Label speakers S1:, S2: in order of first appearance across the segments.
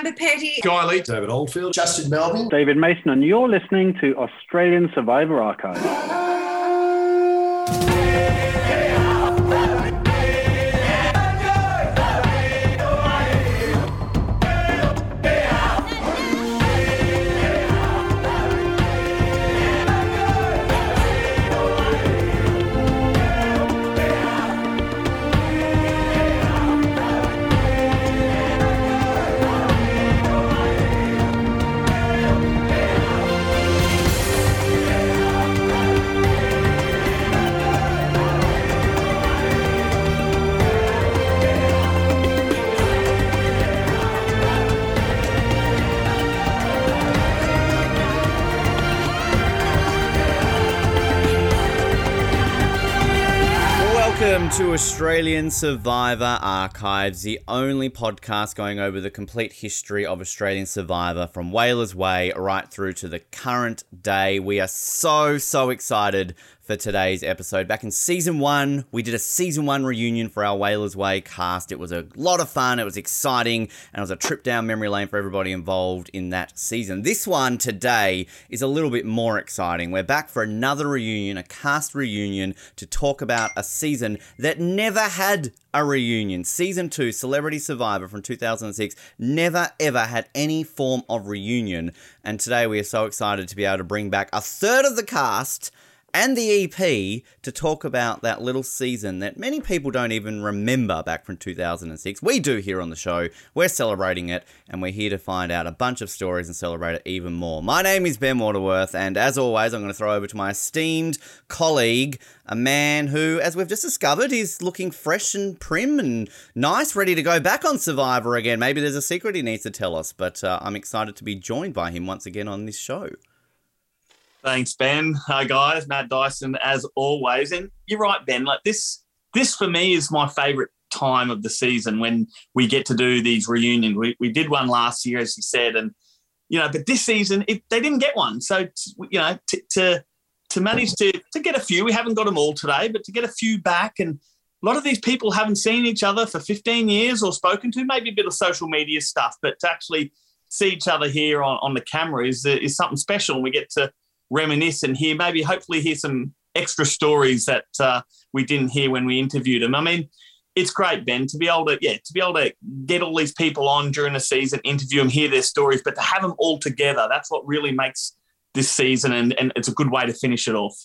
S1: Amber Petty.
S2: Guy Lee.
S3: David Oldfield.
S4: Justin Melvey.
S5: David Mason, and you're listening to Australian Survivor Archive.
S6: To Australian Survivor Archives, the only podcast going over the complete history of Australian Survivor from Whalers Way right through to the current day. We are so, so excited for today's episode. Back in season one, we did a season one reunion for our Whalers Way cast. It was a lot of fun, it was exciting, and it was a trip down memory lane for everybody involved in that season. This one today is a little bit more exciting. We're back for another reunion, a cast reunion, to talk about a season that never had a reunion. Season 2, Celebrity Survivor from 2006, never ever had any form of reunion. And today we are so excited to be able to bring back a third of the cast and the EP to talk about that little season that many people don't even remember back from 2006. We do here on the show. We're celebrating it, and we're here to find out a bunch of stories and celebrate it even more. My name is Ben Waterworth, and as always, I'm going to throw over to my esteemed colleague, a man who, as we've just discovered, is looking fresh and prim and nice, ready to go back on Survivor again. Maybe there's a secret he needs to tell us, but uh, I'm excited to be joined by him once again on this show.
S2: Thanks, Ben. Hi, guys. Matt Dyson, as always. And you're right, Ben. Like this, this for me is my favourite time of the season when we get to do these reunions. We, we did one last year, as you said, and you know, but this season it, they didn't get one. So you know, to, to to manage to to get a few, we haven't got them all today, but to get a few back and. A lot of these people haven't seen each other for 15 years or spoken to, maybe a bit of social media stuff, but to actually see each other here on, on the camera is, is something special. And we get to reminisce and hear maybe hopefully hear some extra stories that uh, we didn't hear when we interviewed them. I mean, it's great, Ben, to be able to yeah to be able to get all these people on during the season, interview them, hear their stories, but to have them all together, that's what really makes this season, and, and it's a good way to finish it off.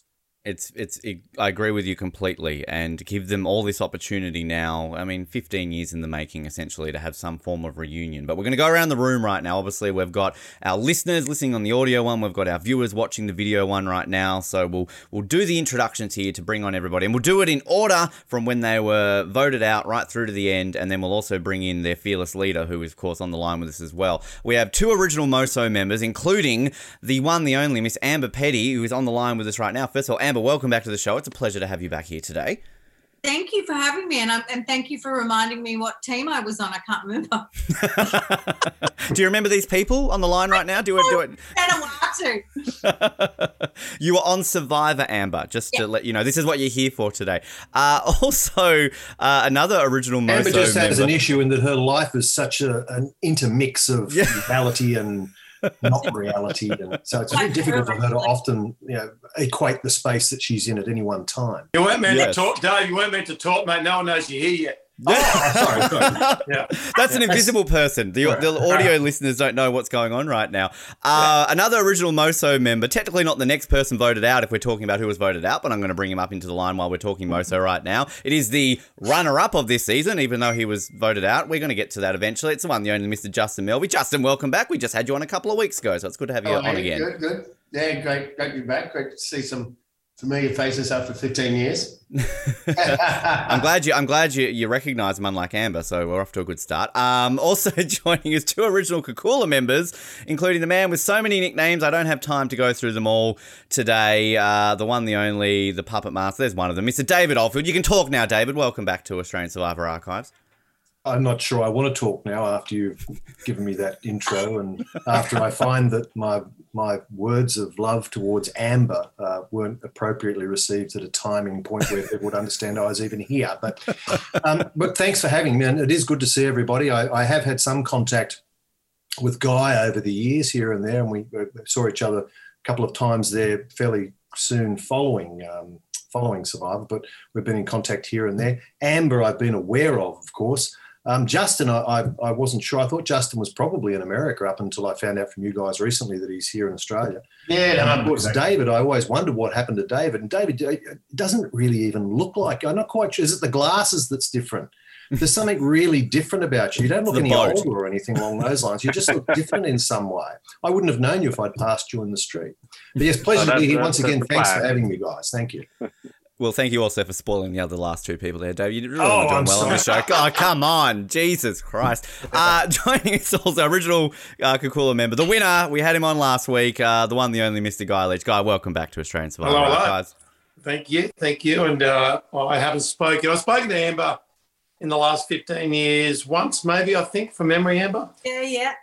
S6: It's it's it, I agree with you completely, and give them all this opportunity now. I mean, 15 years in the making, essentially, to have some form of reunion. But we're going to go around the room right now. Obviously, we've got our listeners listening on the audio one. We've got our viewers watching the video one right now. So we'll we'll do the introductions here to bring on everybody, and we'll do it in order from when they were voted out right through to the end, and then we'll also bring in their fearless leader, who is of course on the line with us as well. We have two original Moso members, including the one, the only Miss Amber Petty, who is on the line with us right now. First of all, Amber. Amber, welcome back to the show. It's a pleasure to have you back here today.
S1: Thank you for having me, and, I, and thank you for reminding me what team I was on. I can't remember.
S6: do you remember these people on the line right now? Do it. Do it.
S1: to.
S6: you were on Survivor, Amber. Just yeah. to let you know, this is what you're here for today. Uh, also, uh, another original Moso
S3: Amber just
S6: member.
S3: has an issue in that her life is such a, an intermix of yeah. reality and not reality. And so it's a bit difficult for her to often, you know, equate the space that she's in at any one time.
S4: You weren't meant yes. to talk, Dave. You weren't meant to talk, mate. No one knows you're here yet.
S6: Yeah. Oh, sorry, sorry. Yeah. That's an invisible person. The, the audio listeners don't know what's going on right now. Uh, another original Moso member, technically not the next person voted out if we're talking about who was voted out, but I'm going to bring him up into the line while we're talking Moso right now. It is the runner up of this season, even though he was voted out. We're going to get to that eventually. It's the one, the only Mr. Justin Melvey. Justin, welcome back. We just had you on a couple of weeks ago, so it's good to have you oh, on hey, again.
S4: Good, good. Yeah, great, great to be back. Great to see some familiar faces after 15 years.
S6: I'm glad you. I'm glad you. You recognise them, unlike Amber. So we're off to a good start. Um, also joining us two original Kakula members, including the man with so many nicknames. I don't have time to go through them all today. Uh, the one, the only, the puppet master. There's one of them, Mr. David Oldfield. You can talk now, David. Welcome back to Australian Survivor Archives.
S3: I'm not sure I want to talk now after you've given me that intro and after I find that my my words of love towards Amber uh, weren't appropriately received at a timing point where people would understand I was even here. But um, but thanks for having me, and it is good to see everybody. I, I have had some contact with Guy over the years here and there, and we uh, saw each other a couple of times there fairly soon following um, following Survivor. But we've been in contact here and there. Amber, I've been aware of, of course. Um, Justin, I, I, I, wasn't sure. I thought Justin was probably in America up until I found out from you guys recently that he's here in Australia.
S4: Yeah, no,
S3: um, of course, David. I always wonder what happened to David, and David doesn't really even look like. I'm not quite sure. Is it the glasses that's different? There's something really different about you. You don't look any boat. older or anything along those lines. You just look different in some way. I wouldn't have known you if I'd passed you in the street. But yes, pleasure oh, to be here once again. Thanks for having me, guys. Thank you.
S6: Well, thank you also for spoiling the other last two people there, Dave. You really oh, doing I'm well sorry. on the show. God, come on. Jesus Christ. Uh, joining us also, original uh, Kukula member, the winner. We had him on last week. Uh, the one, the only Mr. Guy Leech. Guy, welcome back to Australian Survivor.
S7: Hello, right, guys. Thank you. Thank you. And uh, I haven't spoken. I've spoken to Amber in the last 15 years once, maybe, I think, from memory, Amber.
S1: Yeah, yeah.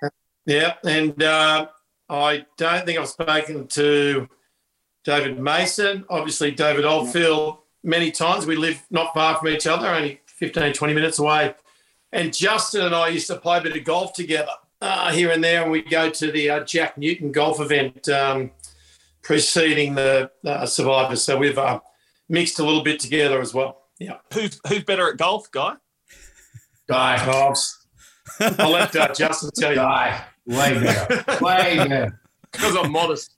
S7: Yeah. And uh, I don't think I've spoken to David Mason, obviously David Oldfield, many times. We live not far from each other, only 15, 20 minutes away. And Justin and I used to play a bit of golf together uh, here and there, and we'd go to the uh, Jack Newton golf event um, preceding the uh, Survivor. So we've uh, mixed a little bit together as well. Yeah.
S2: Who's who's better at golf, guy?
S7: Guy. Hobbs. I'll let uh, Justin tell you.
S4: Guy. Way better. Way better.
S7: Because I'm modest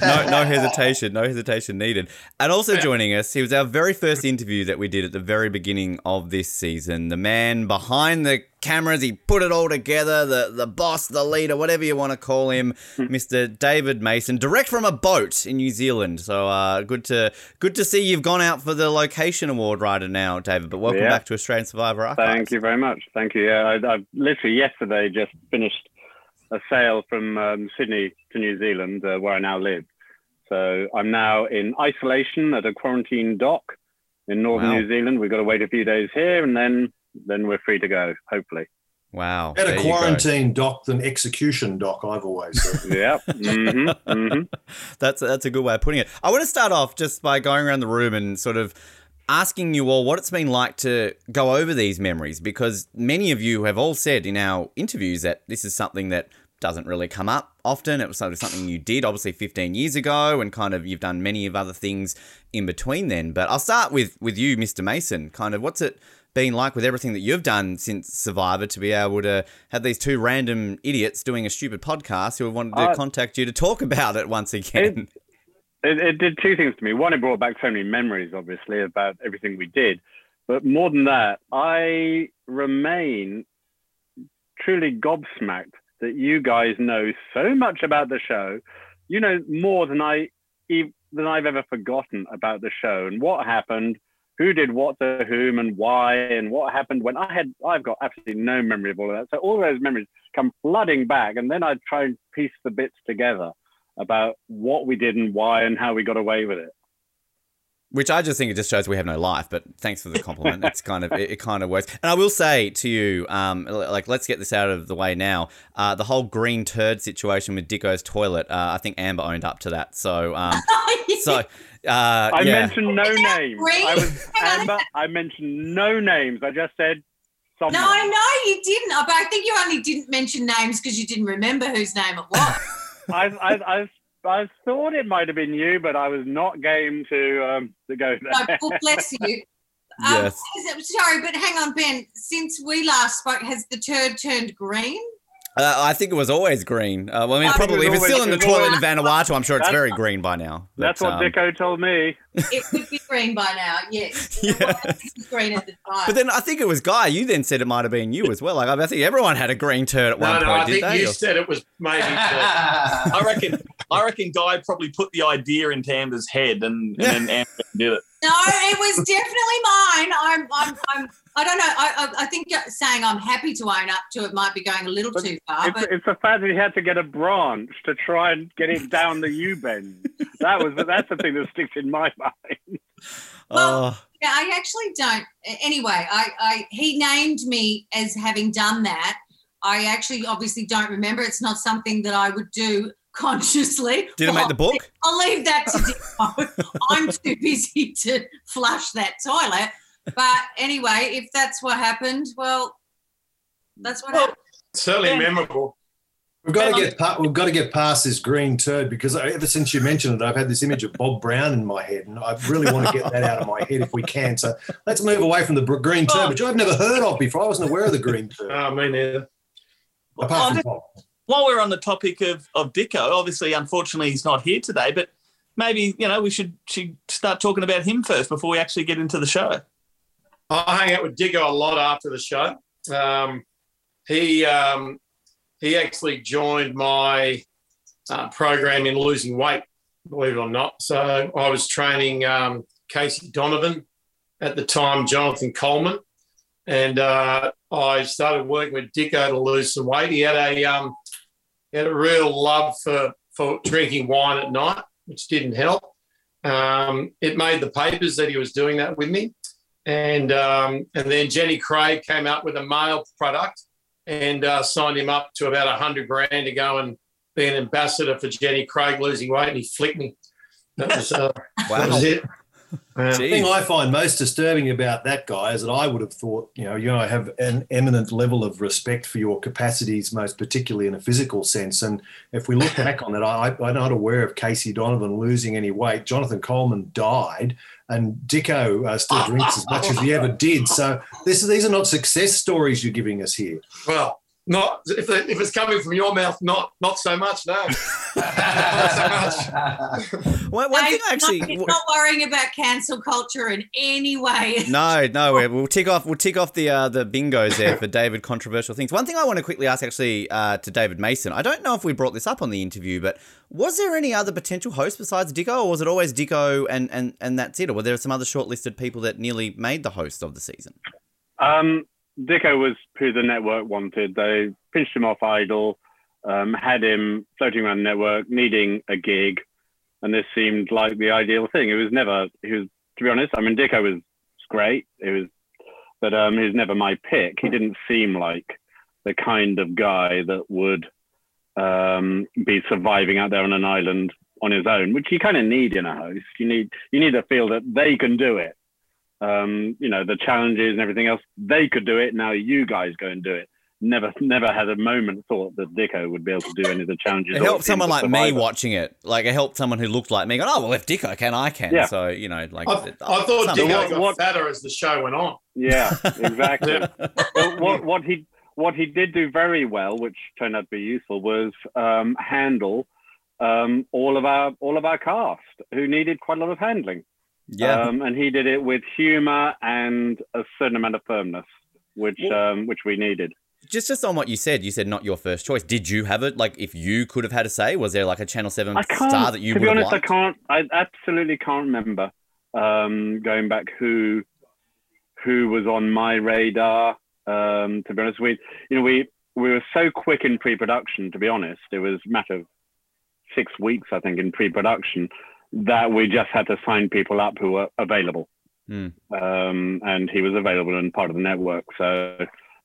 S6: no, no hesitation, no hesitation needed. And also joining us, he was our very first interview that we did at the very beginning of this season. The man behind the cameras, he put it all together. The the boss, the leader, whatever you want to call him, Mr. David Mason, direct from a boat in New Zealand. So uh, good to good to see you've gone out for the location award right now, David. But welcome yeah. back to Australian Survivor Archives.
S5: Thank you very much. Thank you. Yeah, I, I literally yesterday just finished a sail from um, Sydney to New Zealand, uh, where I now live. So I'm now in isolation at a quarantine dock in northern wow. New Zealand. We've got to wait a few days here, and then then we're free to go. Hopefully.
S6: Wow.
S3: Better quarantine dock than execution dock, I've always said.
S5: yeah. Mm-hmm. Mm-hmm.
S6: that's that's a good way of putting it. I want to start off just by going around the room and sort of asking you all what it's been like to go over these memories because many of you have all said in our interviews that this is something that doesn't really come up often. It was sort of something you did obviously 15 years ago and kind of you've done many of other things in between then. But I'll start with with you Mr. Mason. Kind of what's it been like with everything that you've done since Survivor to be able to have these two random idiots doing a stupid podcast who have wanted to uh, contact you to talk about it once again?
S5: It, it, it, did two things to me. One, it brought back so many memories, obviously, about everything we did. But more than that, I remain truly gobsmacked that you guys know so much about the show. You know more than I than I've ever forgotten about the show and what happened, who did what to whom and why, and what happened when I had I've got absolutely no memory of all of that. So all those memories come flooding back, and then I try and piece the bits together about what we did and why and how we got away with it.
S6: Which I just think it just shows we have no life. But thanks for the compliment. it's kind of it, it, kind of works. And I will say to you, um, like let's get this out of the way now. Uh, the whole green turd situation with Dicko's toilet. Uh, I think Amber owned up to that. So, um, so uh,
S5: I yeah. mentioned no names. I was Amber. I mentioned no names. I just said Someone.
S1: No, I know you didn't. But I think you only didn't mention names because you didn't remember whose name it was.
S5: I, I, I I thought it might have been you, but I was not game to um, to go there.
S1: No, bless you. Um, yes. Sorry, but hang on, Ben. Since we last spoke, has the turd turned green?
S6: Uh, I think it was always green. Uh, well, I mean, probably if it's still in the toilet in Vanuatu, I'm sure it's very green by now.
S5: But, that's what um, Dicko told me.
S1: It would be green by now, yes. yeah. green at the time.
S6: But then I think it was Guy. You then said it might have been you as well. Like I think everyone had a green turd at
S7: no,
S6: one
S7: no,
S6: point.
S7: I think
S6: they?
S7: you said it was maybe.
S2: I reckon. I reckon Guy probably put the idea into Amber's head, and, and then Amber did it.
S1: No, it was definitely mine. I'm, I'm, I'm I don't know. I, I, think saying I'm happy to own up to it might be going a little but too far.
S5: It's,
S1: but
S5: it's the fact that he had to get a branch to try and get it down the U bend. That was that's the thing that sticks in my mind.
S1: Well, oh. yeah, I actually don't. Anyway, I, I he named me as having done that. I actually obviously don't remember. It's not something that I would do consciously.
S6: Did it make the book?
S1: I'll leave that to I'm too busy to flush that toilet. But anyway, if that's what happened, well, that's what well, happened.
S7: Certainly yeah. memorable.
S3: We've got to get we've got to get past this green turd because ever since you mentioned it, I've had this image of Bob Brown in my head, and I really want to get that out of my head if we can. So let's move away from the green turd, oh. which I've never heard of before. I wasn't aware of the green turd.
S7: Oh, me neither.
S3: Apart from Bob.
S2: While we're on the topic of of Dicko, obviously, unfortunately, he's not here today, but maybe you know we should should start talking about him first before we actually get into the show.
S7: I hang out with Dicko a lot after the show. Um, he um, he actually joined my uh, program in losing weight, believe it or not. So I was training um, Casey Donovan at the time, Jonathan Coleman, and uh, I started working with Dicko to lose some weight. He had a um, he had a real love for for drinking wine at night, which didn't help. Um, it made the papers that he was doing that with me, and um, and then Jenny Craig came out with a male product and uh, signed him up to about a hundred grand to go and be an ambassador for Jenny Craig losing weight, and he flicked me. That was, uh, wow. that was it.
S3: the thing I find most disturbing about that guy is that I would have thought, you know, you know, I have an eminent level of respect for your capacities, most particularly in a physical sense. And if we look back on it, I, I'm not aware of Casey Donovan losing any weight. Jonathan Coleman died, and Dicko uh, still drinks as much as he ever did. So this, these are not success stories you're giving us here.
S7: Well, not if, if it's coming from your mouth, not not so much. No, not so much.
S6: one, one thing actually,
S1: not, not worrying about cancel culture in any way.
S6: No, no, we'll tick off we'll tick off the uh, the bingos there for David controversial things. One thing I want to quickly ask actually uh, to David Mason. I don't know if we brought this up on the interview, but was there any other potential hosts besides Dicko, or was it always Dicko and and and that's it, or were there some other shortlisted people that nearly made the host of the season?
S5: Um, Dicko was who the network wanted. They pinched him off Idol, um, had him floating around the network, needing a gig, and this seemed like the ideal thing. It was never. He was, to be honest. I mean, Dicko was great. It was, but um, he was never my pick. He didn't seem like the kind of guy that would um, be surviving out there on an island on his own, which you kind of need in a host. You need you need to feel that they can do it um, you know, the challenges and everything else. They could do it. Now you guys go and do it. Never, never had a moment thought that Dicko would be able to do any of the challenges.
S6: It helped someone like me watching it. Like it helped someone who looked like me. Going, oh well, if Dicko can, I can. Yeah. So you know, like
S7: I, I thought Dicko got what, fatter as the show went on.
S5: Yeah, exactly. but what what he what he did do very well, which turned out to be useful, was um, handle um, all of our all of our cast who needed quite a lot of handling. Yeah. Um, and he did it with humor and a certain amount of firmness, which well, um, which we needed.
S6: Just just on what you said, you said not your first choice. Did you have it? Like, if you could have had a say, was there like a Channel Seven star that you?
S5: To
S6: be
S5: honest,
S6: liked?
S5: I can't. I absolutely can't remember um, going back who who was on my radar. Um, to be honest, we you know we we were so quick in pre-production. To be honest, it was a matter of six weeks, I think, in pre-production that we just had to sign people up who were available. Mm. Um, and he was available and part of the network. So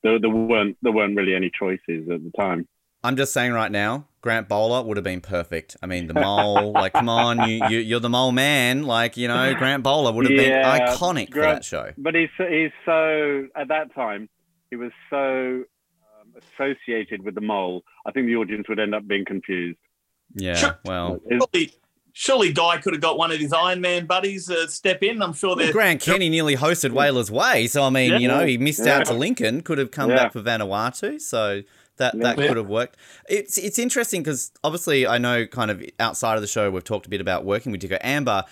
S5: there, there, weren't there weren't really any choices at the time.
S6: I'm just saying right now, Grant Bowler would have been perfect. I mean, the mole, like, come on, you, you are the mole man. Like, you know, Grant Bowler would have yeah, been iconic Grant, for that show.
S5: But he's he's so at that time he was so um, associated with the mole. I think the audience would end up being confused.
S6: Yeah, well,
S2: surely Guy could have got one of his Iron Man buddies uh, step in. I'm sure well,
S6: Grant Kenny nearly hosted Whalers Way, so I mean, yeah. you know, he missed yeah. out to Lincoln. Could have come yeah. back for Vanuatu, so that that could have worked. It's it's interesting because obviously I know kind of outside of the show we've talked a bit about working with Dicko Amber.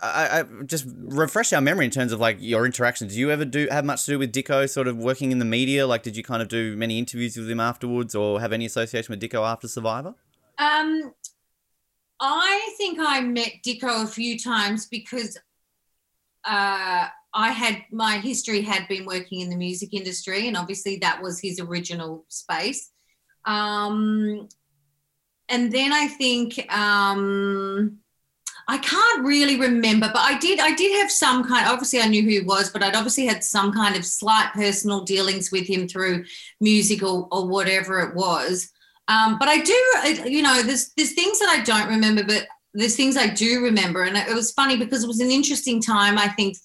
S6: I, I, just refresh our memory in terms of like your interactions. Do you ever do have much to do with Dicko? Sort of working in the media, like did you kind of do many interviews with him afterwards, or have any association with Dicko after Survivor?
S1: Um, I think I met Dicko a few times because uh, I had my history had been working in the music industry, and obviously that was his original space. Um, and then I think um, I can't really remember, but I did I did have some kind. Obviously, I knew who he was, but I'd obviously had some kind of slight personal dealings with him through music or, or whatever it was. Um, but I do, you know, there's there's things that I don't remember, but there's things I do remember, and it was funny because it was an interesting time. I think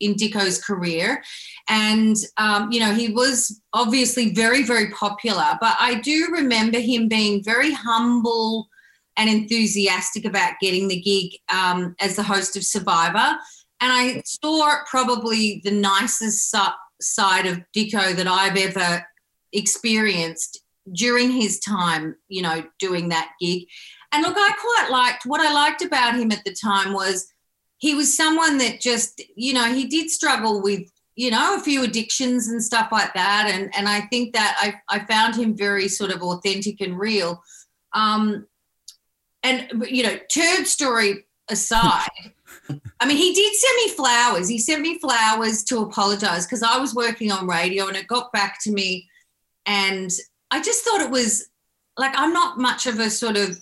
S1: in Dicko's career. And, um, you know, he was obviously very, very popular, but I do remember him being very humble and enthusiastic about getting the gig um, as the host of Survivor. And I saw probably the nicest side of Dicko that I've ever experienced during his time, you know, doing that gig. And look, I quite liked what I liked about him at the time was he was someone that just, you know, he did struggle with, you know, a few addictions and stuff like that. And and I think that I, I found him very sort of authentic and real. Um, and you know, turd story aside, I mean, he did send me flowers. He sent me flowers to apologize because I was working on radio and it got back to me. And I just thought it was like, I'm not much of a sort of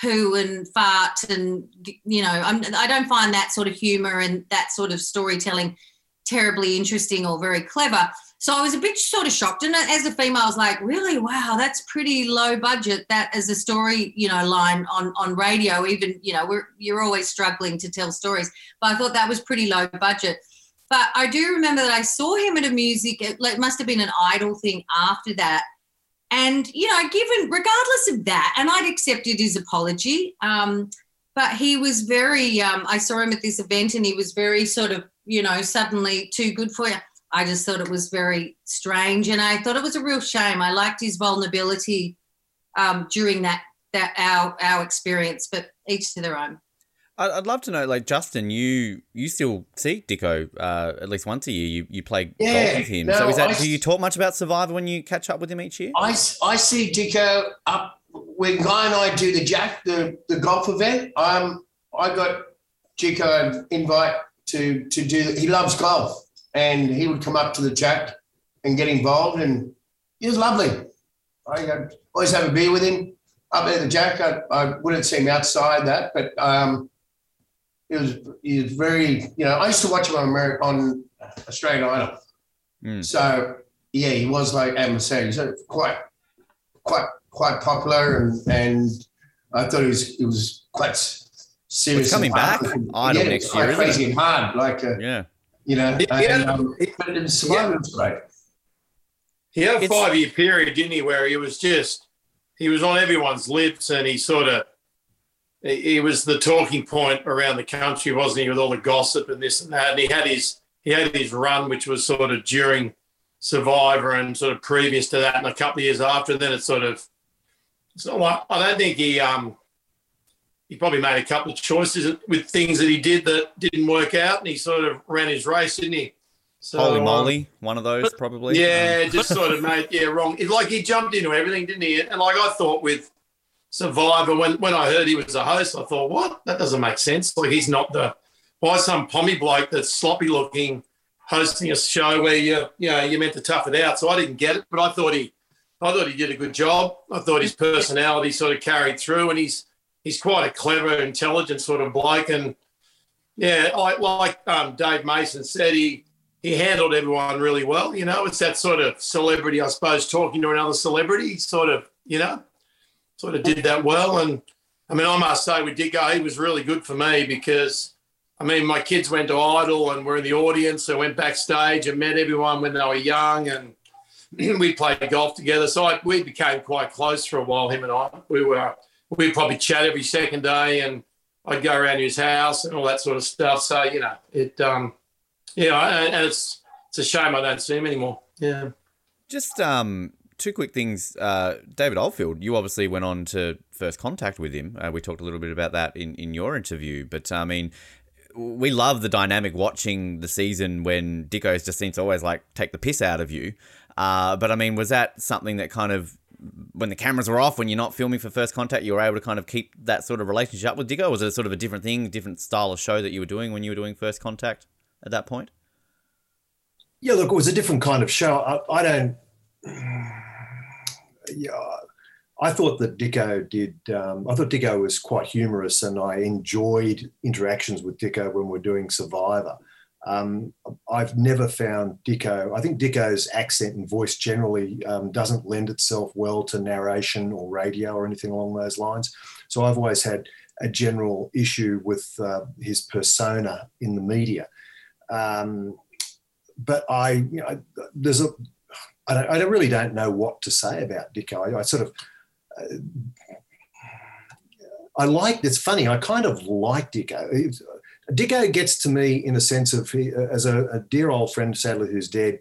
S1: poo and fart and, you know, I'm, I don't find that sort of humor and that sort of storytelling terribly interesting or very clever. So I was a bit sort of shocked. And as a female, I was like, really? Wow, that's pretty low budget. That as a story, you know, line on, on radio, even, you know, we're, you're always struggling to tell stories. But I thought that was pretty low budget. But I do remember that I saw him at a music, it must have been an idol thing after that. And, you know, given, regardless of that, and I'd accepted his apology. Um, but he was very, um, I saw him at this event and he was very sort of, you know, suddenly too good for you. I just thought it was very strange, and I thought it was a real shame. I liked his vulnerability um, during that that our our experience, but each to their own.
S6: I'd love to know, like Justin, you you still see Dicko uh, at least once a year. You you play yeah, golf with him. No, so is that I, do you talk much about Survivor when you catch up with him each year?
S4: I, I see Dicko up when Guy and I do the Jack the the golf event. Um, I got Dicko an invite to to do. He loves golf and he would come up to the chat and get involved, and he was lovely. I always have a beer with him up there, the Jack. I, I wouldn't see him outside that, but um, he was he was very. You know, I used to watch him on America, on Australian Idol. Mm. So yeah, he was like Adam said, he's quite quite quite popular, and and I thought he was he was quite serious.
S6: It's coming back, Idol
S4: yeah,
S6: next year,
S4: crazy and hard, like a,
S6: yeah
S4: you know, and, um, but it was yeah. great.
S7: He had a five year period, didn't he, where he was just he was on everyone's lips and he sort of he was the talking point around the country, wasn't he, with all the gossip and this and that. And he had his he had his run, which was sort of during Survivor and sort of previous to that, and a couple of years after. And then it's sort of so I, I don't think he um he probably made a couple of choices with things that he did that didn't work out, and he sort of ran his race, didn't he?
S6: So, Holy um, moly, um, one of those probably.
S7: Yeah, um. just sort of made yeah wrong. like he jumped into everything, didn't he? And like I thought with Survivor, when when I heard he was a host, I thought, what? That doesn't make sense. Like he's not the why some pommy bloke that's sloppy looking hosting a show where you you know you're meant to tough it out. So I didn't get it, but I thought he I thought he did a good job. I thought his personality sort of carried through, and he's he's quite a clever, intelligent sort of bloke. And yeah, I, like um, Dave Mason said, he he handled everyone really well. You know, it's that sort of celebrity, I suppose, talking to another celebrity, sort of, you know, sort of did that well. And I mean, I must say, we did go. He was really good for me because. I mean, my kids went to Idol and were in the audience. I went backstage and met everyone when they were young, and we played golf together. So I, we became quite close for a while. Him and I, we were we'd probably chat every second day and I'd go around his house and all that sort of stuff. So, you know, it, um, yeah, and, it's, it's a shame I don't see him anymore. Yeah.
S6: Just, um, two quick things. Uh, David Oldfield, you obviously went on to first contact with him. Uh, we talked a little bit about that in, in your interview, but I mean, we love the dynamic watching the season when Dicko's just seems to always like take the piss out of you. Uh, but I mean, was that something that kind of when the cameras were off, when you're not filming for First Contact, you were able to kind of keep that sort of relationship with Dicko? Was it sort of a different thing, different style of show that you were doing when you were doing First Contact at that point?
S3: Yeah, look, it was a different kind of show. I, I don't. Yeah, I thought that Dicko did. Um, I thought Dicko was quite humorous, and I enjoyed interactions with Dicko when we are doing Survivor. Um, I've never found Dicko, I think Dicko's accent and voice generally um, doesn't lend itself well to narration or radio or anything along those lines. So I've always had a general issue with uh, his persona in the media. Um, but I, you know, there's a, I, don't, I really don't know what to say about Dicko. I, I sort of, uh, I like. It's funny. I kind of like Dicko. Dicko gets to me in a sense of as a, a dear old friend, sadly, who's dead,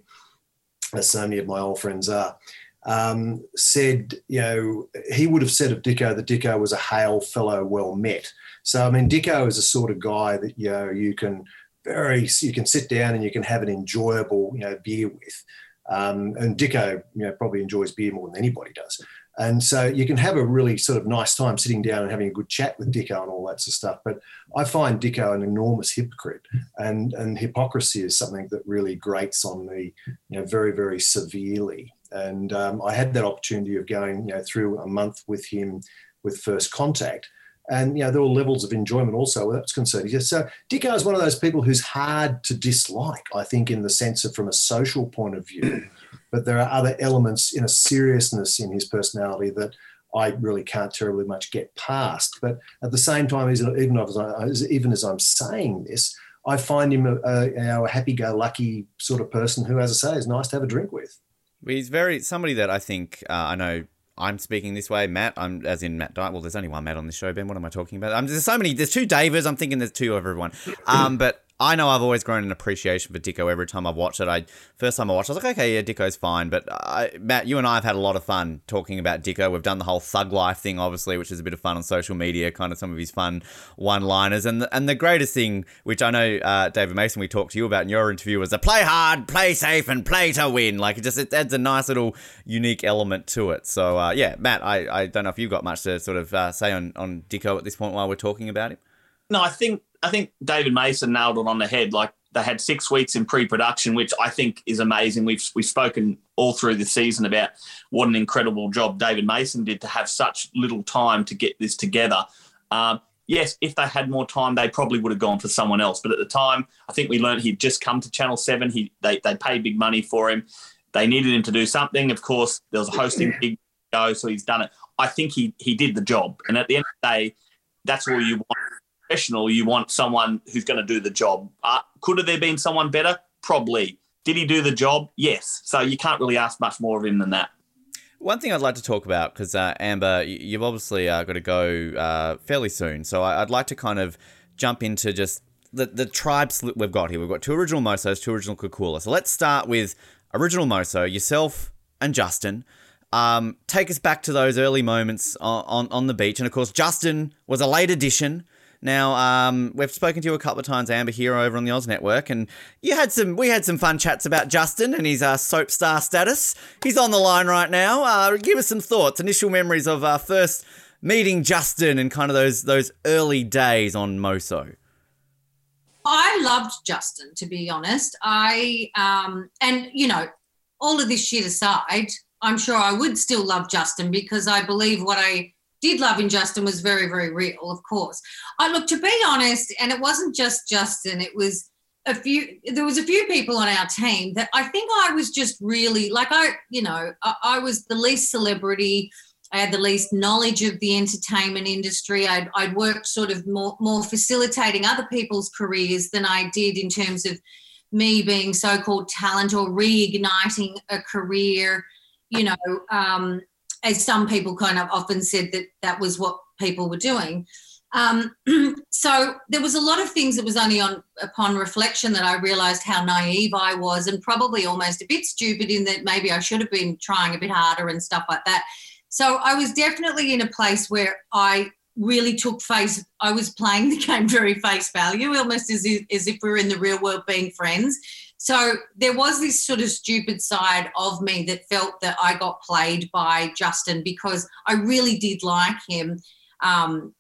S3: as so many of my old friends are. Um, said, you know, he would have said of Dicko that Dicko was a hail fellow well met. So, I mean, Dicko is a sort of guy that, you know, you can very, you can sit down and you can have an enjoyable, you know, beer with. Um, and Dicko, you know, probably enjoys beer more than anybody does. And so you can have a really sort of nice time sitting down and having a good chat with Dicko and all that sort of stuff. But I find Dicko an enormous hypocrite, and and hypocrisy is something that really grates on me, you know, very very severely. And um, I had that opportunity of going, you know, through a month with him with First Contact, and you know there were levels of enjoyment also where that's concerned. So Dicko is one of those people who's hard to dislike, I think, in the sense of from a social point of view but there are other elements in a seriousness in his personality that I really can't terribly much get past. But at the same time, even as, even as I'm saying this, I find him a, a, a happy-go-lucky sort of person who, as I say, is nice to have a drink with.
S6: He's very somebody that I think uh, I know. I'm speaking this way, Matt. I'm as in Matt. Dyke. Well, there's only one Matt on this show, Ben. What am I talking about? Um, there's so many. There's two Davids. I'm thinking there's two of everyone. Um, but I know I've always grown an appreciation for Dicko every time I've watched it. I first time I watched, it, I was like, okay, yeah, Dicko's fine. But I, Matt, you and I have had a lot of fun talking about Dicko. We've done the whole thug life thing, obviously, which is a bit of fun on social media, kind of some of his fun one-liners. And the, and the greatest thing, which I know uh, David Mason, we talked to you about in your interview, was the play hard, play safe, and play to win. Like it just it adds a nice little unique element to it. So uh, yeah, Matt, I, I don't know if you've got much to sort of uh, say on on Dicko at this point while we're talking about him.
S2: No, I think I think David Mason nailed it on the head. Like they had six weeks in pre-production, which I think is amazing. We've we've spoken all through the season about what an incredible job David Mason did to have such little time to get this together. Um, yes, if they had more time, they probably would have gone for someone else. But at the time, I think we learned he'd just come to Channel Seven. He they they paid big money for him. They needed him to do something. Of course, there was a hosting gig go, so he's done it. I think he he did the job. And at the end of the day, that's all you want professional, you want someone who's going to do the job. Uh, could have there been someone better? Probably. Did he do the job? Yes. So you can't really ask much more of him than that.
S6: One thing I'd like to talk about, because uh, Amber, you've obviously uh, got to go uh, fairly soon. So I'd like to kind of jump into just the, the tribes we've got here. We've got two original Mosos, two original Kukula. So let's start with original Moso, yourself and Justin. Um, take us back to those early moments on, on, on the beach. And of course, Justin was a late addition. Now, um, we've spoken to you a couple of times, Amber, here over on the Oz Network, and you had some. We had some fun chats about Justin and his uh, soap star status. He's on the line right now. Uh, give us some thoughts, initial memories of uh, first meeting Justin and kind of those those early days on Moso.
S1: I loved Justin, to be honest. I um, and you know, all of this shit aside, I'm sure I would still love Justin because I believe what I did love in Justin was very, very real, of course. I look to be honest, and it wasn't just Justin, it was a few there was a few people on our team that I think I was just really like I, you know, I, I was the least celebrity. I had the least knowledge of the entertainment industry. I'd, I'd worked sort of more, more facilitating other people's careers than I did in terms of me being so-called talent or reigniting a career you know um, as some people kind of often said that that was what people were doing. Um, so there was a lot of things that was only on upon reflection that I realized how naive I was and probably almost a bit stupid in that maybe I should have been trying a bit harder and stuff like that. So I was definitely in a place where I really took face I was playing the game very face value, almost as if, as if we were in the real world being friends. So there was this sort of stupid side of me that felt that I got played by Justin because I really did like him. Um,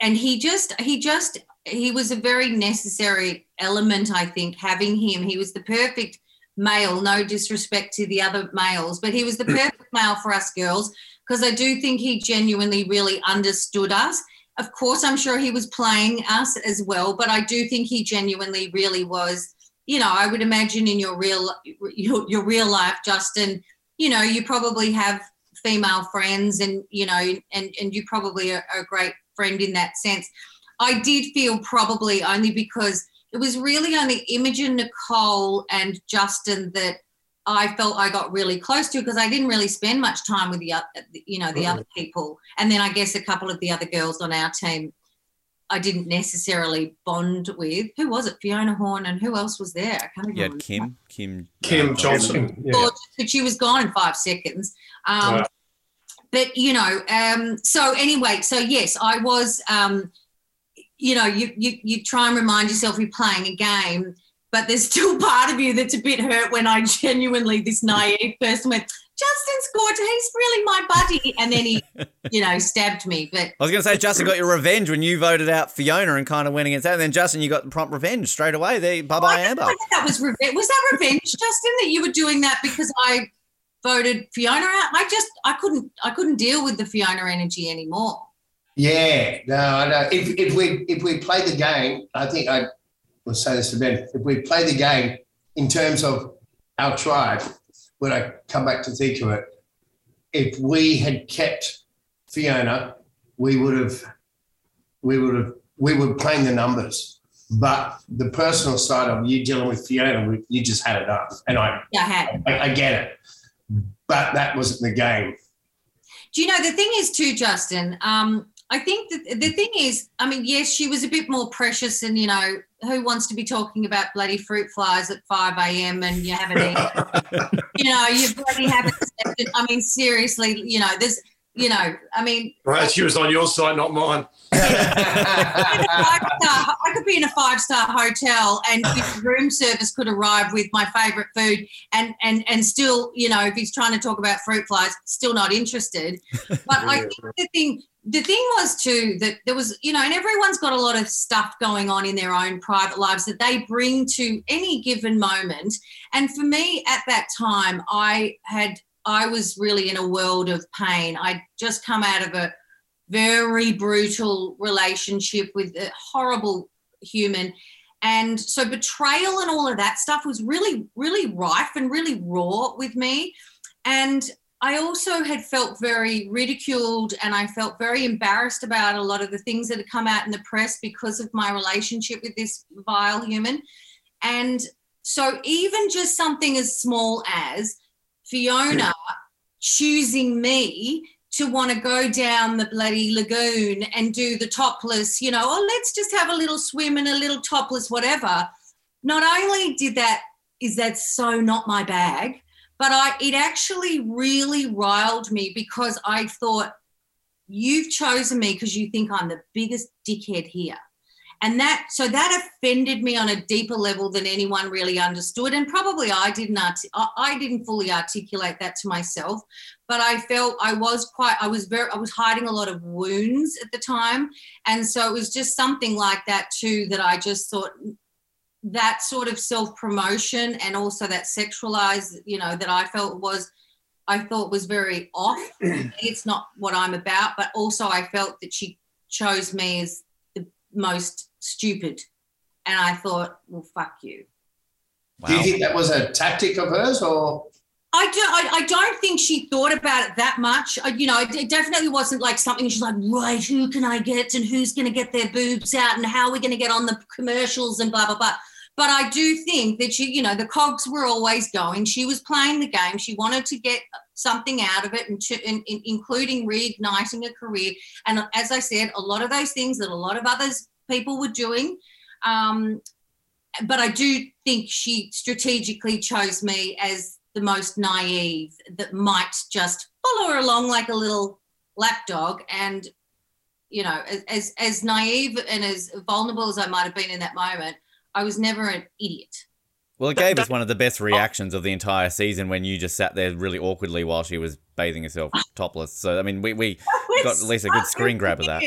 S1: and he just, he just, he was a very necessary element, I think, having him. He was the perfect male, no disrespect to the other males, but he was the perfect male for us girls because I do think he genuinely really understood us. Of course, I'm sure he was playing us as well, but I do think he genuinely really was you know, I would imagine in your real your, your real life, Justin, you know, you probably have female friends and you know and and you probably are a great friend in that sense. I did feel probably only because it was really only Imogen, Nicole, and Justin that I felt I got really close to because I didn't really spend much time with the you know the other people, and then I guess a couple of the other girls on our team I didn't necessarily bond with. Who was it? Fiona Horn and who else was there? I
S6: can't remember. Kim, Kim,
S7: Kim Johnson.
S1: Yeah. But she was gone in five seconds. Um, But you know, um, so anyway, so yes, I was. Um, you know, you, you you try and remind yourself you're playing a game, but there's still part of you that's a bit hurt when I genuinely, this naive person went, Justin scored. He's really my buddy. And then he, you know, stabbed me. But
S6: I was going to say, Justin got your revenge when you voted out Fiona and kind of went against that. And then Justin, you got the prompt revenge straight away. There, bye bye, Amber.
S1: That was revenge. Was that revenge, Justin? That you were doing that because I voted Fiona out? I just, I couldn't, I couldn't deal with the Fiona energy anymore.
S4: Yeah, no, I know. If, if we if we play the game, I think I will say this to Ben. If we play the game in terms of our tribe, when I come back to think of it, if we had kept Fiona, we would have, we would have, we were playing the numbers. But the personal side of you dealing with Fiona, you just had it up, and I,
S1: yeah, I had.
S4: I, I get it, but that wasn't the game.
S1: Do you know the thing is too, Justin? Um, I think that the thing is, I mean, yes, she was a bit more precious, and you know, who wants to be talking about bloody fruit flies at 5 a.m. and you haven't eaten? you know, you bloody haven't. I mean, seriously, you know, there's, you know, I mean,
S7: right? She was on your side, not mine.
S1: I could be in a five star hotel and room service could arrive with my favorite food and and and still you know if he's trying to talk about fruit flies still not interested but I think the thing the thing was too that there was you know and everyone's got a lot of stuff going on in their own private lives that they bring to any given moment. And for me at that time i had i was really in a world of pain. I'd just come out of a very brutal relationship with a horrible human. And so betrayal and all of that stuff was really really rife and really raw with me. And I also had felt very ridiculed and I felt very embarrassed about a lot of the things that had come out in the press because of my relationship with this vile human. And so, even just something as small as Fiona choosing me to want to go down the bloody lagoon and do the topless, you know, oh, let's just have a little swim and a little topless, whatever. Not only did that, is that so not my bag, but I it actually really riled me because I thought you've chosen me because you think I'm the biggest dickhead here. And that so that offended me on a deeper level than anyone really understood, and probably I didn't I didn't fully articulate that to myself. But I felt I was quite I was very I was hiding a lot of wounds at the time, and so it was just something like that too that I just thought that sort of self promotion and also that sexualized, you know, that I felt was, I thought was very off. it's not what I'm about, but also I felt that she chose me as the most stupid. And I thought, well, fuck you.
S4: Wow. Do you think that was a tactic of hers or?
S1: I don't. I, I, don't think she thought about it that much. I, you know, it, it, definitely wasn't like something she's like, right, who can I get and who's going to get their boobs out and how are we going to get on the commercials and blah blah blah. But I do think that she, you know, the cogs were always going. She was playing the game. She wanted to get something out of it, and to, in, in, including reigniting a career. And as I said, a lot of those things that a lot of others people were doing. Um, but I do think she strategically chose me as the most naive that might just follow her along like a little lapdog and you know as as naive and as vulnerable as i might have been in that moment I was never an idiot.
S6: Well, it gave us one of the best reactions of the entire season when you just sat there really awkwardly while she was bathing herself topless. So, I mean, we, we got at least a good screen grab of that.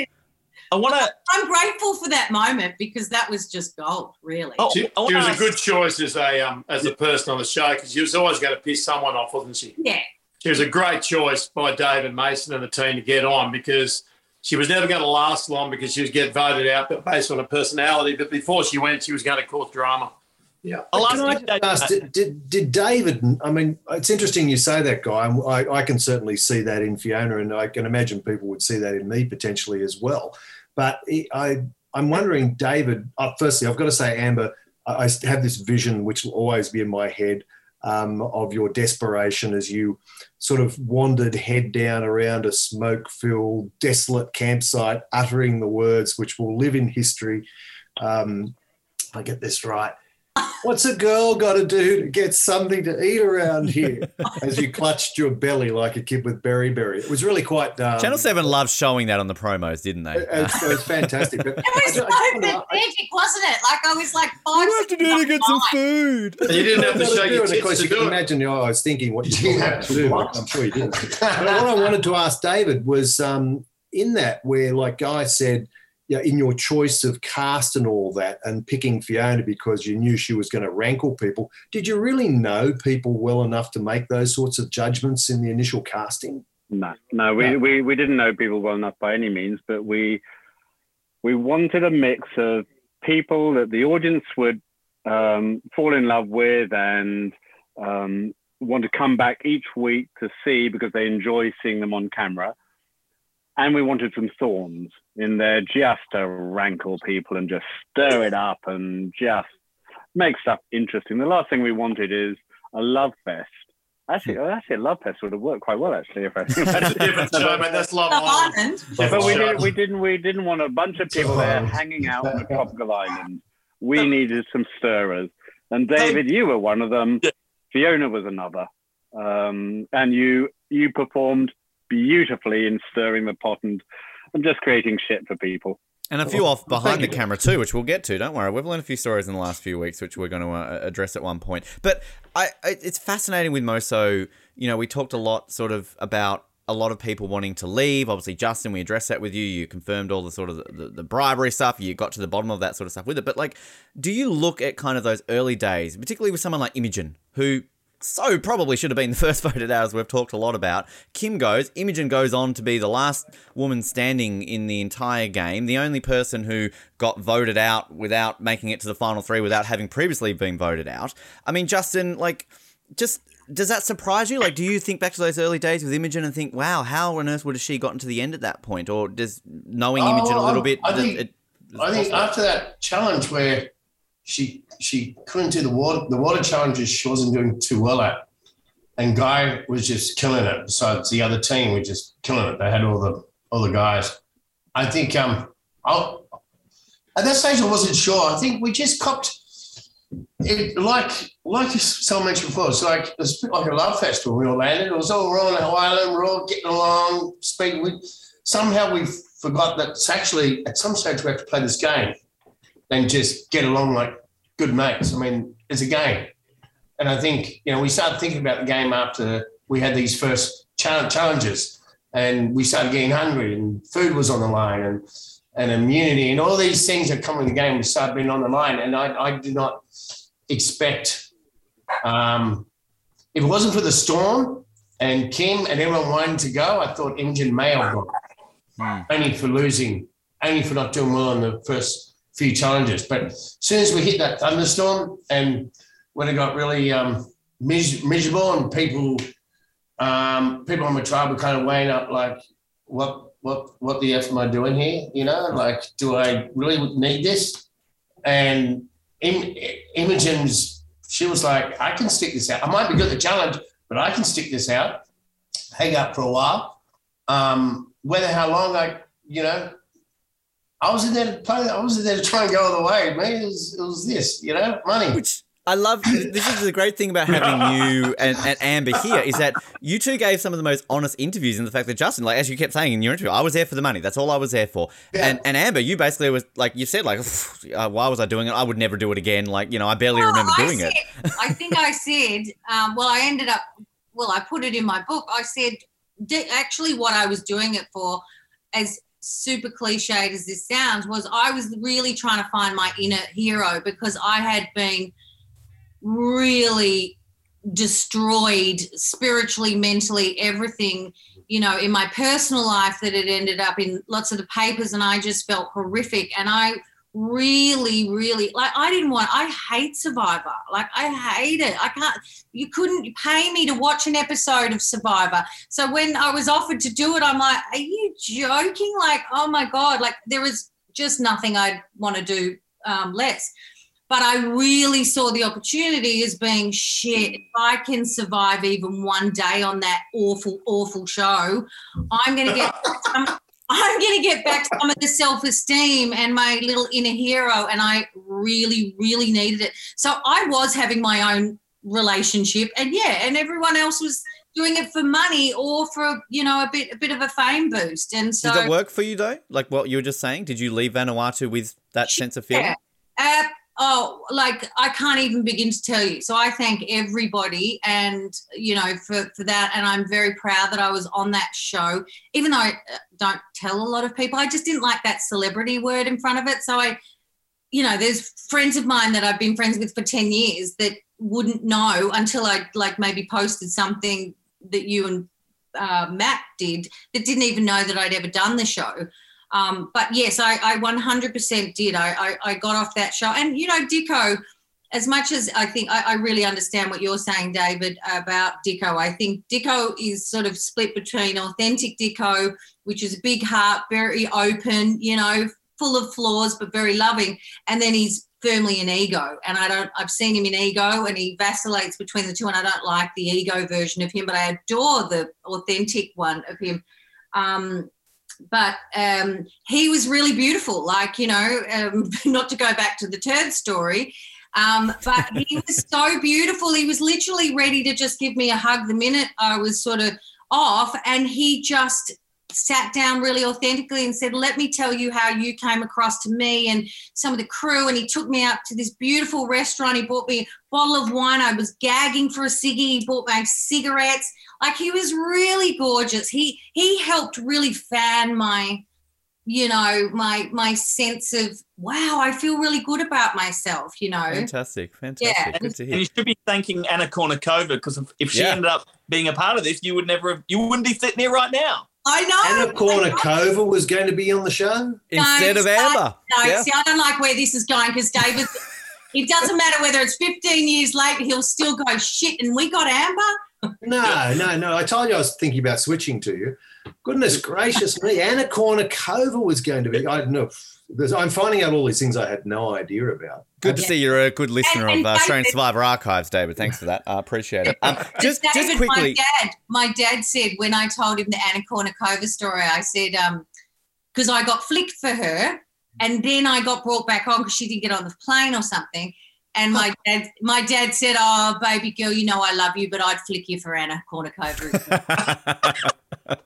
S2: I want to.
S1: I'm grateful for that moment because that was just gold, really.
S7: Oh, she, she was a good choice as a um, as a person on the show because she was always going to piss someone off, wasn't she?
S1: Yeah.
S7: She was a great choice by David Mason and the team to get on because she was never going to last long because she was get voted out, but based on her personality. But before she went, she was going to cause drama.
S3: Yeah. I ask, did, did, did, David, I mean, it's interesting you say that, Guy. I, I can certainly see that in Fiona, and I can imagine people would see that in me potentially as well. But I, I'm wondering, David. Uh, firstly, I've got to say, Amber, I have this vision which will always be in my head um, of your desperation as you sort of wandered head down around a smoke-filled, desolate campsite, uttering the words which will live in history. Um, I get this right. What's a girl got to do to get something to eat around here? As you clutched your belly like a kid with beriberi. It was really quite. Um,
S6: Channel 7 loved showing that on the promos, didn't they?
S3: It, it was fantastic. But
S1: it was so pathetic, wasn't it? Like I was like five.
S6: What do you have to do to get some food?
S7: And you didn't have to show your
S3: and of course,
S7: tits
S3: you
S7: to
S3: can
S7: it.
S3: imagine. You know, I was thinking what did you have to do. I'm sure you didn't. But what I wanted to ask David was um, in that where, like Guy said, yeah, in your choice of cast and all that, and picking Fiona because you knew she was going to rankle people. Did you really know people well enough to make those sorts of judgments in the initial casting?
S5: No, no, we,
S3: No.
S5: we, we didn't know people well enough by any means, but we we wanted a mix of people that the audience would um, fall in love with and um, want to come back each week to see because they enjoy seeing them on camera. And we wanted some thorns in there just to rankle people and just stir it up and just make stuff interesting. The last thing we wanted is a love fest. Actually, actually, a love fest would have worked quite well. Actually, if I
S7: That's a different show, mate. That's Love
S1: Love
S7: Island.
S1: Island.
S5: but we didn't, we didn't, we didn't want a bunch of people there hanging out on a tropical island. We needed some stirrers, and David, you were one of them. Fiona was another, um, and you you performed beautifully in stirring the pot and, and just creating shit for people.
S6: And a few off behind the camera too, which we'll get to. Don't worry, we've learned a few stories in the last few weeks, which we're going to uh, address at one point. But I, I, it's fascinating with Moso. You know, we talked a lot, sort of, about a lot of people wanting to leave. Obviously, Justin, we addressed that with you. You confirmed all the sort of the, the, the bribery stuff. You got to the bottom of that sort of stuff with it. But like, do you look at kind of those early days, particularly with someone like Imogen, who so probably should have been the first voted out, as we've talked a lot about. Kim goes, Imogen goes on to be the last woman standing in the entire game, the only person who got voted out without making it to the final three without having previously been voted out. I mean, Justin, like, just does that surprise you? Like, do you think back to those early days with Imogen and think, wow, how on earth would have she gotten to the end at that point? Or does knowing
S4: Oh,
S6: Imogen a little
S4: I-
S6: bit,
S4: I think-
S6: it,
S4: I think after that challenge where she she couldn't do the water the water challenges she wasn't doing too well at, and Guy was just killing it. Besides the other team were just killing it. They had all the all the guys. I think um I at that stage I wasn't sure. I think we just copped it like like someone mentioned before. It's like it like a love festival. We all landed. It was all we're on the island. We're all getting along, speaking. We, somehow we forgot that it's actually at some stage we have to play this game and just get along like good mates. I mean, it's a game. And I think, you know, we started thinking about the game after we had these first challenges and we started getting hungry and food was on the line and, and immunity and all these things that come with the game, we started being on the line. And I, I did not expect, um, if it wasn't for the storm and Kim and everyone wanting to go, I thought Imogen may have gone only for losing, only for not doing well on the first few challenges. But as soon as we hit that thunderstorm and when it got really um, mis- miserable and people, um, people on my tribe were kind of weighing up like, what, what, what the f am I doing here? You know, like, do I really need this? And Im- Imogen's, she was like, I can stick this out. I might be good at the challenge, but I can stick this out, hang out for a while. Um, whether how long I, you know, I was in there to play. I was in there to try and go all the way. Man, it was, it was this, you know, money.
S6: Which I love. This is the great thing about having you and, and Amber here is that you two gave some of the most honest interviews in the fact that Justin, like as you kept saying in your interview, I was there for the money. That's all I was there for.
S4: Yeah.
S6: And and Amber, you basically was like you said, like, uh, why was I doing it? I would never do it again. Like you know, I barely
S1: Well,
S6: remember
S1: I
S6: doing it.
S1: I think I said, um, well, I ended up, well, I put it in my book. I said, actually, what I was doing it for, as super cliched as this sounds, was I was really trying to find my inner hero because I had been really destroyed spiritually, mentally, everything, you know, in my personal life that it ended up in lots of the papers and I just felt horrific. And I really, really like I didn't want I hate Survivor. Like I hate it. I can't you couldn't pay me to watch an episode of Survivor. So when I was offered to do it, I'm like, are you joking? Like, oh my God, like there was just nothing I'd want to do um, less. But I really saw the opportunity as being shit. If I can survive even one day on that awful, awful show, I'm going to get. I'm, I'm going to get back some of the self esteem and my little inner hero. And I really, really needed it. So I was having my own relationship, and yeah, and everyone else was doing it for money or for you know a bit a bit of a fame boost. And so
S6: did it work for you though? Like what you were just saying, did you leave Vanuatu with that yeah. sense of feeling?
S1: Uh, oh, like I can't even begin to tell you. So I thank everybody, and you know for for that, and I'm very proud that I was on that show. Even though I uh, don't tell a lot of people, I just didn't like that celebrity word in front of it. So I, you know, there's friends of mine that I've been friends with for ten years that wouldn't know until I like maybe posted something that you and uh, Matt did that didn't even know that I'd ever done the show. Um, but yes, I, I 100% did. I, I, I, got off that show. And, you know, Dicko, as much as I think I, I, really understand what you're saying, David, about Dicko, I think Dicko is sort of split between authentic Dicko, which is a big heart, very open, you know, full of flaws, but very loving. And then he's firmly in ego. And I don't, I've seen him in ego and he vacillates between the two. And I don't like the ego version of him, but I adore the authentic one of him. Um, but um, he was really beautiful. Like, you know, um, not to go back to the turd story, um, but he was so beautiful. He was literally ready to just give me a hug the minute I was sort of off. And he just sat down really authentically and said, Let me tell you how you came across to me and some of the crew. And he took me out to this beautiful restaurant. He bought me bottle of wine. I was gagging for a ciggy. He bought me cigarettes. Like he was really gorgeous. He he helped really fan my, you know, my my sense of wow, I feel really good about myself, you know.
S6: Fantastic. Fantastic. Yeah. Good to hear.
S2: And you should be thanking Anna Kournikova because if she yeah. ended up being a part of this, you would never have, you wouldn't be sitting here right now.
S1: I know.
S3: Anna Kournikova was going to be on the show
S6: instead no, of Amber.
S1: No, yeah. see, I don't like where this is going because David. It doesn't matter whether it's 15 years later, he'll still go shit. And we got Amber.
S3: No, no, no. I told you I was thinking about switching to you. Goodness gracious me, Anna Kournikova was going to be. I don't know. I'm finding out all these things I had no idea about.
S6: Good to see you're a good listener and, and of uh, Australian Survivor Archives, David. Thanks for that. I appreciate it. Um, just, David, just quickly.
S1: My dad, my dad said when I told him the Anna Kournikova story, I said, because um, I got flicked for her and then I got brought back on because she didn't get on the plane or something. And my dad, my dad said, "Oh, baby girl, you know I love you, but I'd flick you for Anna Kournikova."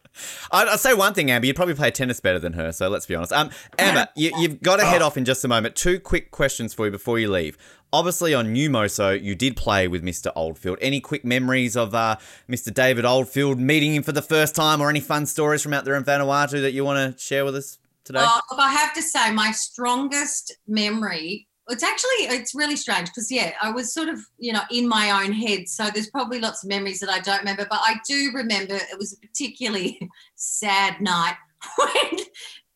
S6: I'd, say one thing, Amber. You'd probably play tennis better than her. So let's be honest. Um, Amber, you, have got to head off in just a moment. Two quick questions for you before you leave. Obviously, on New Moso, you did play with Mr. Oldfield. Any quick memories of uh, Mr. David Oldfield meeting him for the first time, or any fun stories from out there in Vanuatu that you want to share with us today? Uh,
S1: I have to say, my strongest memory it's actually it's really strange because yeah i was sort of you know in my own head so there's probably lots of memories that i don't remember but i do remember it was a particularly sad night when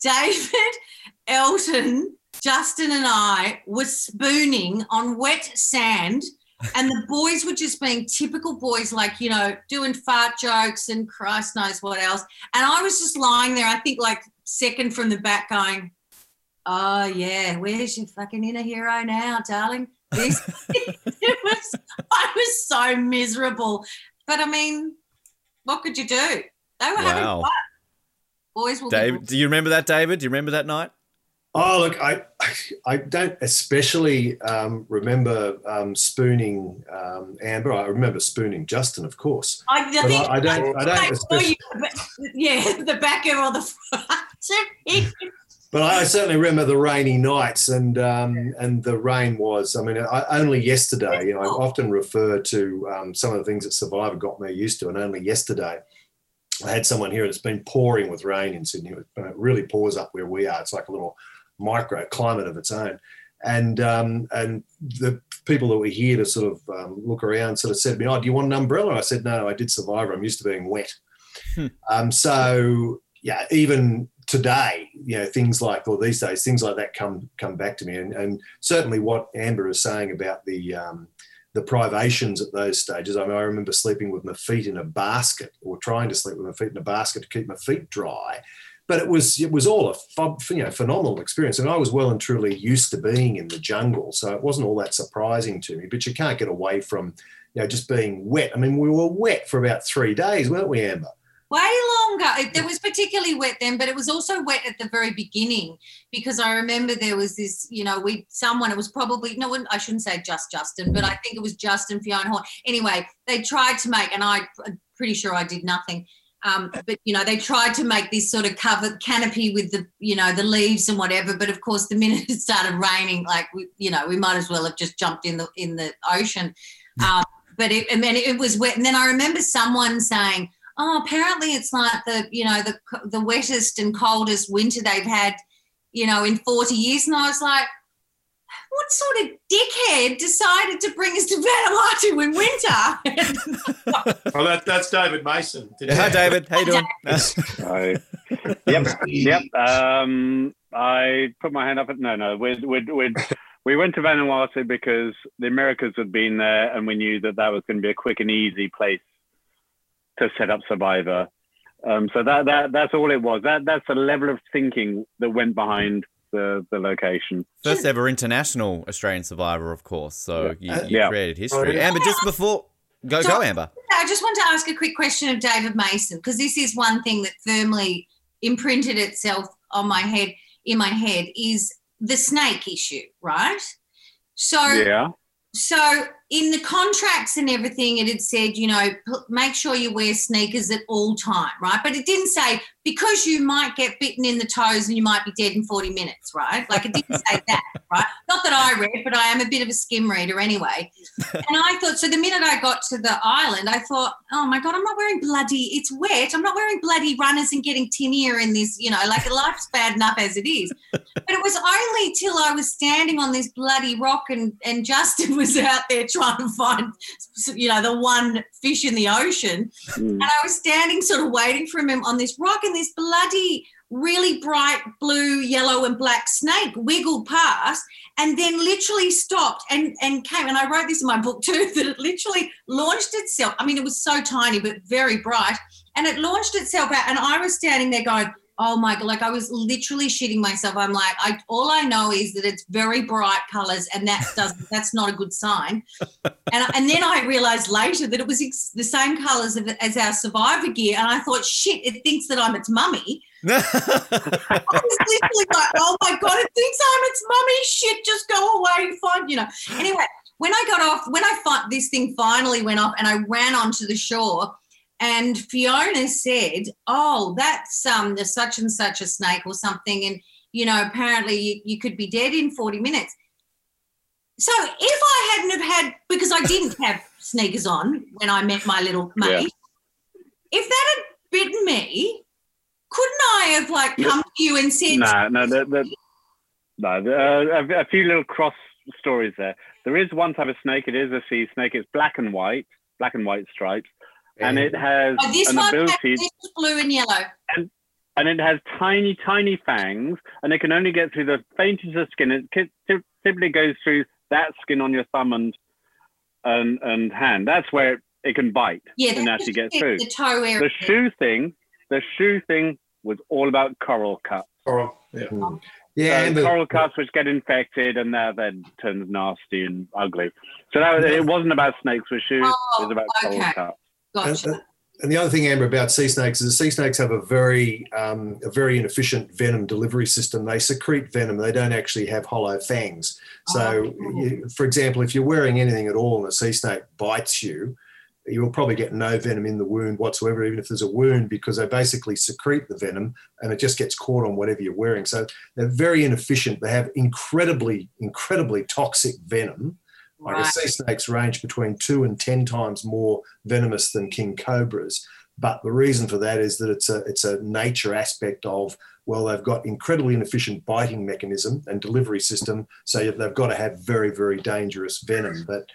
S1: david elton justin and i were spooning on wet sand and the boys were just being typical boys like you know doing fart jokes and christ knows what else and i was just lying there i think like second from the back going Oh yeah, where's your fucking inner hero now, darling? This it was I was so miserable. But I mean, what could you do? They were wow. having fun. Boys will
S6: David, do you remember that, David? Do you remember that night?
S3: Oh look, I I don't especially um, remember um, spooning um, Amber. I remember spooning Justin, of course.
S1: I, I,
S3: think, I, I don't. I don't.
S1: Especially... You, yeah, the backer or the front.
S3: But I certainly remember the rainy nights, and um, and the rain was. I mean, I, only yesterday. You know, I often refer to um, some of the things that Survivor got me used to, and only yesterday, I had someone here. and It's been pouring with rain in Sydney. It really pours up where we are. It's like a little microclimate of its own. And um, and the people that were here to sort of um, look around sort of said to me, "Oh, do you want an umbrella?" I said, "No, I did Survivor. I'm used to being wet." Hmm. Um, so yeah, even today, you know, things like, or these days, things like that come come back to me, and, and certainly what Amber is saying about the um, the privations at those stages. I mean, I remember sleeping with my feet in a basket, or trying to sleep with my feet in a basket to keep my feet dry, but it was it was all a you know phenomenal experience, and I was well and truly used to being in the jungle, so it wasn't all that surprising to me. But you can't get away from you know just being wet. I mean, we were wet for about three days, weren't we, Amber?
S1: way longer. It, was particularly wet then, but it was also wet at the very beginning because I remember there was this, you know, we someone it was probably no one. I shouldn't say just Justin, but I think it was Justin Fiona Horne. Anyway, they tried to make, and I, I'm pretty sure I did nothing. Um, but you know they tried to make this sort of covered canopy with the you know the leaves and whatever but of course the minute it started raining like we you know we might as well have just jumped in the in the ocean. Um, but it, I mean, it was wet. And then I remember someone saying oh, apparently it's like the, you know, the, the wettest and coldest winter they've had, you know, in 40 years. And I was like, what sort of dickhead decided to bring us to Vanuatu in winter?
S7: well, that, that's David Mason.
S6: Yeah, hi, David. How you doing?
S5: hi. Yep. Yep. Um, I put my hand up. At, no, no. We'd, we'd, we'd, we went to Vanuatu because the Americas had been there, and we knew that that was going to be a quick and easy place to set up Survivor. Um, so that that that's all it was. That that's the level of thinking that went behind the the location.
S6: First ever international Australian Survivor, of course. So yeah. you, uh, you yeah. created history. Amber, just before go so, go, Amber.
S1: I just want to ask a quick question of David Mason because this is one thing that firmly imprinted itself on my head in my head is the snake issue, right? So
S5: yeah.
S1: So in the contracts and everything, it had said, you know, make sure you wear sneakers at all time, right? But it didn't say because you might get bitten in the toes and you might be dead in 40 minutes, right? Like it didn't say that, right? Not that I read, but I am a bit of a skim reader anyway. And I thought, so the minute I got to the island, I thought, oh my God, I'm not wearing bloody, it's wet. I'm not wearing bloody runners and getting tinnier in this, you know, like life's bad enough as it is. But it was only till I was standing on this bloody rock and, and Justin was out there trying to find, you know, the one fish in the ocean. Mm. And I was standing sort of waiting for him on this rock this bloody really bright blue, yellow, and black snake wiggled past and then literally stopped and, and came. And I wrote this in my book too that it literally launched itself. I mean, it was so tiny, but very bright. And it launched itself out. And I was standing there going, oh my god like i was literally shitting myself i'm like i all i know is that it's very bright colors and that does that's not a good sign and, and then i realized later that it was ex- the same colors as our survivor gear and i thought shit it thinks that i'm its mummy I was literally like, oh my God, it thinks I'm its mummy. Shit, just go away. Fine, you know. Anyway, when I got off, when I thought this thing finally went off and I ran onto the shore, and Fiona said, "Oh, that's um, there's such and such a snake or something, and you know, apparently you, you could be dead in 40 minutes." So if I hadn't have had, because I didn't have sneakers on when I met my little mate, yeah. if that had bitten me, couldn't I have like come to you and said,
S5: "No, no, that, that, no." Uh, a, a few little cross stories there. There is one type of snake. It is a sea snake. It's black and white, black and white stripes and it has
S1: oh, this
S5: an
S1: one
S5: ability.
S1: Has, this blue and yellow.
S5: And, and it has tiny, tiny fangs, and it can only get through the faintest of skin. It typically goes through that skin on your thumb and and, and hand. That's where it, it can bite
S1: yeah,
S5: and actually get through.
S1: The toe area.
S5: The shoe thing, the shoe thing was all about coral cuts.
S7: Coral, yeah.
S3: Mm. Yeah,
S5: so the, coral cuts which get infected and that then turns nasty and ugly. So that was, it wasn't about snakes with shoes. Oh, it was about okay. coral cuts.
S1: Gotcha.
S3: And, and the other thing, Amber, about sea snakes is sea snakes have a very, um, a very inefficient venom delivery system. They secrete venom. They don't actually have hollow fangs. So, oh. you, for example, if you're wearing anything at all and a sea snake bites you, you will probably get no venom in the wound whatsoever, even if there's a wound, because they basically secrete the venom and it just gets caught on whatever you're wearing. So they're very inefficient. They have incredibly, incredibly toxic venom like right. sea snakes range between two and ten times more venomous than king cobras. But the reason for that is that it's a it's a nature aspect of well they've got incredibly inefficient biting mechanism and delivery system, so they've got to have very very dangerous venom. But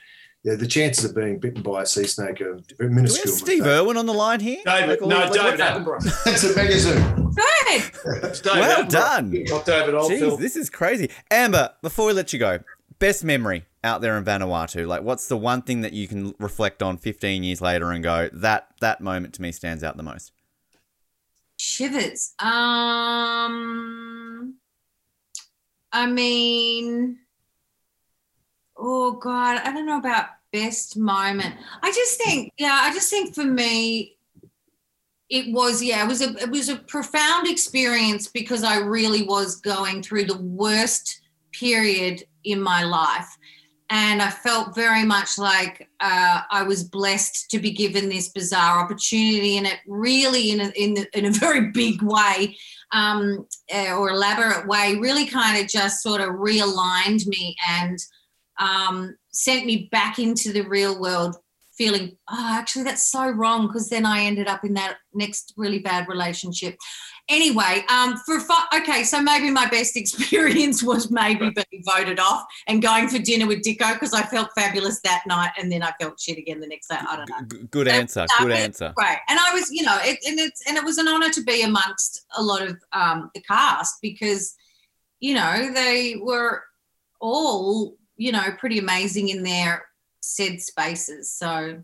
S3: yeah, the chances of being bitten by a sea snake are minuscule.
S6: Steve Irwin on the line here?
S7: David, like, no, like, David Attenborough.
S4: That's a magazine.
S1: Good.
S6: well done.
S7: Not David
S6: Jeez, this is crazy. Amber, before we let you go, best memory out there in Vanuatu? Like, what's the one thing that you can reflect on 15 years later and go, that that moment to me stands out the most?
S1: Shivers. Um, I mean, oh God, I don't know about best moment. I just think, yeah, I just think for me, it was yeah, it was a it was a profound experience because I really was going through the worst period in my life and I felt very much like uh, I was blessed to be given this bizarre opportunity, and it really, in a, in, the, in a very big way um, uh, or elaborate way, really kind of just sort of realigned me and um, sent me back into the real world, feeling, oh, actually, that's so wrong, because then I ended up in that next really bad relationship anyway, um, for okay, so maybe my best experience was maybe being voted off and going for dinner with Dicko because I felt fabulous that night, and then I felt shit again the next day. I don't know.
S6: Good answer. good answer.
S1: Right, and I was, you know, it, and it's and it was an honour to be amongst a lot of um, the cast because, you know, they were all, you know, pretty amazing in their said spaces. So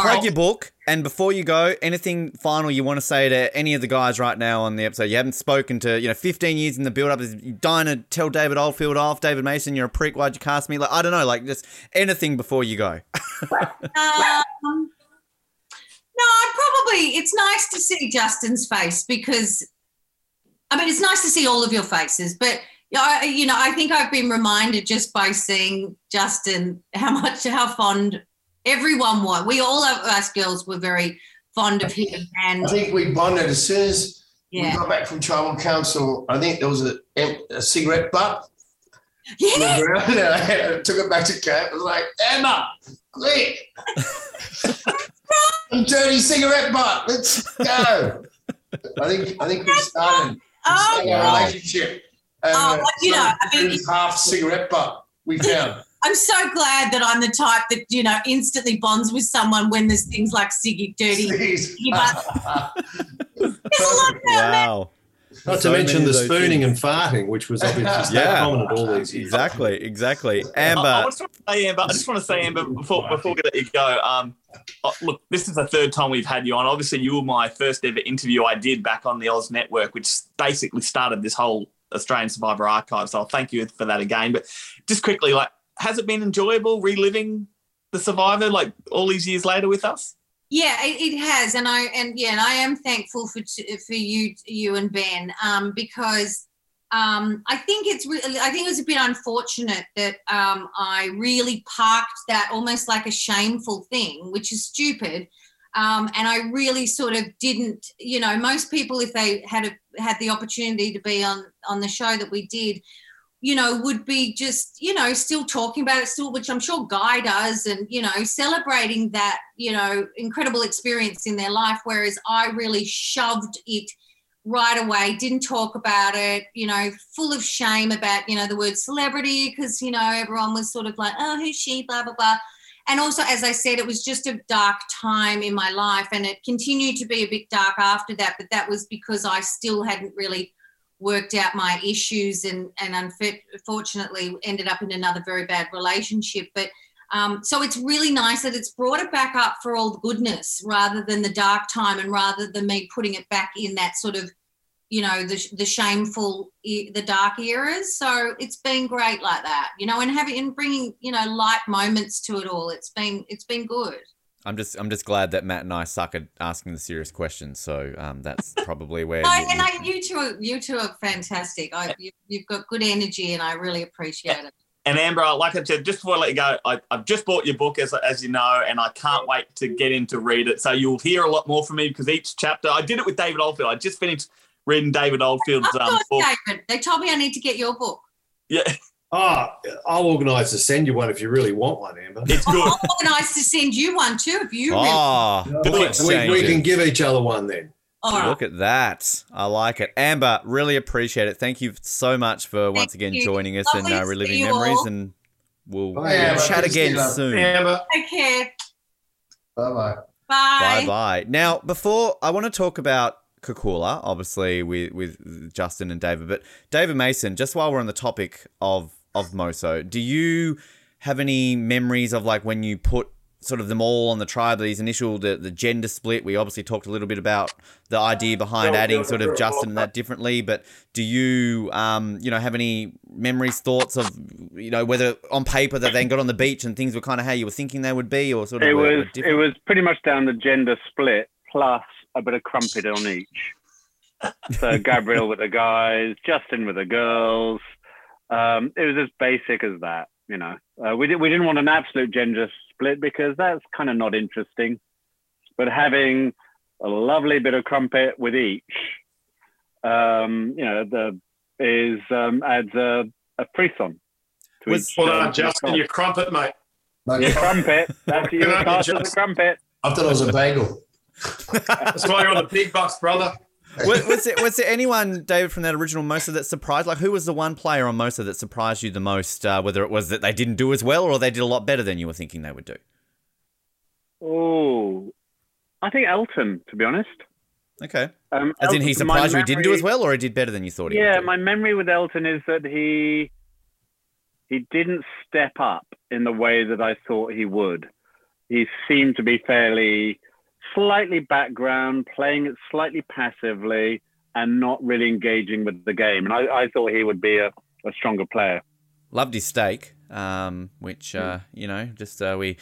S6: Plug your book, and before you go, anything final you want to say to any of the guys right now on the episode? You haven't spoken to, you know, 15 years in the build up. Is dying to tell David Oldfield off, David Mason, you're a prick. Why'd you cast me? Like, I don't know, like just anything before you go.
S1: um, no, probably. It's nice to see Justin's face because, I mean, it's nice to see all of your faces, but you know, I think I've been reminded just by seeing Justin how much how fond everyone was. We all of us girls were very fond of him. And
S4: I think we bonded as soon as yeah. we got back from tribal council. I think there was a, a cigarette butt.
S1: Yeah.
S4: I took it back to camp. I was like, Emma, quick. dirty cigarette butt. Let's go. I think I think we started,
S1: oh,
S4: started a relationship.
S1: And, oh, uh, you know,
S4: I mean, half cigarette butt we found.
S1: I'm so glad that I'm the type that you know instantly bonds with someone when there's things like Siggy Dirty. there's a lot
S3: wow. Not so to mention the spooning and farting, which was obviously yeah, prominent all these years.
S6: Exactly, exactly. Amber.
S2: I, I, just want to say, Amber, I just want to say, Amber, before, before we let you go, um, oh, look, this is the third time we've had you on. Obviously, you were my first ever interview I did back on the Oz Network, which basically started this whole Australian Survivor archive. So I'll thank you for that again. But just quickly, like, has it been enjoyable reliving the Survivor like all these years later with us?
S1: Yeah, it, it, has, and I and yeah, and I am thankful for for you, you and Ben, um, because um, I think it's really, I think it was a bit unfortunate that um, I really parked that almost like a shameful thing, which is stupid. Um, and I really sort of didn't, you know, most people, if they had a, had the opportunity to be on on the show that we did, you know, would be just, you know, still talking about it still, which I'm sure Guy does, and, you know, celebrating that, you know, incredible experience in their life. Whereas I really shoved it right away, didn't talk about it, you know, full of shame about, you know, the word celebrity, because, you know, everyone was sort of like, oh, who's she, blah, blah, blah. And also, as I said, it was just a dark time in my life, and it continued to be a bit dark after that. But that was because I still hadn't really worked out my issues and and unfortunately ended up in another very bad relationship but um, so it's really nice that it's brought it back up for all the goodness rather than the dark time and rather than me putting it back in that sort of you know the, the shameful the dark eras so it's been great like that you know and having and bringing you know light moments to it all. It's been it's been good
S6: I'm just I'm just glad that Matt and I suck at asking the serious questions. So um, that's probably where.
S1: no, you, and I, you two are you two are fantastic. I, you, have got good energy, and I really appreciate it.
S2: And Amber, like I said, just before I let you go, I, have just bought your book, as, as you know, and I can't wait to get in to read it. So you'll hear a lot more from me because each chapter, I did it with David Oldfield. I just finished reading David Oldfield's um, book.
S1: David, they told me I need to get your book.
S2: Yeah.
S3: Oh, I'll organise to send you one if you really want one, Amber.
S2: It's good.
S1: I'll organise to send you one too if you
S6: oh,
S3: really. we, we, can give each other one then.
S6: Right. Look at that. I like it. Amber, really appreciate it. Thank you so much for Thank once again you. joining us Lovely and uh, reliving memories. All. And we'll, Bye, we'll chat again soon.
S7: Amber.
S1: Take care.
S4: Bye-bye.
S1: Bye.
S6: Bye-bye. Now, before I want to talk about Kakula, obviously with, with Justin and David, but David Mason, just while we're on the topic of of Moso. Do you have any memories of like when you put sort of them all on the tribe, these initial the, the gender split. We obviously talked a little bit about the idea behind adding sort of Justin and that differently. But do you um, you know have any memories, thoughts of you know whether on paper that then got on the beach and things were kind of how you were thinking they would be, or sort of
S5: it was it was pretty much down the gender split plus a bit of crumpet on each. So Gabriel with the guys, Justin with the girls. Um, it was as basic as that, you know. Uh, we, did, we didn't want an absolute gender split because that's kind of not interesting. But having a lovely bit of crumpet with each, um, you know, the is um, adds a, a frisson.
S7: To Was, each, well uh, Justin, your crumpet, mate.
S5: Your crumpet. That's your class as a crumpet.
S4: I thought it was a bagel.
S7: That's why you're on the big bucks, brother
S6: was, there, was there anyone, David, from that original Moso that surprised? Like, who was the one player on Moso that surprised you the most? Uh, whether it was that they didn't do as well or they did a lot better than you were thinking they would do?
S5: Oh, I think Elton, to be honest.
S6: Okay. Um, as in, he surprised you he didn't do as well, or he did better than you thought he?
S5: Yeah, my memory with Elton is that he he didn't step up in the way that I thought he would. He seemed to be fairly slightly background, playing it slightly passively, and not really engaging with the game. And I, I thought he would be a, a stronger player.
S6: Loved his steak, um, which, uh, you know, just uh, we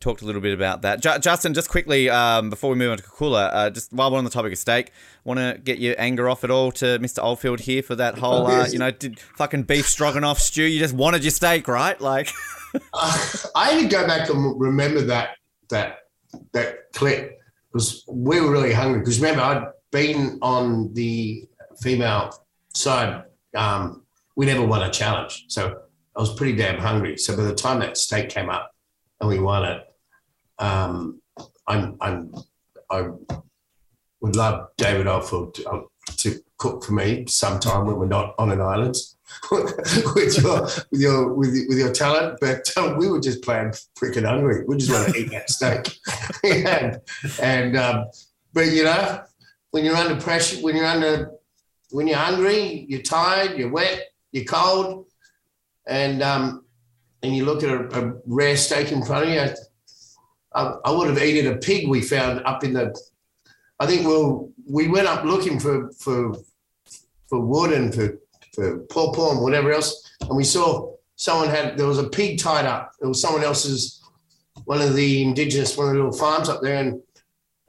S6: talked a little bit about that. J- Justin, just quickly um, before we move on to Kakula, uh, just while we're on the topic of steak, want to get your anger off at all to Mr. Oldfield here for that whole, uh, you know, did fucking beef stroganoff stew. You just wanted your steak, right? Like,
S4: uh, I need to go back and remember that that that clip because we were really hungry. Because remember, I'd been on the female side. Um, we never won a challenge, so I was pretty damn hungry. So by the time that steak came up and we won it, um, I'm, I'm, I would love David Oldfield to, uh, to cook for me sometime when we're not on an island. with your with your with, with your talent, but um, we were just playing freaking hungry. We just want to eat that steak, and, and um, but you know when you're under pressure, when you're under when you're hungry, you're tired, you're wet, you're cold, and um, and you look at a, a rare steak in front of you. I, I, would have eaten a pig we found up in the. I think we'll, we went up looking for for for wood and for for pawpaw and whatever else. And we saw someone had there was a pig tied up. It was someone else's, one of the indigenous, one of the little farms up there, and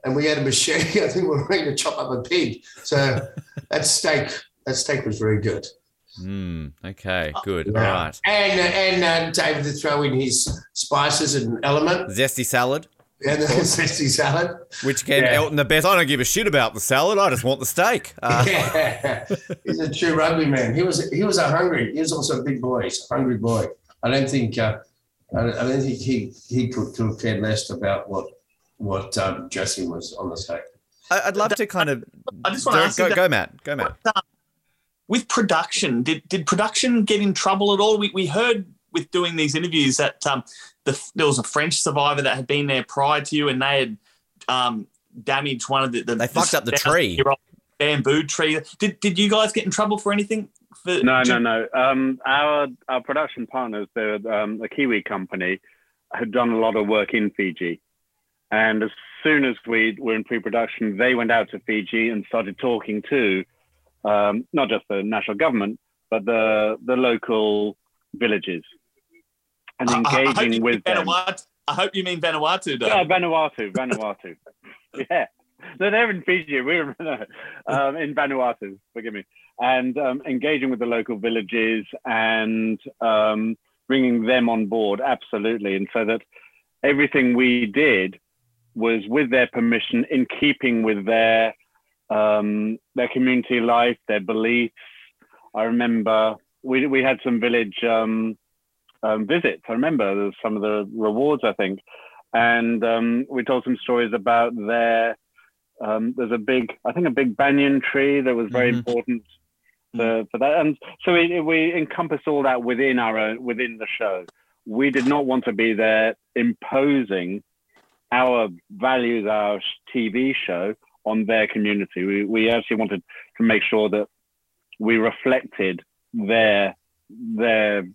S4: and we had a machete. I think we were ready to chop up a pig. So that steak, that steak was very good.
S6: Mm, okay, good. Yeah. All right.
S4: And and uh, David to throw in his spices and element.
S6: Zesty salad.
S4: And the zesty salad.
S6: Which came yeah. Elton the best. I don't give a shit about the salad. I just want the steak. Uh,
S4: yeah. He's a true rugby man. He was he was a hungry. He was also a big boy. He's a hungry boy. I don't think uh, I, don't think he he could, could have cared less about what what um, dressing was on the steak.
S6: I'd love to kind of. I just want to ask go, go, Matt. Go, Matt. Uh,
S2: with production, did did production get in trouble at all? We we heard with doing these interviews that um, the, there was a French survivor that had been there prior to you, and they had um, damaged one of the. the
S6: they fucked up the tree.
S2: Bamboo tree. Did did you guys get in trouble for anything? For,
S5: no, no, no. Um, our our production partners, they're um, a Kiwi company, had done a lot of work in Fiji, and as soon as we were in pre-production, they went out to Fiji and started talking to um, not just the national government, but the the local villages and engaging with them.
S2: Vanuatu. I hope you mean Vanuatu, though.
S5: Yeah, Vanuatu, Vanuatu. yeah. No, they're in Fiji. We're um, in Vanuatu, forgive me. And um, engaging with the local villages and um, bringing them on board, absolutely. And so that everything we did was with their permission, in keeping with their um, their community life, their beliefs. I remember we we had some village um, um, visits. I remember some of the rewards, I think. And um, we told some stories about their, um, there's a big, I think a big banyan tree that was very mm-hmm. important for, for, that. And so we, we encompass all that within our own, within the show. We did not want to be there imposing our values, our TV show on their community. We, we actually wanted to make sure that we reflected their their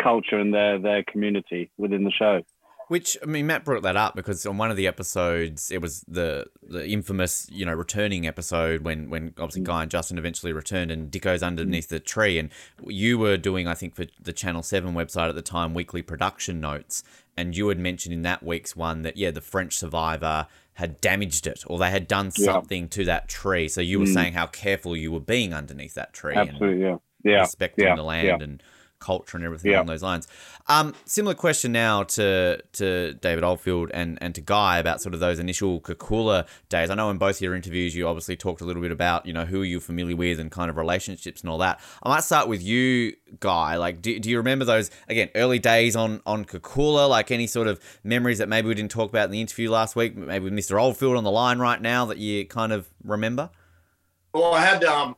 S5: culture and their their community within the show.
S6: Which I mean, Matt brought that up because on one of the episodes, it was the the infamous, you know, returning episode when when obviously Guy and Justin eventually returned, and Dicko's underneath the tree, and you were doing, I think, for the Channel Seven website at the time, weekly production notes, and you had mentioned in that week's one that yeah, the French survivor had damaged it or they had done something yeah. to that tree. So you were mm. saying how careful you were being underneath that tree.
S5: Absolutely, and yeah. Yeah.
S6: Respecting
S5: yeah.
S6: the land yeah. and culture and everything along those lines. Um, similar question now to to David Oldfield and, and to Guy about sort of those initial Kakula days. I know in both your interviews you obviously talked a little bit about, you know, who are you familiar with and kind of relationships and all that. I might start with you, Guy. Like do, do you remember those again, early days on on Kakula, like any sort of memories that maybe we didn't talk about in the interview last week, maybe with Mr. Oldfield on the line right now that you kind of remember?
S7: Well, I had um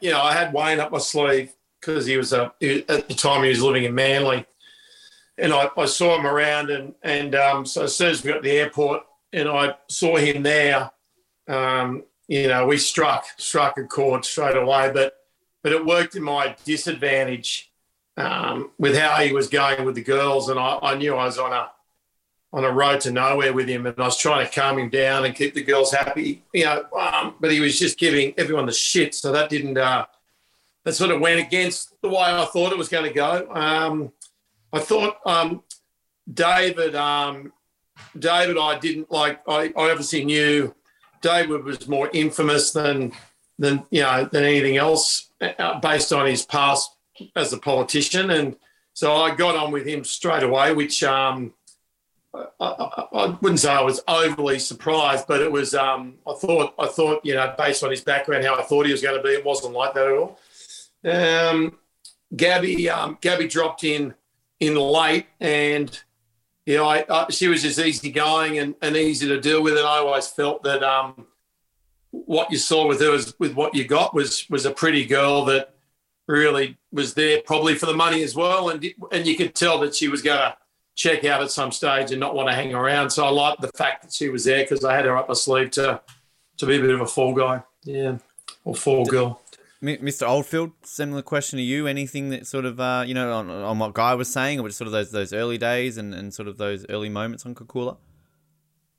S7: you know, I had Wayne up my sleeve because he was a he, at the time he was living in Manly, and I, I saw him around, and and um, so as soon as we got to the airport, and I saw him there, um, you know, we struck struck a chord straight away, but but it worked in my disadvantage um, with how he was going with the girls, and I, I knew I was on a on a road to nowhere with him, and I was trying to calm him down and keep the girls happy, you know. Um, but he was just giving everyone the shit, so that didn't uh, that sort of went against the way I thought it was going to go. Um, I thought um, David, um, David, I didn't like. I, I, obviously knew David was more infamous than than you know than anything else, uh, based on his past as a politician, and so I got on with him straight away, which. Um, I, I, I, wouldn't say I was overly surprised, but it was. Um, I thought. I thought, you know, based on his background, how I thought he was going to be, it wasn't like that at all. Um, Gabby, um, Gabby dropped in in late, and you know, I, I, she was just easy going and, and easy to deal with. And I always felt that um, what you saw with her was, with what you got was was a pretty girl that really was there probably for the money as well. And and you could tell that she was going to check out at some stage and not want to hang around. So I liked the fact that she was there because I had her up my sleeve to to be a bit of a fall guy. Yeah, or fall girl.
S6: Mr. Oldfield, similar question to you. Anything that sort of, uh, you know, on, on what Guy was saying, or just sort of those those early days and, and sort of those early moments on Kakula?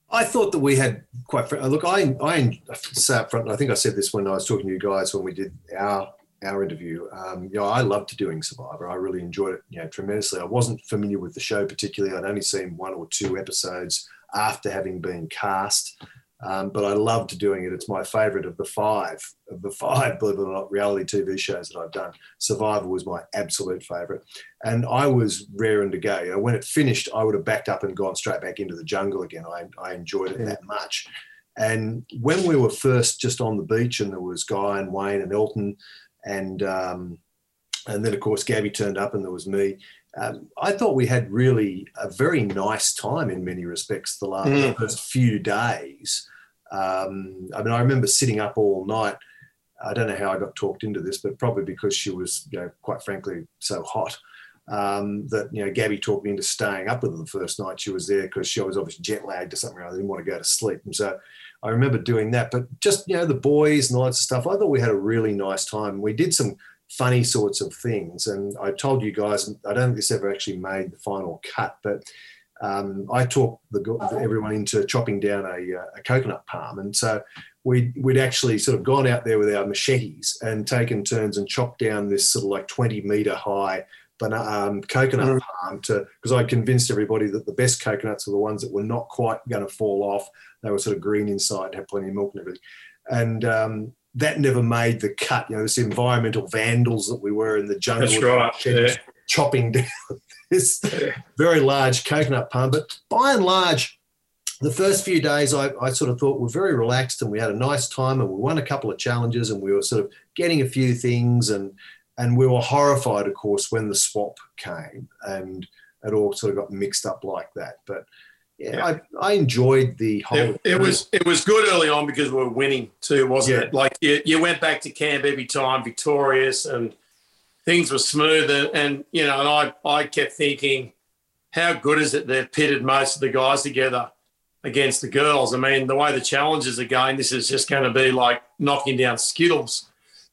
S3: I thought that we had quite. Look, I I say up front. I think I said this when I was talking to you guys when we did our our interview. Um, you know, I loved doing Survivor. I really enjoyed it, you know, tremendously. I wasn't familiar with the show particularly. I'd only seen one or two episodes after having been cast. Um, but I loved doing it. It's my favourite of the five of the five, believe it or not, reality TV shows that I've done. Survivor was my absolute favourite, and I was raring to go. You know, when it finished, I would have backed up and gone straight back into the jungle again. I, I enjoyed it yeah. that much. And when we were first just on the beach, and there was Guy and Wayne and Elton, and um, and then of course Gabby turned up, and there was me. Um, I thought we had really a very nice time in many respects the last mm. first few days. Um, I mean, I remember sitting up all night. I don't know how I got talked into this, but probably because she was, you know, quite frankly, so hot um, that you know Gabby talked me into staying up with her the first night she was there because she was obviously jet lagged or something. I didn't want to go to sleep, and so I remember doing that. But just you know the boys and all that stuff. I thought we had a really nice time. We did some funny sorts of things, and I told you guys I don't think this ever actually made the final cut, but um, I talked the, everyone into chopping down a, uh, a, coconut palm. And so we'd, we'd actually sort of gone out there with our machetes and taken turns and chopped down this sort of like 20 meter high um, coconut mm. palm to because I convinced everybody that the best coconuts were the ones that were not quite going to fall off. They were sort of green inside, had plenty of milk and everything. And um, that never made the cut. You know, this environmental vandals that we were in the jungle.
S7: Right. Yeah.
S3: Chopping down this very large coconut palm. But by and large, the first few days I, I, sort of thought were very relaxed and we had a nice time and we won a couple of challenges and we were sort of getting a few things and and we were horrified of course when the swap came and it all sort of got mixed up like that but yeah. I, I enjoyed the whole
S7: it, it, was it was good early on because we were winning too wasn't yeah. it like you, you went back to camp every time victorious and things were smooth and, and you know, and I, I kept thinking, how good is it they've pitted most of the guys together against the girls? I mean, the way the challenges are going, this is just going to be like knocking down skittles.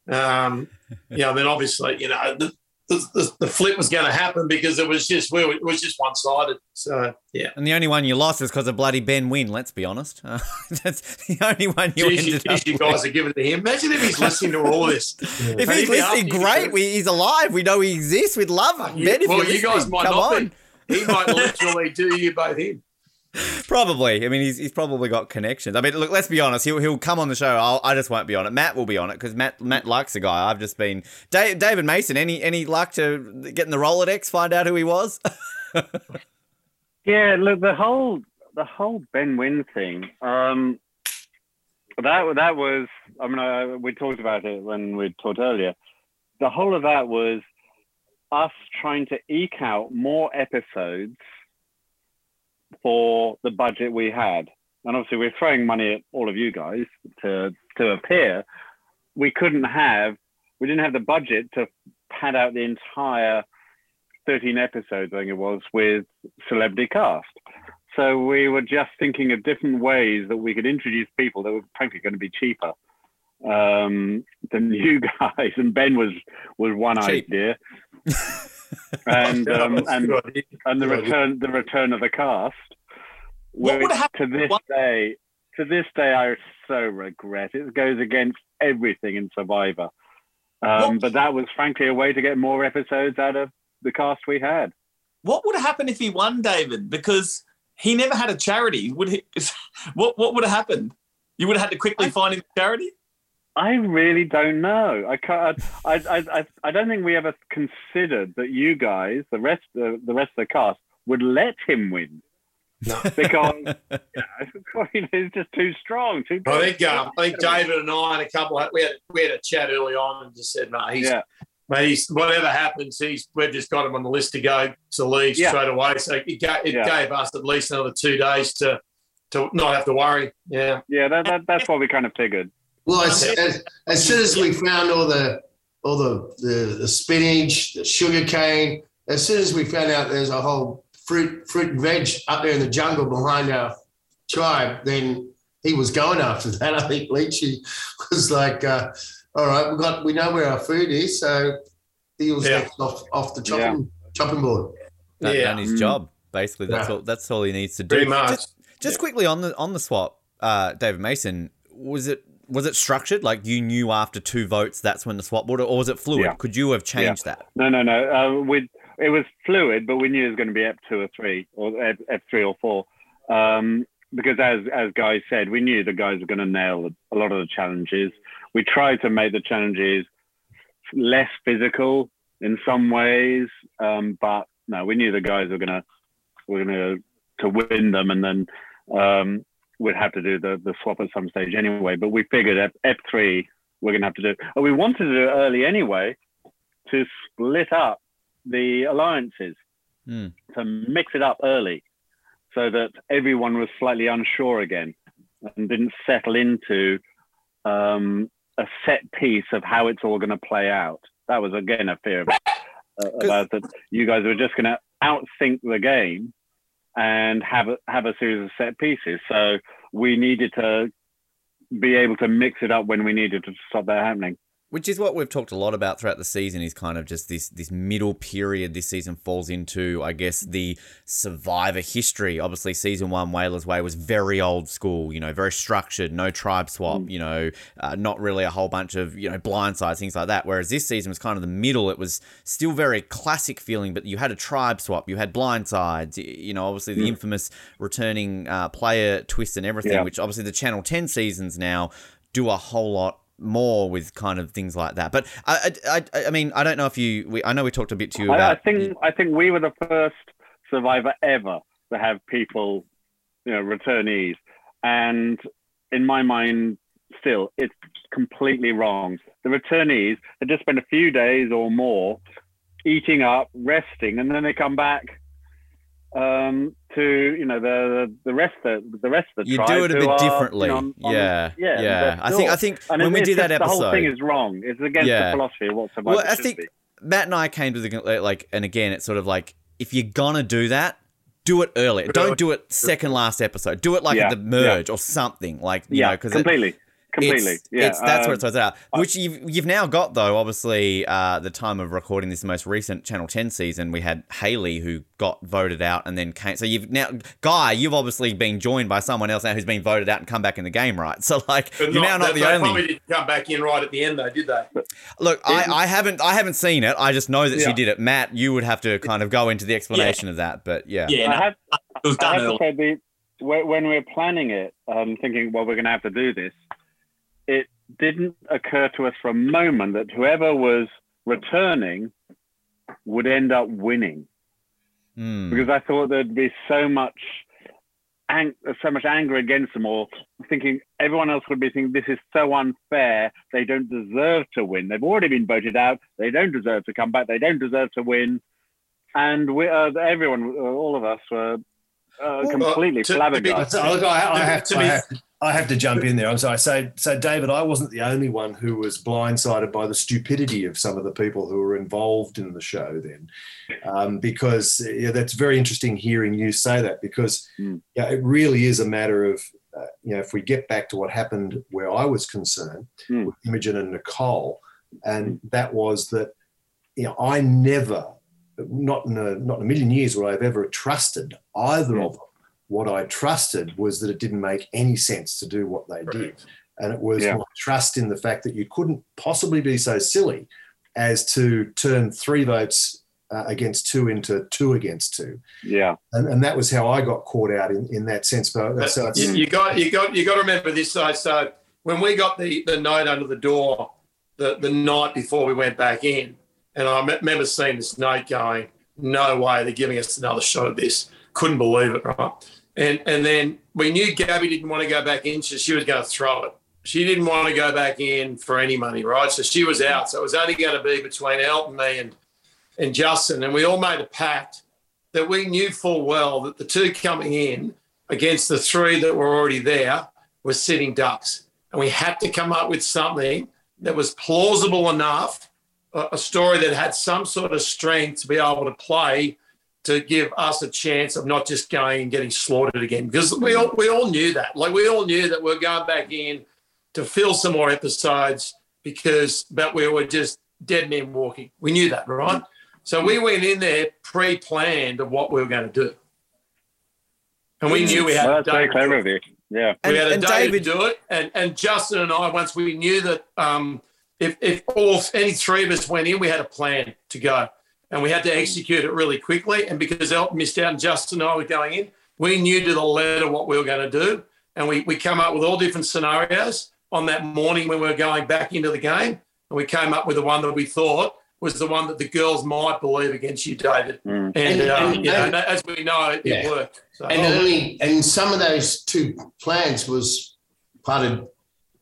S7: Um, you know, then obviously, you know, the, the, the, the flip was going to happen because it was just well, it was just one sided. So yeah.
S6: And the only one you lost is because of bloody Ben Wynn. Let's be honest. Uh, that's the only one you
S7: Jeez,
S6: ended
S7: you,
S6: up.
S7: you guys are giving it to him. Imagine if he's listening to all this.
S6: If
S7: Maybe
S6: he's listening, great. We, he's alive. We know he exists. We'd love
S7: You-
S6: Ben. If
S7: well, you guys might
S6: Come
S7: not
S6: on.
S7: be. He might literally do you both in.
S6: Probably. I mean, he's, he's probably got connections. I mean, look, let's be honest. He'll, he'll come on the show. I'll, I just won't be on it. Matt will be on it because Matt Matt likes the guy. I've just been Dave, David Mason. Any any luck to getting the Rolodex? Find out who he was.
S5: Yeah, look, the whole the whole Ben Wynn thing. Um, that that was. I mean, uh, we talked about it when we talked earlier. The whole of that was us trying to eke out more episodes for the budget we had, and obviously we're throwing money at all of you guys to to appear. We couldn't have. We didn't have the budget to pad out the entire 13 episodes, I think it was, with celebrity cast. So we were just thinking of different ways that we could introduce people that were frankly going to be cheaper um, than you guys. And Ben was was one
S6: Cheap.
S5: idea, and um, and and the return the return of the cast.
S2: What would happen-
S5: to this
S2: what-
S5: day? To this day, I so regret it. goes against everything in Survivor. Um, but that was frankly a way to get more episodes out of the cast we had.
S2: What would happen if he won, David? Because he never had a charity. Would he? What What would have happened? You would have had to quickly find him a charity.
S5: I really don't know. I can't. I, I, I, I don't think we ever considered that you guys, the rest, the, the rest of the cast, would let him win
S7: No.
S5: because you know, he's just too strong. Too.
S7: I think um, I think David and I and a couple we had we had a chat early on and just said, mate, he's
S5: Yeah.
S7: mate, he's whatever happens, he's we've just got him on the list to go to leave
S5: Yeah.
S7: straight away. So it, ga- it
S5: Yeah.
S7: gave us at least another two days to to not have to worry. Yeah.
S5: Yeah, that, that, that's what we kind of figured.
S4: Well, as, as, as soon as we found all the all the, the, the spinach, the sugar cane, as soon as we found out there's a whole fruit fruit and veg up there in the jungle behind our tribe, then he was going after that. I think Leechy was like, uh, "All right, we got we know where our food is, so he was
S7: Yeah.
S4: next off off the chopping chopping board."
S6: Done,
S7: Yeah.
S6: done his
S5: Mm.
S6: job. Basically, that's
S4: Yeah.
S6: all. That's all he needs to do.
S7: Pretty much.
S6: Just, just quickly on the on the swap, uh, David Mason. Was it was it structured like you knew after two votes that's when the swap would, or was it fluid?
S5: Yeah.
S6: Could you have changed that?
S5: No, no, no. Uh, we it was fluid, but we knew it was going to be F two or three, or F, F three or four, um, because as as guys said, we knew the guys were going to nail a lot of the challenges. We tried to make the challenges less physical in some ways, um, but no, we knew the guys were going to were going to to win them, and then um, we'd have to do the the swap at some stage anyway. But we figured at F three we're going to have to do. Oh, we wanted to do it early anyway to split up the alliances
S6: Hmm.
S5: to mix it up early so that everyone was slightly unsure again and didn't settle into um, a set piece of how it's all going to play out. That was again a fear of, uh, about that you guys were just going to outthink the game and have a, have a series of set pieces. So we needed to be able to mix it up when we needed to stop that happening.
S6: Which is what we've talked a lot about throughout the season is kind of just this this middle period this season falls into, I guess, the survivor history. Obviously, season one, Whalers Way was very old school, you know, very structured, no tribe swap, you know, uh, not really a whole bunch of, you know, blindsides, things like that. Whereas this season was kind of the middle. It was still very classic feeling, but you had a tribe swap, you had blindsides, you know, obviously the infamous returning uh, player twist and everything,
S5: Yeah.
S6: which obviously the Channel 10 seasons now do a whole lot more with kind of things like that. But I, I, I, mean, I don't know if you. We, I know we talked a bit to you
S5: I, I think I think we were the first survivor ever to have people, you know, returnees, and in my mind, still, it's completely wrong. The returnees had just spent a few days or more eating up, resting, and then they come back um, to you know the the rest of the rest of the
S6: you
S5: tribe
S6: do it a
S5: who
S6: bit
S5: are, you know,
S6: differently.
S5: on- on-
S6: yeah,
S5: yeah,
S6: yeah. I think. I think
S5: And
S6: when we
S5: it's
S6: did that episode,
S5: the whole thing is wrong. It's against
S6: Yeah.
S5: the philosophy of what survivor
S6: well, I think
S5: be.
S6: Matt and I came to the like, and again, it's sort of like if you're gonna do that. Do it early. Don't do it second last episode. Do it like
S5: Yeah,
S6: at the merge or something like you
S5: yeah,
S6: know because
S5: completely,
S6: because
S5: completely.
S6: It's,
S5: yeah,
S6: it's, that's
S5: uh,
S6: where it starts out. Which you've you've now got though. Obviously, uh, the time of recording this most recent Channel Ten season, we had Haley who got voted out and then came. So you've now, Guy, you've obviously been joined by someone else now who's been voted out and come back in the game, right? So like,
S7: But
S6: you're now not
S7: they
S6: the only.
S7: Probably didn't come back in right at the end, though, did they?
S6: Look, I, I haven't I haven't seen it. I just know that she did it. Matt, you would have to kind of go into the explanation of that, but yeah.
S2: Yeah,
S5: I have,
S2: it was
S5: I
S2: done
S5: have to say, the, when when we were planning it, um, thinking, well, we're going to have to do this, it didn't occur to us for a moment that whoever was returning would end up winning.
S6: Hmm.
S5: because I thought there'd be so much, ang- so much anger against them, all, thinking everyone else would be thinking this is so unfair. They don't deserve to win. They've already been voted out. They don't deserve to come back. They don't deserve to win. And we, uh, everyone, uh, all of us, were uh, completely
S7: to- to be-
S5: flabbergasted.
S3: So, look, I, I, have,
S7: To
S3: I,
S7: be-
S3: have, I have to jump in there. I'm sorry. So, so David, I wasn't the only one who was blindsided by the stupidity of some of the people who were involved in the show then, um, because yeah, that's very interesting hearing you say that because
S5: Mm.
S3: yeah, it really is a matter of uh, you know if we get back to what happened where I was concerned
S5: Mm.
S3: with Imogen and Nicole, and that was that you know I never, not in a, not in a million years would I have ever trusted either
S5: Mm.
S3: of them what I trusted was that it didn't make any sense to do what they did. And it was
S5: Yeah.
S3: my trust in the fact that you couldn't possibly be so silly as to turn three votes uh, against two into two against two.
S5: yeah,
S3: And, and that was how I got caught out in, in that sense. But,
S7: But
S3: so it's,
S7: you, you got you got you got to remember this side. So when we got the the note under the door the the night before we went back in, and I remember seeing this note going, "No way, they're giving us another shot at this." Couldn't believe it, right? And and then we knew Gabby didn't want to go back in, so she was going to throw it. She didn't want to go back in for any money, right? So she was out. So it was only going to be between Elton, me, and and Justin, and we all made a pact that we knew full well that the two coming in against the three that were already there were sitting ducks. And we had to come up with something that was plausible enough, a, a story that had some sort of strength to be able to play to give us a chance of not just going and getting slaughtered again. Because we all, we all knew that. Like we all knew that we're going back in to fill some more episodes because but we were just dead men walking. We knew that, right? So we went in there pre-planned of what we were going to do. And we knew we had
S5: well,
S7: a
S5: that's very
S7: day
S5: clever
S7: to
S5: of you. Yeah,
S6: And-
S7: we had a day
S6: David-
S7: to do it, and and Justin and I, once we knew that um, if if all any three of us went in, we had a plan to go, and we had to execute it really quickly. And because Elton missed out and Justin and I were going in, we knew to the letter what we were going to do, and we we come up with all different scenarios on that morning when we were going back into the game, and we came up with the one that we thought was the one that the girls might believe against you, David.
S5: Mm.
S7: And,
S4: And-
S7: uh,
S4: and-
S7: you know, as we know, it,
S4: Yeah.
S7: worked. So,
S4: And only and some of those two plans was part of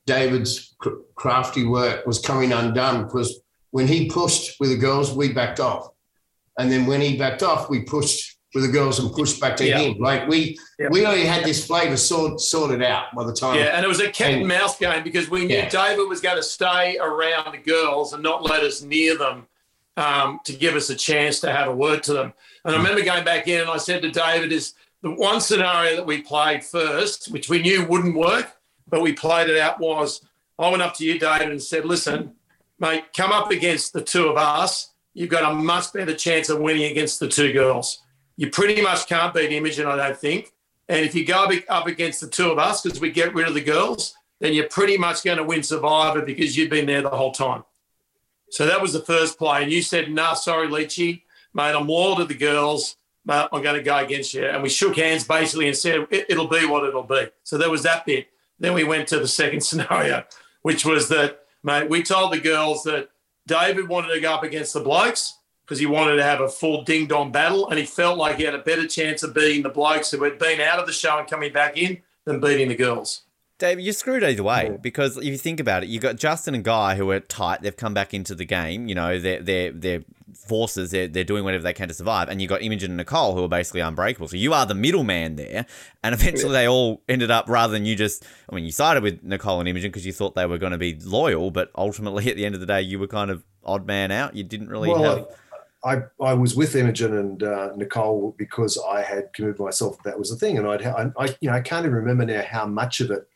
S4: David's crafty work was coming undone because when he pushed with the girls, we backed off, and then when he backed off, we pushed with the girls and pushed back to
S7: Yeah.
S4: him. Like we
S7: Yeah.
S4: we already had this flavour sort, sorted out by the time.
S7: Yeah, and it was a cat and mouse game because we knew
S4: Yeah.
S7: David was going to stay around the girls and not let us near them um, to give us a chance to have a word to them. And I remember going back in and I said to David, "Is the one scenario that we played first, which we knew wouldn't work, but we played it out was I went up to you, David, and said, "Listen, mate, come up against the two of us. You've got a much better chance of winning against the two girls. You pretty much can't beat Imogen, I don't think." And if you go up against the two of us, because we get rid of the girls, then you're pretty much going to win Survivor because you've been there the whole time. So that was the first play. And you said, nah, sorry, Leechy, mate, I'm loyal to the girls, I'm going to go against you. And we shook hands basically and said, it, it'll be what it'll be. So there was that bit. Then we went to the second scenario, which was that, mate, we told the girls that David wanted to go up against the blokes because he wanted to have a full ding dong battle, and he felt like he had a better chance of beating the blokes who had been out of the show and coming back in than beating the girls.
S6: David, you're screwed either way because if you think about it, you got Justin and Guy who are tight. They've come back into the game. You know, they're they're they're forces. They're, they're doing whatever they can to survive. And you got Imogen and Nicole who are basically unbreakable. So you are the middleman there. And eventually they all ended up rather than you just. I mean, you sided with Nicole and Imogen because you thought they were going to be loyal, but ultimately at the end of the day, you were kind of odd man out. You didn't really have.
S3: well, I, I was with Imogen and uh, Nicole because I had committed myself that was the thing, and I'd I, I you know I can't even remember now how much of it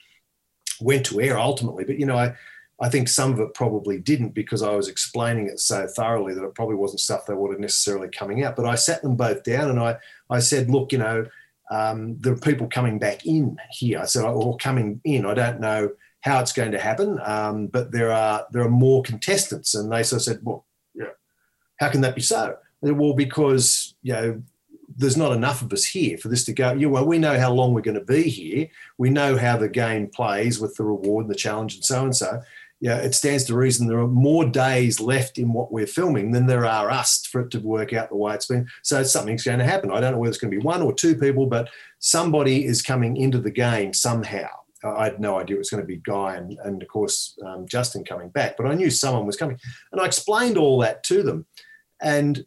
S3: went to air ultimately. But you know, I I think some of it probably didn't because I was explaining it so thoroughly that it probably wasn't stuff they wanted necessarily coming out. But I sat them both down and I I said, look, you know, um, there are people coming back in here. I said, or coming in. I don't know how it's going to happen, um, but there are there are more contestants. And they sort of said, well, yeah, how can that be so? Well, because you know there's not enough of us here for this to go. Yeah, well, we know how long we're going to be here. We know how the game plays with the reward and the challenge and so and so yeah, it stands to reason there are more days left in what we're filming than there are us for it to work out the way it's been. So something's going to happen. I don't know whether it's going to be one or two people, but somebody is coming into the game somehow. I had no idea it was going to be Guy and, and of course, um, Justin coming back, but I knew someone was coming. And I explained all that to them. And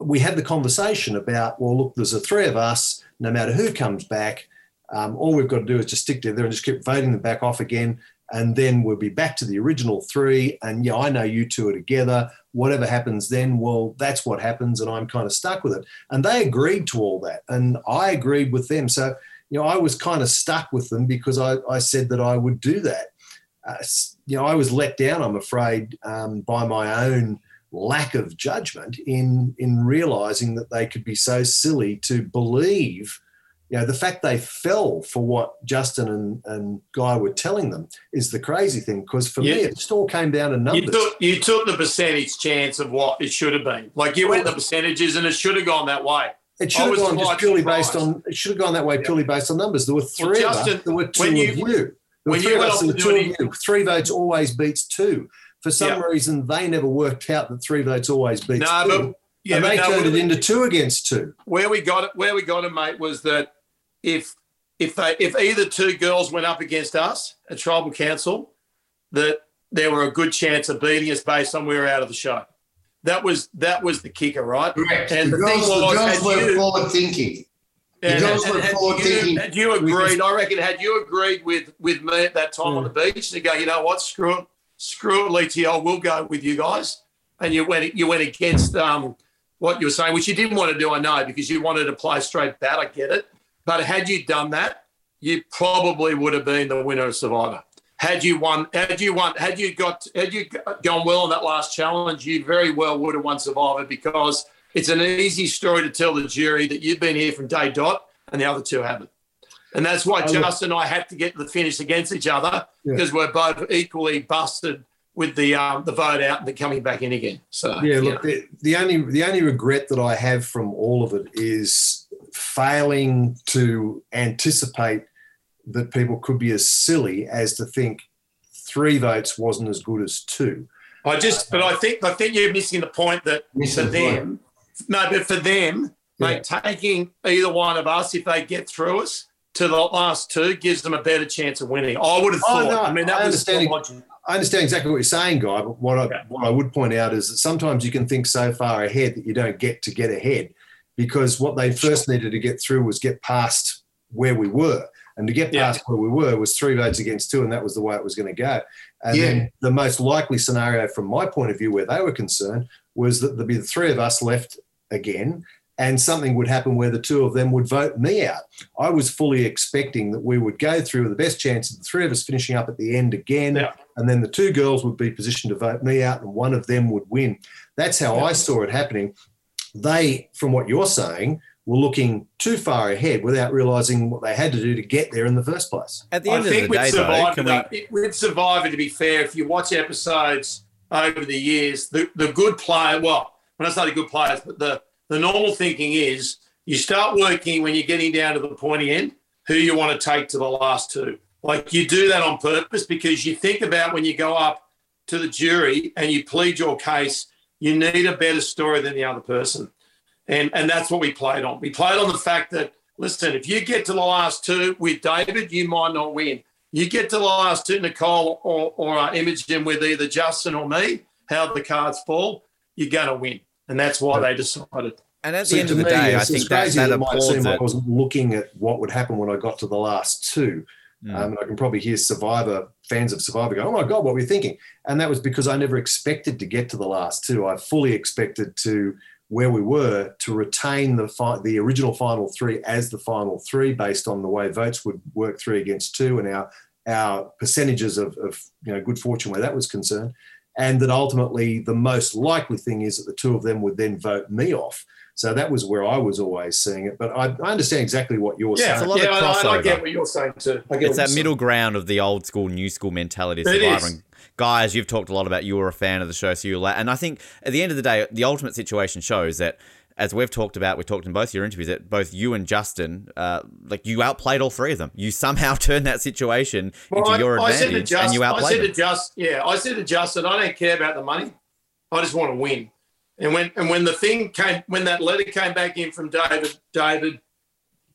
S3: we had the conversation about, well, look, there's a three of us, no matter who comes back, um, all we've got to do is just stick together and just keep voting them back off again and then we'll be back to the original three. And yeah, I know you two are together. Whatever happens then, well, that's what happens, and I'm kind of stuck with it. And they agreed to all that, and I agreed with them. So you know, I was kind of stuck with them because I, I said that I would do that. Uh, you know, I was let down, I'm afraid, um, by my own lack of judgment in in realizing that they could be so silly to believe you know, the fact they fell for what Justin and, and Guy were telling them is the crazy thing. Because for yeah. me, it just all came down to numbers.
S7: You took, you took the percentage chance of what it should have been. Like you went the oh. percentages, and it should have gone that way.
S3: It should have gone just purely surprised. based on. It should have gone that way purely based on numbers. There were three well, Justin, of us. There were two you, of you. There when three you of us and two of you. Three votes always beats two. For some reason, they never worked out that three votes always beats no, two. But, yeah, and they turned it into two against two.
S7: Where we got it, where we got it, mate, was that if if they if either two girls went up against us at tribal council, that there were a good chance of beating us based on we were out of the show. That was that was the kicker, right?
S4: Correct. And the, the girls, thing was, the girls were you, forward thinking.
S7: The girls were forward thinking. Had you agreed, I reckon, had you agreed with with me at that time mm. on the hmm. beach to go, you know what, screw it, screw it, Letio, we'll go with you guys, and you went you went against um, what you were saying, which you didn't want to do, I know, because you wanted to play straight bat. I get it. But had you done that, you probably would have been the winner of Survivor. Had you won, had you won, had you got, had you gone well on that last challenge, you very well would have won Survivor because it's an easy story to tell the jury that you've been here from day dot and the other two haven't. And that's why Justin and I had to get the finish against each other yeah. because we're both equally busted with the um, the vote out and the coming back in again. So
S3: yeah, look, the, the, only the only regret that I have from all of it is failing to anticipate that people could be as silly as to think three votes wasn't as good as two.
S7: I just, but I think I think you're missing the point that for them, no, but for them, yeah. mate, taking either one of us if they get through us to the last two gives them a better chance of winning. I would have oh, thought. No, I mean, that I was
S3: understand, I understand exactly what you're saying, Guy. But what I, what I would point out is that sometimes you can think so far ahead that you don't get to get ahead because what they first needed to get through was get past where we were. And to get past yeah. where we were was three votes against two, and that was the way it was going to go. And yeah. then the most likely scenario, from my point of view, where they were concerned, was that there'd be the three of us left again, and something would happen where the two of them would vote me out. I was fully expecting that we would go through with the best chance of the three of us finishing up at the end again, yeah. and then the two girls would be positioned to vote me out, and one of them would win. That's how I saw it happening they, from what you're saying, were looking too far ahead without realizing what they had to do to get there in the first place.
S6: At the end I of the day, Survivor, though,
S7: we... with Survivor, to be fair, if you watch episodes over the years, the, the good player, well, when I say the good players, but the, the normal thinking is you start working when you're getting down to the pointy end, who you want to take to the last two. Like you do that on purpose because you think about when you go up to the jury and you plead your case you need a better story than the other person. And, and that's what we played on. We played on the fact that, listen, if you get to the last two with David, you might not win. You get to the last two, Nicole or, or uh, Imogen with either Justin or me, how the cards fall, you're going to win. And that's why they decided.
S6: And at the end of the me, day, I think that, that
S3: it might seem I wasn't looking at what would happen when I got to the last two. Mm. Um, and I can probably hear Survivor fans of Survivor go, "Oh my God, what were you thinking?" And that was because I never expected to get to the last two. I fully expected to where we were to retain the fi- the original final three as the final three, based on the way votes would work three against two, and our our percentages of, of you know good fortune where that was concerned, and that ultimately the most likely thing is that the two of them would then vote me off. So that was where I was always seeing it. But I, I understand exactly what you're
S7: yeah,
S3: saying.
S6: a lot
S7: yeah,
S6: of
S7: I, I get what you're saying too. I get
S6: It's that
S7: you're
S6: middle ground of the old school, new school mentality of Survivor.
S7: is.
S6: And guys, you've talked a lot about you were a fan of the show, so you la- and I think at the end of the day, the ultimate situation shows that. As we've talked about, we talked in both your interviews that both you and Justin, uh, like you outplayed all three of them. You somehow turned that situation into
S7: I-
S6: your
S7: I said to
S6: advantage,
S7: Justin,
S6: and you outplayed.
S7: I said
S6: them.
S7: to Justin, yeah, I said to Justin, I don't care about the money. I just want to win. And when and when the thing came, when that letter came back in from David, David,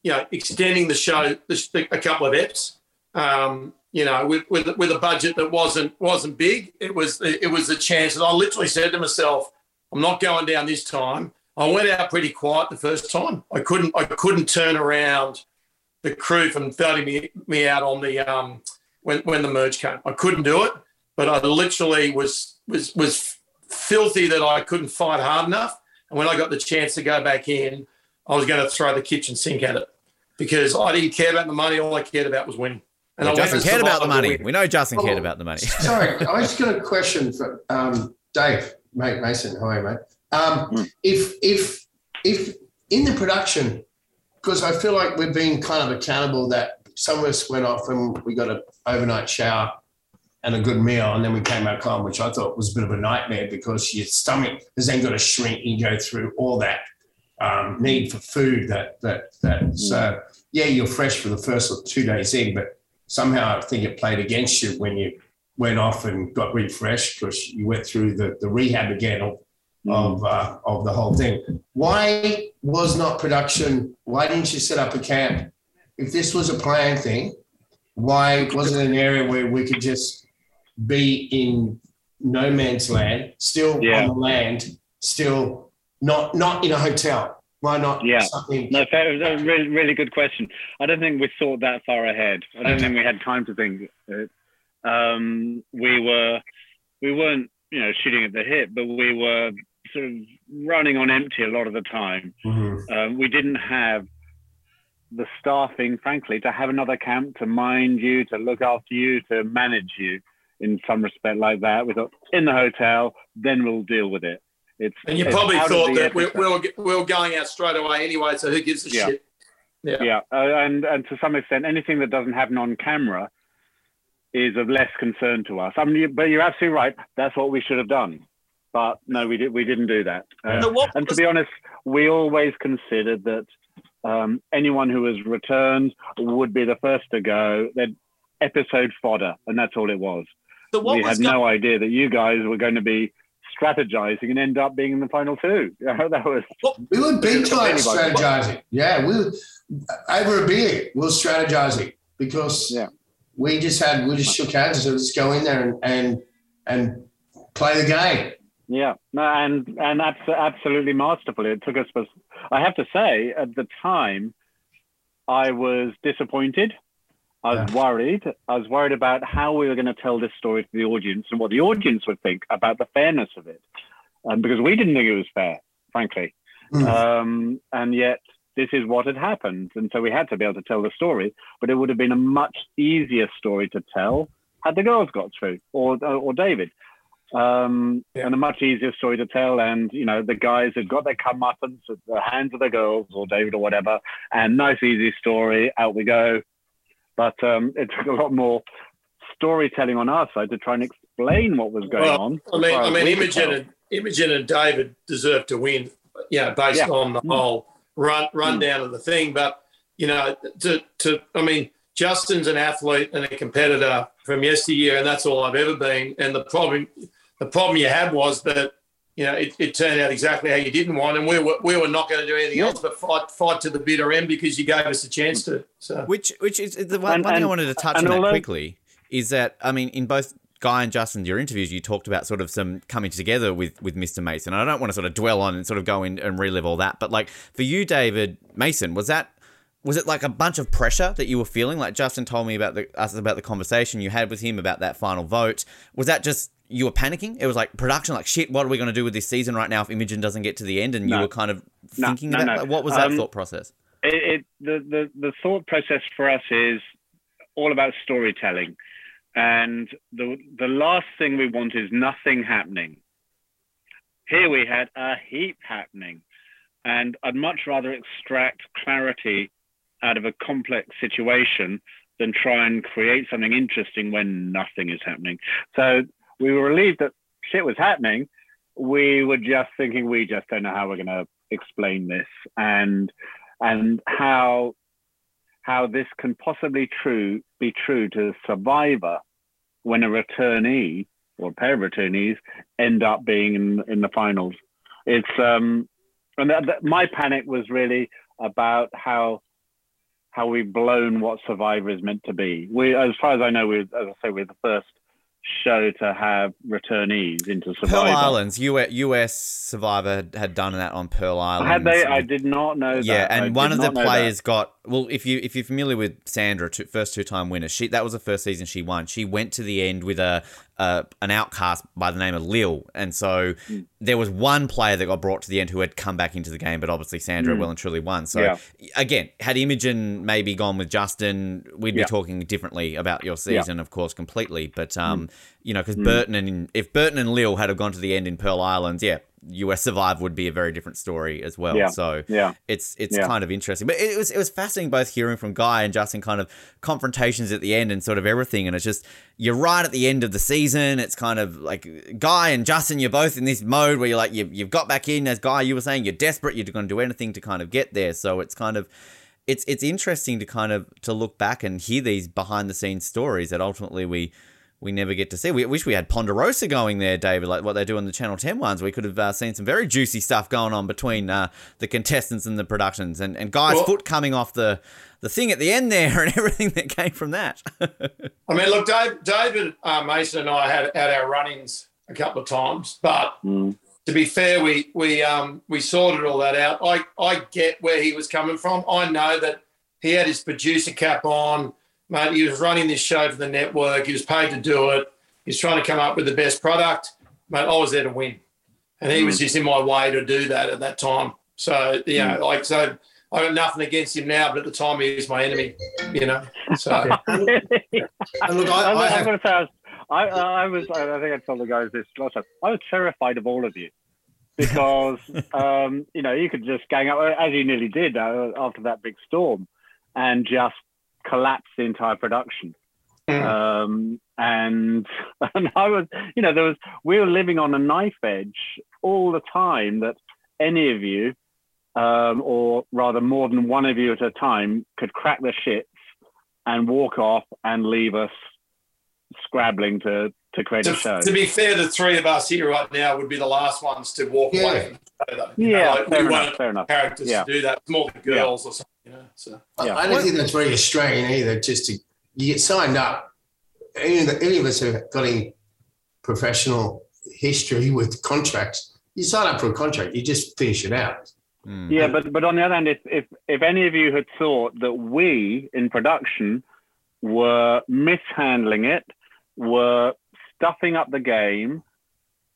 S7: you know, extending the show the, a couple of eps, um, you know, with, with with a budget that wasn't wasn't big, it was it was a chance. And I literally said to myself, I'm not going down this time. I went out pretty quiet the first time. I couldn't I couldn't turn around the crew from voting me, me out on the um, when when the merge came. I couldn't do it, but I literally was was was filthy that I couldn't fight hard enough. And when I got the chance to go back in, I was going to throw the kitchen sink at it because I didn't care about the money. All I cared about was winning. And
S6: Well,
S7: I went
S6: Justin cared about the money.
S7: win.
S6: We know Justin cared
S4: Oh.
S6: about the money.
S4: Sorry, I just got a question for um, Dave, mate Mason. Hi, mate. Um, If if if in the production, because I feel like we're being kind of accountable that some of us went off and we got an overnight shower and a good meal, and then we came back home, which I thought was a bit of a nightmare because your stomach has then got to shrink. and go through all that um, need for food. That that that. So yeah, you're fresh for the first two days in, but somehow I think it played against you when you went off and got refreshed because you went through the, the rehab again of, uh, of the whole thing. Why was not production? Why didn't you set up a camp? If this was a planned thing, why wasn't it an area where we could just be in no man's land, still
S5: Yeah.
S4: on the land, still not not in a hotel? Why not
S5: Yeah.
S4: something?
S5: No, fair, that's a really, really good question. I don't think we thought that far ahead. I don't
S4: Okay.
S5: think we had time to think it. Um, we were, we weren't, you know, shooting at the hip, but we were sort of running on empty a lot of the time.
S4: Mhm.
S5: Um, we didn't have the staffing, frankly, to have another camp to mind you, to look after you, to manage you in some respect like that. We thought in the hotel, then we'll deal with it. It's
S7: And you
S5: it's
S7: probably thought that
S5: we're,
S7: we, were, we were going out straight away anyway, so who gives a
S5: Yeah.
S7: shit? Yeah.
S5: yeah, uh, and and to some extent, anything that doesn't happen on camera is of less concern to us. I mean, but you're absolutely right. That's what we should have done. But no, we did. We didn't do that. Uh,
S7: So what
S5: and to be honest, we always considered that um, anyone who was returned would be the first to go. Then episode fodder, and that's all it was.
S7: so what
S5: we
S7: was
S5: had
S7: go-
S5: no idea that you guys were going to be strategizing and end up being in the final two. that was
S4: We were big time strategizing. Yeah, we were over a beer. We were strategizing because
S5: Yeah.
S4: we just had we just shook hands and said, let's go in there and and, and play the game.
S5: Yeah, no, and and abs- absolutely masterful. It took us. I have to say, at the time, I was disappointed. I was worried. I was worried about how we were going to tell this story to the audience and what the audience would think about the fairness of it, um, because we didn't think it was fair, frankly.
S4: Mm.
S5: Um, and yet, this is what had happened, and so we had to be able to tell the story. But it would have been a much easier story to tell had the girls got through, or or David um,
S7: Yeah.
S5: and a much easier story to tell. And you know, the guys had got their comeuppance at the hands of the girls or David or whatever, and nice easy story. Out we go. But um, it took a lot more storytelling on our side to try and explain what was going
S7: Well,
S5: on.
S7: I mean, I mean, Imogen and Imogen and David deserve to win. You know, based
S5: Yeah.
S7: on the
S5: Mm.
S7: whole run rundown of the thing. But you know, to to I mean, Justin's an athlete and a competitor from yesteryear, and that's all I've ever been. And the problem, the problem you had was that you know it, it turned out exactly how you didn't want, and we were we were not going to do anything else but fight fight to the bitter end because you gave us a chance to. So
S6: Which, which is the one,
S5: And-
S6: one thing I wanted to touch on that
S5: although-
S6: quickly is that I mean, in both Guy and Justin, your interviews, you talked about sort of some coming together with with Mr. Mason. I don't want to sort of dwell on and sort of go in and relive all that, but like for you, David Mason, was that was it like a bunch of pressure that you were feeling? Like Justin told me about the us about the conversation you had with him about that final vote. Was that just you were panicking? It was like production, like shit. What are we going to do with this season right now if Imogen doesn't get to the end? And you were kind of
S5: No,
S6: thinking
S5: no,
S6: about
S5: no.
S6: like, what was that
S5: Um,
S6: thought process?
S5: it, it the, the the thought process for us is all about storytelling. And the the last thing we want is nothing happening. Here we had a heap happening. And I'd much rather extract clarity out of a complex situation than try and create something interesting when nothing is happening. So we were relieved that shit was happening. We were just thinking we just don't know how we're going to explain this and and how how this can possibly true be true to the survivor when a returnee or a pair of returnees end up being in, in the finals. It's um and that, that, my panic was really about how how we've blown what Survivor is meant to be. We, as far as I know, we, as I say, we're the first show to have returnees into Survivor.
S6: Pearl Islands, US, US Survivor had, done that on Pearl Islands.
S5: Had they? I did not know that.
S6: Yeah, and
S5: I
S6: one of the players
S5: that.
S6: got well. If you if you're familiar with Sandra, two, first two time winner, she that was the first season she won. She went to the end with a uh, an outcast by the name of Lill, and so
S5: Hmm.
S6: there was one player that got brought to the end who had come back into the game, but obviously Sandra well and truly won. So
S5: Hmm. Yeah.
S6: again, had Imogen maybe gone with Justin, we'd be
S5: Yeah.
S6: talking differently about your season, of course, completely. But um,
S5: Hmm.
S6: you know, because Burton and if Burton and Lill had have gone to the end in Pearl Islands, yeah. US Survive would be a very different story as well.
S5: Yeah.
S6: So
S5: Yeah.
S6: it's it's
S5: Yeah.
S6: kind of interesting. But it was it was fascinating both hearing from Guy and Justin kind of confrontations at the end and sort of everything. And it's just you're right at the end of the season. It's kind of like Guy and Justin, you're both in this mode where you're like you you've got back in as Guy. You were saying you're desperate. You're going to do anything to kind of get there. So it's kind of it's it's interesting to kind of to look back and hear these behind the scenes stories that ultimately we we never get to see. We wish we had Ponderosa going there, David, like what they do on the Channel 10 ones. We could have uh, seen some very juicy stuff going on between uh, the contestants and the productions and, and Guy's
S7: Well-
S6: foot coming off the, the thing at the end there and everything that came from that.
S7: I mean, look, Dave, David uh, Mason and I had had our run-ins a couple of times, but
S5: Mm.
S7: to be fair, we we um, we sorted all that out. I I get where he was coming from. I know that he had his producer cap on, mate. He was running this show for the network. He was paid to do it. He's trying to come up with the best product, mate. I was there to win, and he was just in my way to do that at that time. So you know, like so. I got nothing against him now, but at the time he was my enemy, you know. So
S3: And look, I,
S5: I'm,
S3: I
S5: I'm
S3: have,
S5: going to say, I was, I, I was, I think I told the guys this last time. I was terrified of all of you because, um, you know, you could just gang up, as you nearly did uh, after that big storm, and just collapse the entire production.
S7: Mm.
S5: Um, and, and I was, you know, there was, we were living on a knife edge all the time that any of you, um, or rather more than one of you at a time, could crack the shits and walk off and leave us scrabbling to to create a show.
S7: to, to be fair, the three of us here right now would be the last ones to walk
S4: Yeah.
S7: away from the show, though. You know,
S5: yeah,
S7: like,
S5: fair
S7: we
S5: enough,
S7: want
S5: fair enough.
S7: characters
S5: Yeah.
S7: to do that. More the girls or something, you know. So
S4: I-
S5: Yeah.
S4: I don't think that's very Australian either. Just to you get signed up. Any of, the, any of us who have got any professional history with contracts, you sign up for a contract, you just finish it out.
S6: Mm.
S5: Yeah, but but on the other hand, if if if any of you had thought that we in production were mishandling it, were stuffing up the game,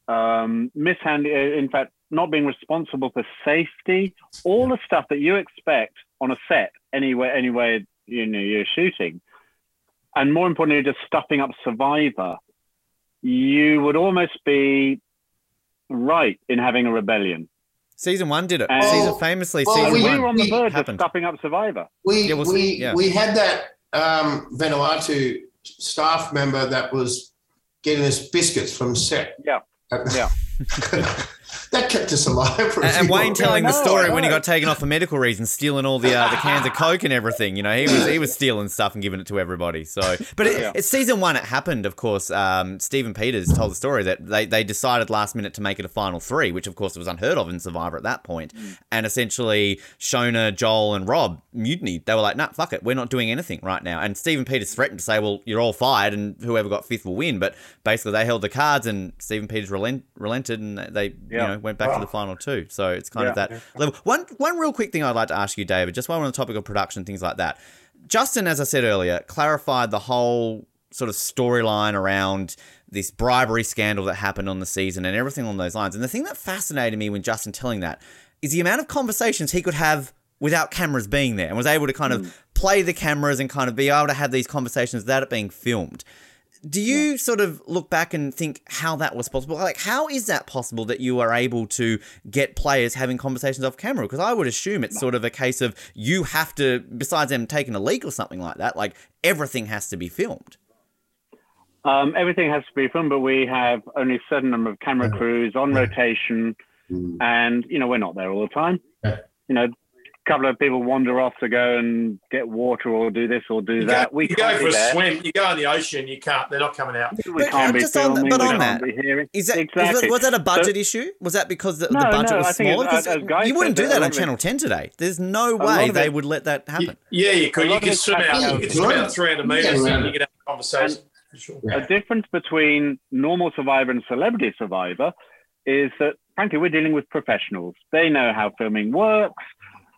S5: um, mishandling, in fact, not being responsible for safety, all the stuff that you expect on a set, anywhere, anywhere you know you're shooting, and more importantly, just stuffing up Survivor, you would almost be right in having a rebellion.
S6: Season one did it.
S5: And-
S6: season famously,
S4: well,
S6: season
S4: we
S5: we
S6: one.
S5: were on the verge
S6: happened.
S5: of stuffing up Survivor.
S4: We
S6: Yeah, we'll
S4: we
S6: see, yeah.
S4: we had that um, Vanuatu staff member that was getting us biscuits from set.
S5: Yeah. Yeah.
S4: that kept us alive. For a
S6: And, and Wayne
S4: months.
S6: telling
S5: I
S6: the story
S5: I
S6: when he got taken off for medical reasons, stealing all the uh, the cans of Coke and everything. You know, he was he was stealing stuff and giving it to everybody. So, but it,
S5: Yeah.
S6: it's season one. It happened, of course. Um, Stephen Peters told the story that they, they decided last minute to make it a final three, which of course was unheard of in Survivor at that point. And essentially, Shona, Joel, and Rob mutinied. They were like, "Nah, fuck it, we're not doing anything right now." And Stephen Peters threatened to say, "Well, you're all fired, and whoever got fifth will win." But basically, they held the cards, and Stephen Peters relent, relented, and they you
S5: Yeah.
S6: know went back to the final two. So it's kind of
S5: Yeah.
S6: that level. One one real quick thing I'd like to ask you, David, just while we're on the topic of production, things like that. Justin, as I said earlier, clarified the whole sort of storyline around this bribery scandal that happened on the season and everything on those lines. And the thing that fascinated me when Justin telling that is the amount of conversations he could have without cameras being there and was able to kind of mm. play the cameras and kind of be able to have these conversations without it being filmed. Do you yeah. sort of look back and think how that was possible? Like, how is that possible that you are able to get players having conversations off camera? Because I would assume it's sort of a case of you have to, besides them taking a leak or something like that, like everything has to be filmed.
S5: Um, everything has to be filmed, but we have only a certain number of camera crews on rotation, mm. and you know we're not there all the time. You know, couple of people wander off to go and get water or do this or do
S7: you
S5: that.
S7: Go, we you go for a there. swim. You go in the ocean. You can't. They're not coming out.
S5: We but can't um, be filming. On, but on that,
S6: is that exactly. was, was, that a budget so, issue? Was that because the, no, the budget no, was small? As, as you wouldn't do that on Channel Ten today. There's no way they would let that happen.
S7: yeah, you could. You could swim out. You could swim out 300 meters and you could have a conversation. Sure.
S5: A difference between normal survivor and celebrity survivor is that, frankly, we're dealing with professionals. They know how filming works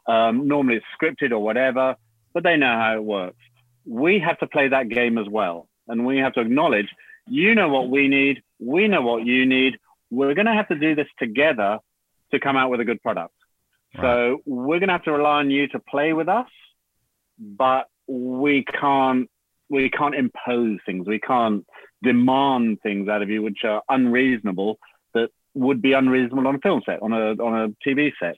S5: um, normally it's scripted or whatever, but they know how it works. We have to play that game as well. And we have to acknowledge, you know what we need, we know what you need. We're going to have to do this together to come out with a good product. Right. So we're going to have to rely on you to play with us, but we can't we can't impose things. We can't demand things out of you which are unreasonable that would be unreasonable on a film set, on a on a TV set.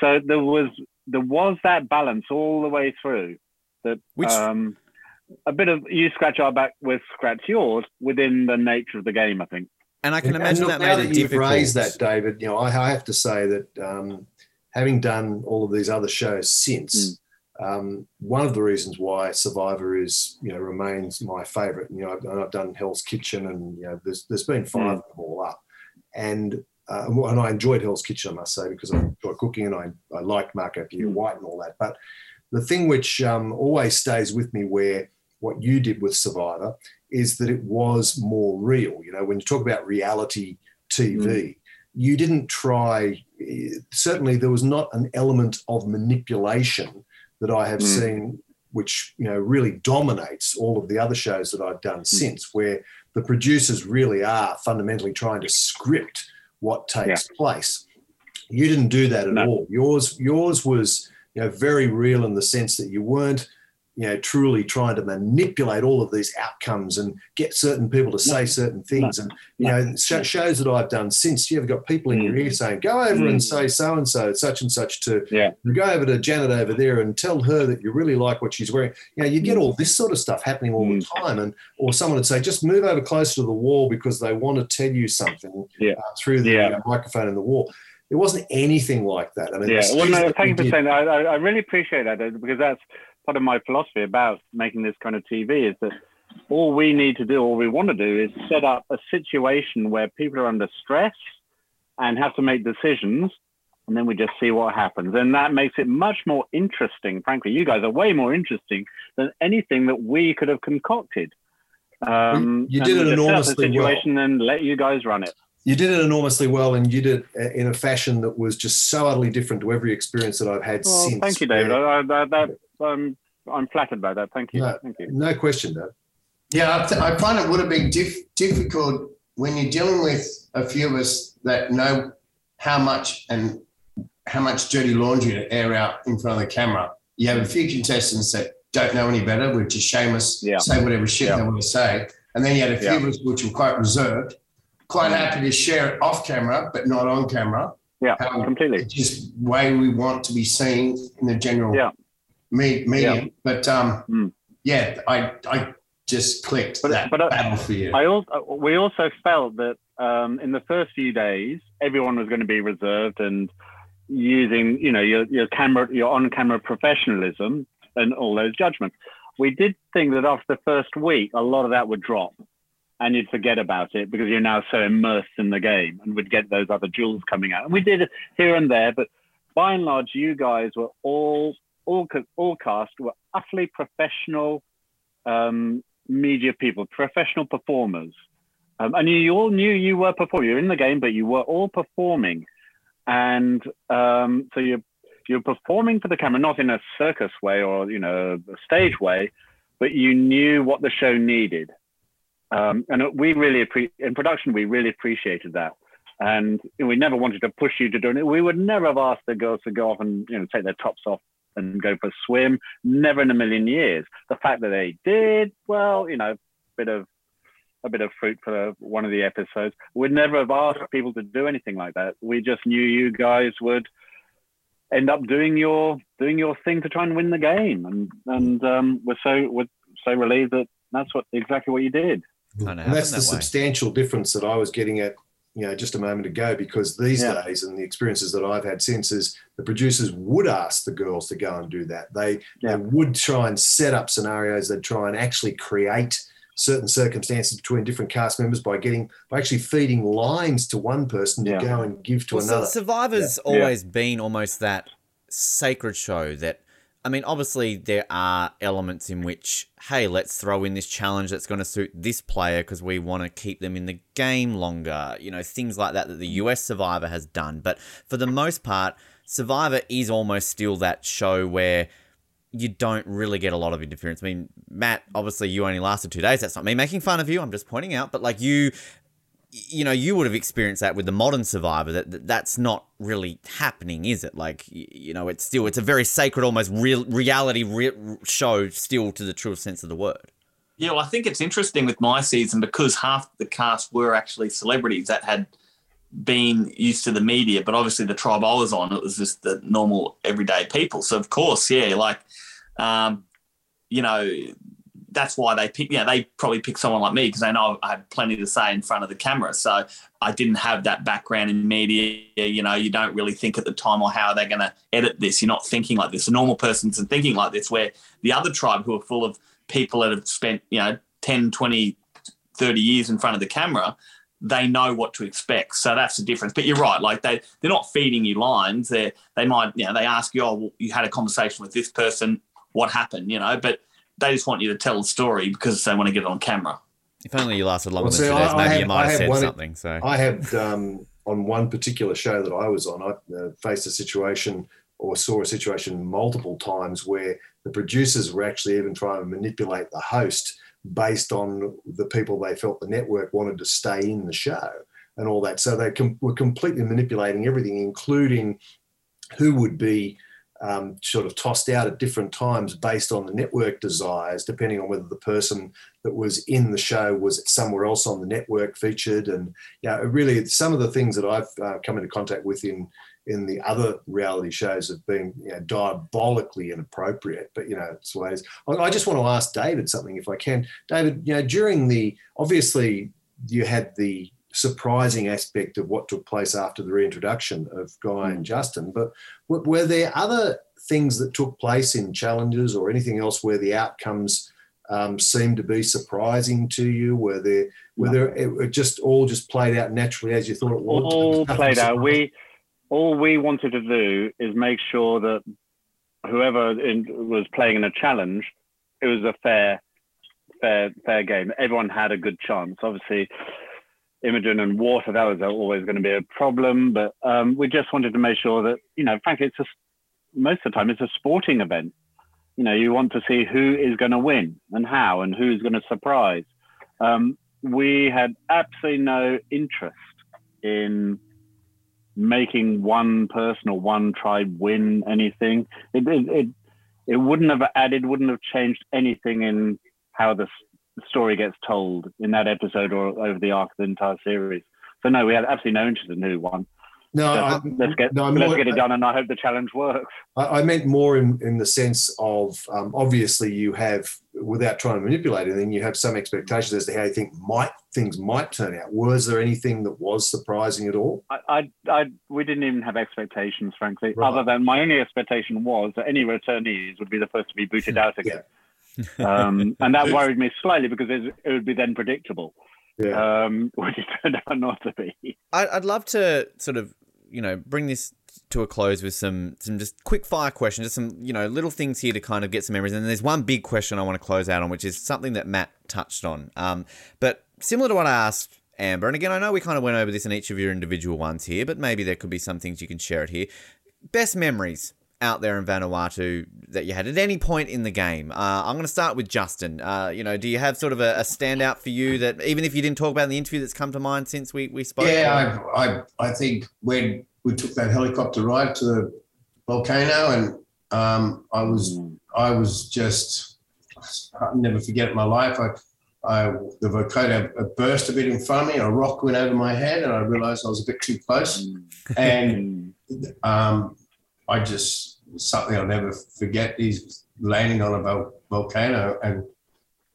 S5: So there was there was that balance all the way through. That Which, um, a bit of you scratch our back with scratch yours within the nature of the game, I think.
S6: And I can imagine look, that made it.
S3: You've raised that, David. You know, I, I have to say that um, having done all of these other shows since, mm. um, one of the reasons why Survivor is, you know, remains my favourite. You know, I've, I've, done Hell's Kitchen, and you know, there's there's been five mm. of them all up, and uh, and I enjoyed Hell's Kitchen, I must say, because I enjoy cooking and I, I liked Marco Pierre mm. White and all that. But the thing which um, always stays with me, where what you did with Survivor, is that it was more real. You know, when you talk about reality TV, mm. you didn't try. Certainly, there was not an element of manipulation that I have mm. seen, which you know really dominates all of the other shows that I've done mm. since, where the producers really are fundamentally trying to script what takes yeah. place. You didn't do that at no. all. Yours, yours was you know very real in the sense that you weren't you know truly trying to manipulate all of these outcomes and get certain people to say no. certain things no. and you know sh- shows that i've done since you've got people in mm. your ear saying go over mm. and say so and so such and such to
S5: yeah.
S3: go over to janet over there and tell her that you really like what she's wearing you know you get mm. all this sort of stuff happening all mm. the time and or someone would say just move over closer to the wall because they want to tell you something
S5: yeah.
S3: uh, through the yeah. uh, microphone in the wall it wasn't anything like that. I mean,
S5: yeah. Well, no, thank you for saying that. I, I really appreciate that because that's part of my philosophy about making this kind of TV is that all we need to do, all we want to do, is set up a situation where people are under stress and have to make decisions, and then we just see what happens. And that makes it much more interesting. Frankly, you guys are way more interesting than anything that we could have concocted. Um,
S3: you did it enormously
S5: situation well. and let you guys run it.
S3: You did it enormously well, and you did it in a fashion that was just so utterly different to every experience that I've had well, since.
S5: Thank you, David. I, I, that, I'm I'm flattered by that. Thank you.
S3: No,
S5: Thank you.
S3: No question, Dave.
S4: Yeah, I, th- I find it would have been dif- difficult when you're dealing with a few of us that know how much and how much dirty laundry to air out in front of the camera. You have a few contestants that don't know any better, which is shameless,
S5: yeah.
S4: say whatever shit yeah. they want to say. And then you had a few yeah. of us which were quite reserved, quite happy to share it off camera, but not on camera.
S5: Yeah, um, completely.
S4: Just way we want to be seen in the general yeah me, medium. Yeah. But um, mm. yeah, I I just clicked but, that but, battle for you.
S5: I also we also felt that um, in the first few days, everyone was going to be reserved and using you know your your camera your on camera professionalism and all those judgments. We did think that after the first week, a lot of that would drop and you'd forget about it because you're now so immersed in the game and would get those other jewels coming out. And we did it here and there, but by and large, you guys were all all, all cast were utterly professional um, media people, professional performers. Um, and you, you, all knew you were performing. You're in the game, but you were all performing. And um, so you're, you're performing for the camera, not in a circus way or, you know, a stage way, but you knew what the show needed. Um, and we really, in production, we really appreciated that and we never wanted to push you to do it. We would never have asked the girls to go off and you know take their tops off and go for a swim. Never in a million years. The fact that they did, well, you know, bit of a bit of fruit for one of the episodes. We'd never have asked people to do anything like that. We just knew you guys would end up doing your doing your thing to try and win the game, and and um, we're so we're so relieved that that's what exactly what you did.
S3: And that's the substantial difference that I was getting at, you know, just a moment ago. Because these yeah. days, and the experiences that I've had since, is the producers would ask the girls to go and do that. They yeah. they would try and set up scenarios. They'd try and actually create certain circumstances between different cast members by getting by actually feeding lines to one person to go and give to well, another.
S6: Survivor's yeah. always yeah. been almost that sacred show that I mean, obviously there are elements in which, hey, let's throw in this challenge that's going to suit this player because we want to keep them in the game longer. You know, things like that that the US Survivor has done. But for the most part, Survivor is almost still that show where you don't really get a lot of interference. I mean, Matt, obviously you only lasted two days. That's not me making fun of you. I'm just pointing out. But like you, you know, you would have experienced that with the modern Survivor. That that's not really happening, is it? Like, you know, it's still it's a very sacred, almost real reality re- show, still to the truest sense of the word.
S2: Yeah, well, I think it's interesting with my season because half the cast were actually celebrities that had been used to the media, but obviously the tribe I was on, it was just the normal everyday people. So of course, yeah, like um, you know, that's why they pick. Yeah, they probably pick someone like me because they know I have plenty to say in front of the camera. So I didn't have that background in media. You know, you don't really think at the time, or how are they going to edit this? You're not thinking like this. A normal person's thinking like this. Where the other tribe, who are full of people that have spent, you know, 10, 20, 30 years in front of the camera, they know what to expect. So that's the difference. But you're right, like they they're not feeding you lines. They they might you know they ask you, oh, well, you had a conversation with this person, what happened, you know, but they just want you to tell the story because they want to get it on camera.
S6: If only you lasted longer well, than two days, maybe you might have, said one, something. So
S3: I had um, on one particular show that I was on, I uh, faced a situation or saw a situation multiple times where the producers were actually even trying to manipulate the host based on the people they felt the network wanted to stay in the show and all that. So they com- were completely manipulating everything, including who would be um, sort of tossed out at different times based on the network desires, depending on whether the person that was in the show was somewhere else on the network featured. And yeah, you know, really, some of the things that I've uh, come into contact with in in the other reality shows have been you know, diabolically inappropriate. But you know, it's ways. I just want to ask David something, if I can. David, you know, during the obviously you had the surprising aspect of what took place after the reintroduction of Guy and hmm. Justin, but were there other things that took place in challenges or anything else where the outcomes um, seemed to be surprising to you? Were there, were there, it, just all just played out naturally as you thought it would?
S5: All played out. We, all we wanted to do is make sure that whoever in, was playing in a challenge, it was a fair, fair, fair game. Everyone had a good chance. Obviously, Imogen and water, that was always going to be a problem. But um, we just wanted to make sure that, you know, frankly, it's a, most of the time it's a sporting event. You know, you want to see who is going to win and how and who's going to surprise. Um, we had absolutely no interest in making one person or one tribe win anything. It, it, it, it wouldn't have added, wouldn't have changed anything in how the story gets told in that episode or over the arc of the entire series. So no, we had absolutely no interest in who won.
S3: No, I,
S5: let's get no, let's more, get it done, and I hope the challenge works.
S3: I, I meant more in, in the sense of um, obviously you have, without trying to manipulate anything, you have some expectations as to how you think might things might turn out. Was there anything that was surprising at all?
S5: I, I, I we didn't even have expectations, frankly. Right. Other than my only expectation was that any returnees would be the first to be booted out again. Yeah. Um, and that worried me slightly because it, it would be then predictable. Yeah. Um, which it turned out not to be.
S6: I'd love to sort of you know, bring this to a close with some some just quick fire questions, just some you know little things here to kind of get some memories. And there's one big question I want to close out on, which is something that Matt touched on. Um, but similar to what I asked Amber, and again, I know we kind of went over this in each of your individual ones here, but maybe there could be some things you can share it here. Best memories out there in Vanuatu that you had at any point in the game? Uh, I'm going to start with Justin. Uh, you know, do you have sort of a, a, standout for you that even if you didn't talk about in the interview that's come to mind since we, we spoke?
S4: Yeah, I, I, I think when we took that helicopter ride to the volcano and Um, I was I was just I'll never forget in my life. I I the volcano burst a bit in front of me. A rock went over my head, and I realised I was a bit too close. and um, I just something I'll never forget is landing on a vol- volcano and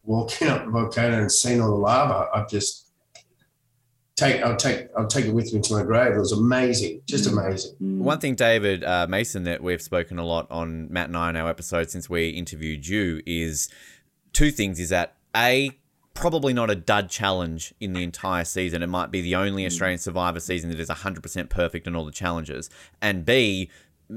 S4: walking up the volcano and seeing all the lava. I've just take I'll take I'll take it with me to my grave. It was amazing, just mm. amazing. Mm.
S6: One thing, David uh, Mason, that we've spoken a lot on Matt and I on our episode since we interviewed you is two things. Is that a probably not a dud challenge in the entire season. It might be the only mm. Australian Survivor season that is 100% perfect in all the challenges. And B,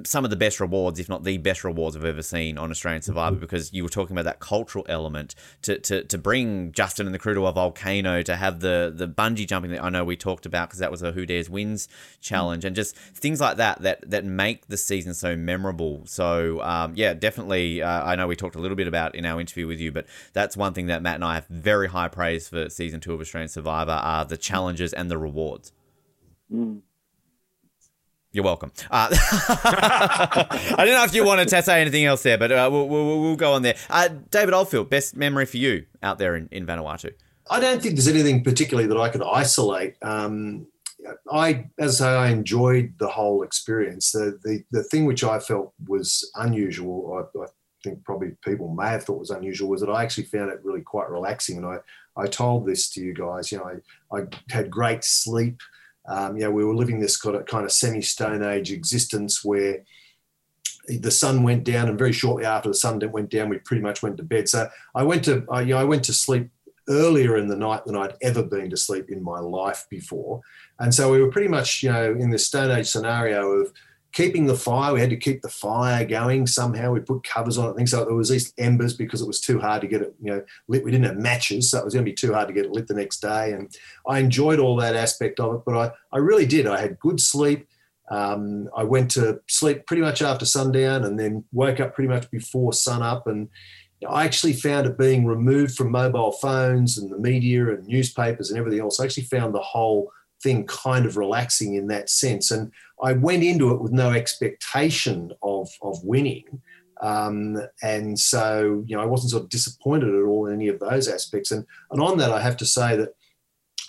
S6: some of the best rewards, if not the best rewards I've ever seen on Australian Survivor, because you were talking about that cultural element to, to, to bring Justin and the crew to a volcano, to have the the bungee jumping that I know we talked about because that was a Who Dares Wins challenge, and just things like that that that make the season so memorable. So um, yeah, definitely. Uh, I know we talked a little bit about in our interview with you, but that's one thing that Matt and I have very high praise for season two of Australian Survivor are the challenges and the rewards.
S5: Mm.
S6: You're welcome. Uh, I don't know if you want to say anything else there, but uh, we'll, we'll, we'll, go on there. Uh, David Oldfield, best memory for you out there in, in Vanuatu?
S3: I don't think there's anything particularly that I could isolate. Um, I, as I, I enjoyed the whole experience. The, the the thing which I felt was unusual, I, I think probably people may have thought was unusual, was that I actually found it really quite relaxing. And I, I told this to you guys. You know, I, I had great sleep. Um, you know, we were living this kind of, kind of semi Stone Age existence where the sun went down, and very shortly after the sun went down, we pretty much went to bed. So I went to, uh, you know, I went to sleep earlier in the night than I'd ever been to sleep in my life before, and so we were pretty much, you know, in this Stone Age scenario of keeping the fire. We had to keep the fire going somehow. We put covers on it, things like there was these embers because it was too hard to get it, you know, lit. We didn't have matches, so it was going to be too hard to get it lit the next day. And I enjoyed all that aspect of it, but I, I really did. I had good sleep. Um, I went to sleep pretty much after sundown and then woke up pretty much before sun up. And I actually found it being removed from mobile phones and the media and newspapers and everything else. I actually found the whole thing kind of relaxing in that sense. And I went into it with no expectation of, of winning. Um, and so, you know, I wasn't sort of disappointed at all in any of those aspects. And, and on that, I have to say that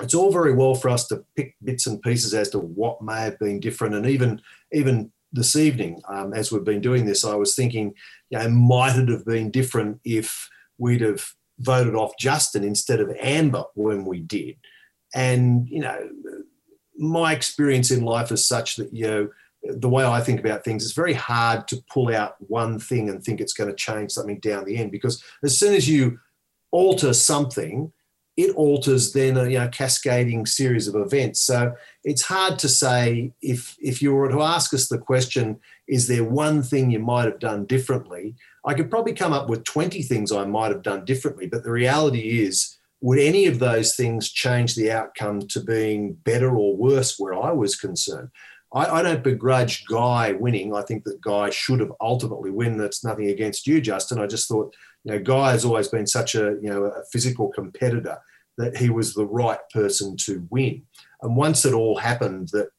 S3: it's all very well for us to pick bits and pieces as to what may have been different. And even, even this evening, um, as we've been doing this, I was thinking, you know, might it have been different if we'd have voted off Justin instead of Amber when we did? And, you know, my experience in life is such that, you know, the way I think about things, it's very hard to pull out one thing and think it's going to change something down the end because as soon as you alter something, it alters then a you know, cascading series of events. So it's hard to say if if you were to ask us the question, is there one thing you might have done differently? I could probably come up with 20 things I might have done differently, but the reality is would any of those things change the outcome to being better or worse where I was concerned? I, I, don't begrudge Guy winning. I think that Guy should have ultimately win. That's nothing against you, Justin. I just thought, you know, Guy has always been such a, you know, a physical competitor that he was the right person to win. And once it all happened, that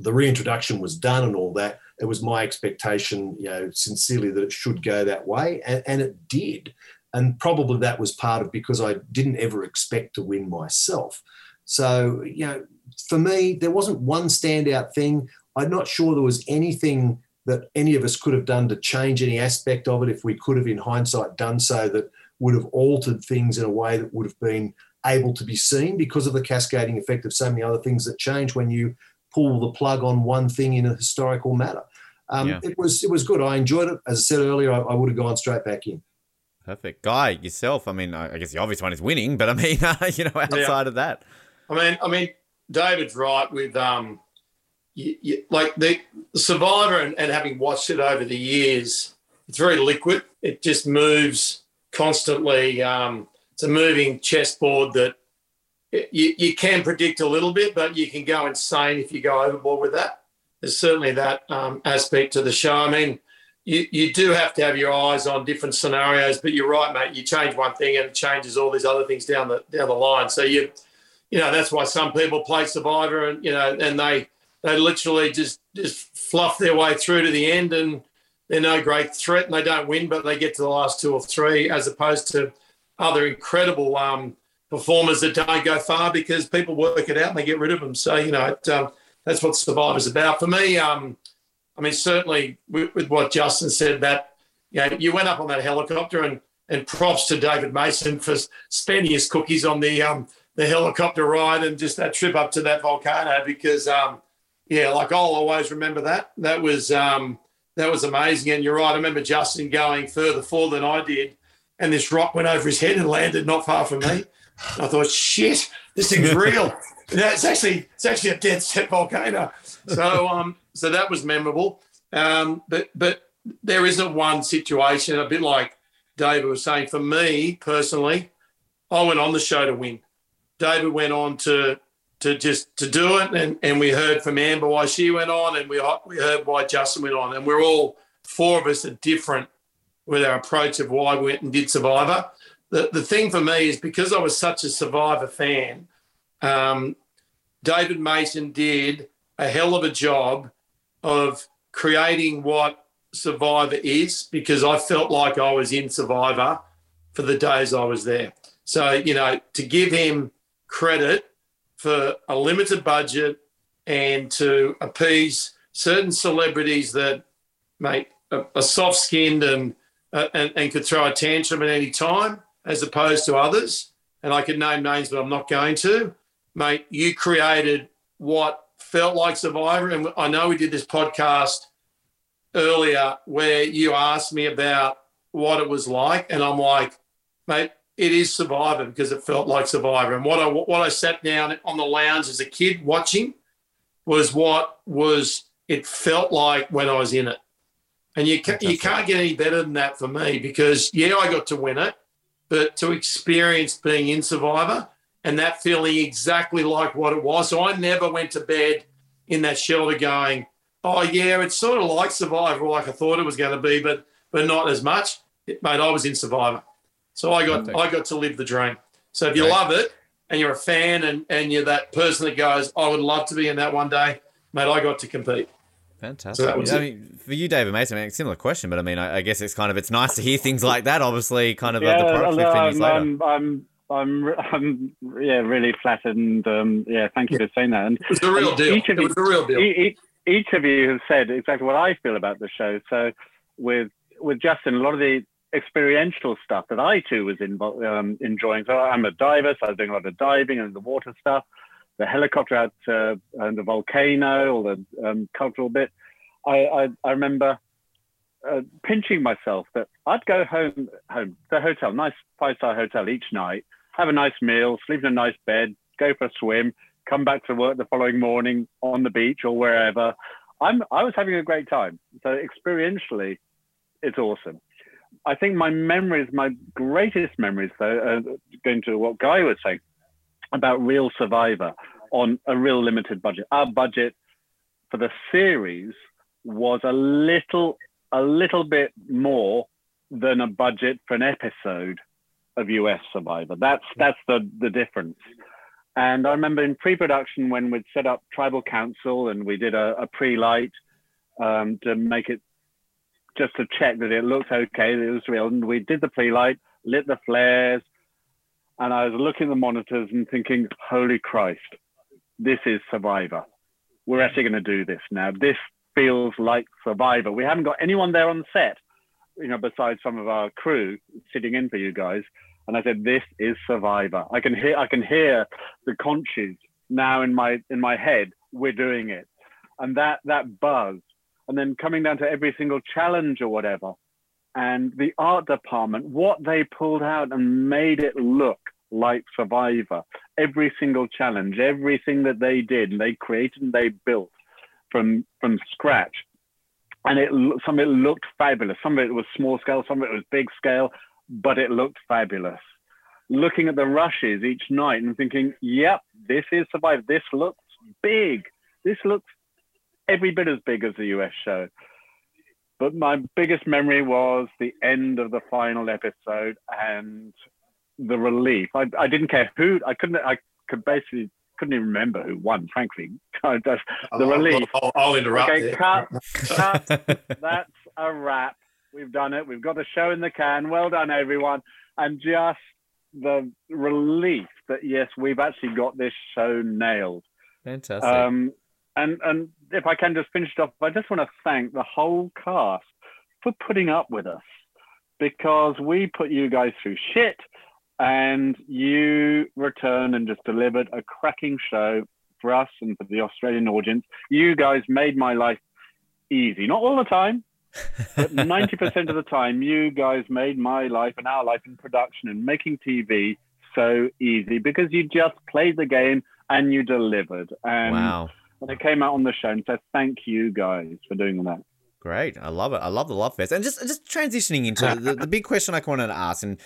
S3: the reintroduction was done and all that, it was my expectation, you know, sincerely that it should go that way, and, and it did. And probably that was part of because I didn't ever expect to win myself. So, you know, for me, there wasn't one standout thing. I'm not sure there was anything that any of us could have done to change any aspect of it if we could have, in hindsight, done so that would have altered things in a way that would have been able to be seen because of the cascading effect of so many other things that change when you pull the plug on one thing in a historical matter. Um, yeah. It was it was good. I enjoyed it. As I said earlier, I, I would have gone straight back in.
S6: Perfect. Guy, yourself, I mean, I guess the obvious one is winning, but I mean, uh, you know, outside yeah. of that.
S7: I mean, I mean, David's right with, um, you, you, like the Survivor and, and having watched it over the years, it's very liquid. It just moves constantly. Um, it's a moving chessboard that you, you can predict a little bit, but you can go insane if you go overboard with that. There's certainly that um, aspect to the show. I mean, you, you do have to have your eyes on different scenarios, but you're right, mate. You change one thing and it changes all these other things down the down the line. So you, you know, that's why some people play Survivor and you know, and they they literally just just fluff their way through to the end and they're no great threat and they don't win, but they get to the last two or three, as opposed to other incredible um, performers that don't go far because people work it out and they get rid of them. So you know it, um, that's what Survivor's about. For me, um, I mean certainly with, with, what Justin said, that you know you went up on that helicopter and and props to David Mason for spending his cookies on the um, the helicopter ride and just that trip up to that volcano because um, yeah, like I'll always remember that. That was um, that was amazing. And you're right. I remember Justin going further forward than I did, and this rock went over his head and landed not far from me. I thought, shit, this thing's real. yeah, it's actually it's actually a dead set volcano. So um, so that was memorable. Um, but but there isn't one situation, a bit like David was saying. For me personally, I went on the show to win. David went on to to just to do it, and, and we heard from Amber why she went on, and we we heard why Justin went on, and we're all four of us are different with our approach of why we went and did Survivor. The the thing for me is because I was such a Survivor fan, um, David Mason did a hell of a job of creating what Survivor is because I felt like I was in Survivor for the days I was there. So, you know, to give him credit for a limited budget and to appease certain celebrities that make a soft skinned and, uh, and, and could throw a tantrum at any time, as opposed to others. And I could name names, but I'm not going to. Mate, you created what felt like Survivor. And I know we did this podcast earlier where you asked me about what it was like. And I'm like, mate, it is Survivor because it felt like Survivor. And what I what I sat down on the lounge as a kid watching was what was it felt like when I was in it. And you can, you can't get any better than that for me because yeah, I got to win it, but to experience being in Survivor and that feeling exactly like what it was. So I never went to bed in that shelter going, oh yeah, it's sort of like Survivor, like I thought it was going to be, but but not as much. It, mate, I was in Survivor. So I got I got to live the dream. So if you love it and you're a fan and, and you're that person that goes, I would love to be in that one day, mate, I got to compete.
S6: Fantastic. So I mean, for you, David Mason, I mean, similar question, but I mean, I, I, guess it's kind of it's nice to hear things like that. Obviously, kind of yeah, the product 15 years later.
S5: I'm, I'm, I'm, I'm, yeah, really flattered, and um, yeah, thank you yeah. for saying that. And
S7: it was a real deal. Each of it you, was a real deal.
S5: Each, each of you have said exactly what I feel about the show. So with with Justin, a lot of the experiential stuff that I too was in, um, enjoying. So I'm a diver, so I was doing a lot of diving and the water stuff, the helicopter out uh, and the volcano, all the um, cultural bit. I, I, I remember uh, pinching myself that I'd go home, home the hotel, nice five star hotel each night, have a nice meal, sleep in a nice bed, go for a swim, come back to work the following morning on the beach or wherever. I'm I was having a great time. So experientially, it's awesome. I think my memories, my greatest memories, though, going to what Guy was saying about Real Survivor on a real limited budget. Our budget for the series was a little, a little bit more than a budget for an episode of US Survivor. That's that's the the difference. And I remember in pre-production when we'd set up tribal council and we did a, a pre-light um, to make it just to check that it looked okay, that it was real. And we did the pre-light, lit the flares, and I was looking at the monitors and thinking, holy Christ, this is Survivor. We're actually going to do this now. This feels like Survivor. We haven't got anyone there on set, you know, besides some of our crew sitting in for you guys. And I said, this is Survivor. I can hear, I can hear the conches now in my in my head. We're doing it, and that that buzz and then coming down to every single challenge or whatever. And the art department, what they pulled out and made it look like Survivor. Every single challenge, everything that they did, and they created and they built from from scratch. And it some of it looked fabulous. Some of it was small scale, some of it was big scale, but it looked fabulous. Looking at the rushes each night and thinking, "Yep, this is Survivor. This looks big. This looks every bit as big as the US show. But my biggest memory was the end of the final episode and the relief. I, I didn't care who. I couldn't. I could basically couldn't even remember who won. Frankly, the
S7: oh,
S5: relief.
S7: I'll, I'll interrupt. Okay,
S5: cut, cut. That's a wrap. We've done it. We've got a show in the can. Well done, everyone. And just the relief that yes, we've actually got this show nailed.
S6: Fantastic.
S5: Um, and and if I can just finish it off, I just want to thank the whole cast for putting up with us because we put you guys through shit and you returned and just delivered a cracking show for us and for the Australian audience. You guys made my life easy. Not all the time, but 90% of the time, you guys made my life and our life in production and making TV so easy because you just played the game and you delivered. And
S6: wow.
S5: when it came out on the show, and so thank you guys for doing that.
S6: Great. I love it. I love the love fest. And just just transitioning into the, the big question I wanted to ask, and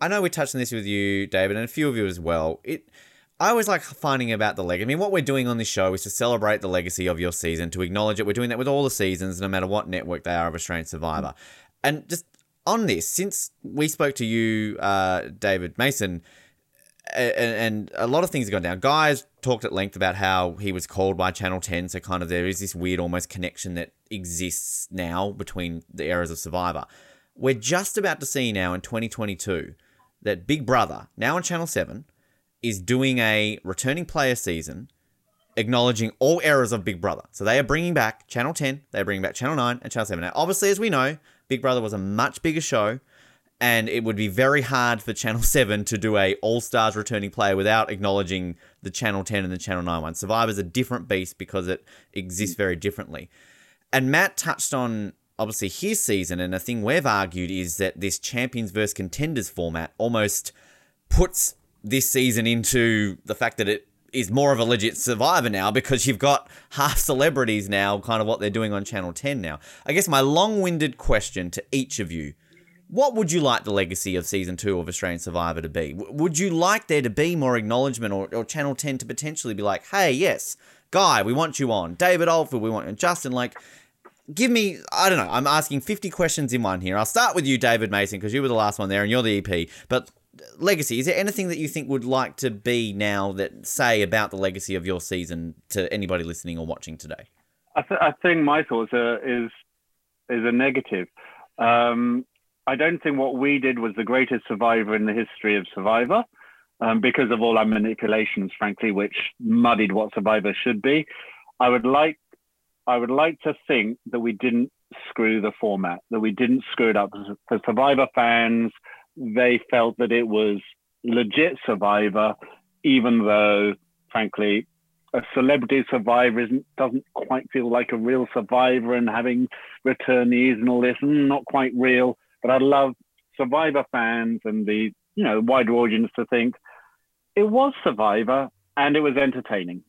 S6: I know we touched on this with you, David, and a few of you as well. It I always like finding about the legacy. I mean, what we're doing on this show is to celebrate the legacy of your season, to acknowledge it. We're doing that with all the seasons, no matter what network they are of Australian Survivor. And just on this, since we spoke to you, uh, David Mason, and, and, a lot of things have gone down. Guys talked at length about how he was called by Channel 10, so kind of there is this weird almost connection that exists now between the eras of Survivor. We're just about to see now in 2022 that Big Brother, now on Channel 7, is doing a returning player season acknowledging all errors of Big Brother. So they are bringing back Channel 10, they're bringing back Channel 9 and Channel 7. Now, obviously, as we know, Big Brother was a much bigger show, and it would be very hard for Channel 7 to do a All Stars returning player without acknowledging the Channel 10 and the Channel 9 one. Survivor's a different beast because it exists very differently. And Matt touched on obviously his season, and a thing we've argued is that this champions versus contenders format almost puts this season into the fact that it is more of a legit survivor now because you've got half celebrities now, kind of what they're doing on Channel 10 now. I guess my long winded question to each of you what would you like the legacy of season two of Australian Survivor to be? Would you like there to be more acknowledgement or, or Channel 10 to potentially be like, hey, yes, Guy, we want you on. David Oldfield, we want you. Justin, like, give me, I don't know, I'm asking 50 questions in one here. I'll start with you, David Mason, because you were the last one there and you're the EP. But legacy, is there anything that you think would like to be now that say about the legacy of your season to anybody listening or watching today?
S5: I, th- I think my thoughts are, is is a negative. Um, I don't think what we did was the greatest survivor in the history of Survivor. Um, because of all our manipulations, frankly, which muddied what Survivor should be. I would like, I would like to think that we didn't screw the format, that we didn't screw it up. For Survivor fans, they felt that it was legit Survivor, even though, frankly, a celebrity survivor isn't doesn't quite feel like a real survivor, and having returnees and all this, mm, not quite real. But I'd love Survivor fans and the you know wider audience to think it was Survivor and it was entertaining.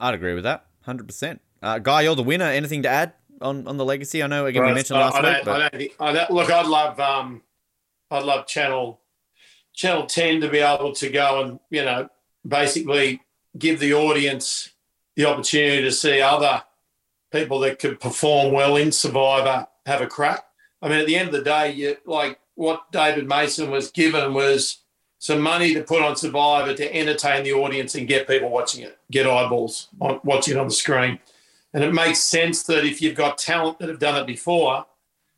S6: I'd agree with that, hundred uh, percent. Guy, you're the winner. Anything to add on, on the legacy? I know again well, we mentioned last I week. But... I
S7: think, I look, I'd love um, I'd love Channel Channel 10 to be able to go and, you know, basically give the audience the opportunity to see other people that could perform well in Survivor have a crack. I mean, at the end of the day, you, like what David Mason was given was some money to put on Survivor to entertain the audience and get people watching it, get eyeballs on watching it on the screen. And it makes sense that if you've got talent that have done it before,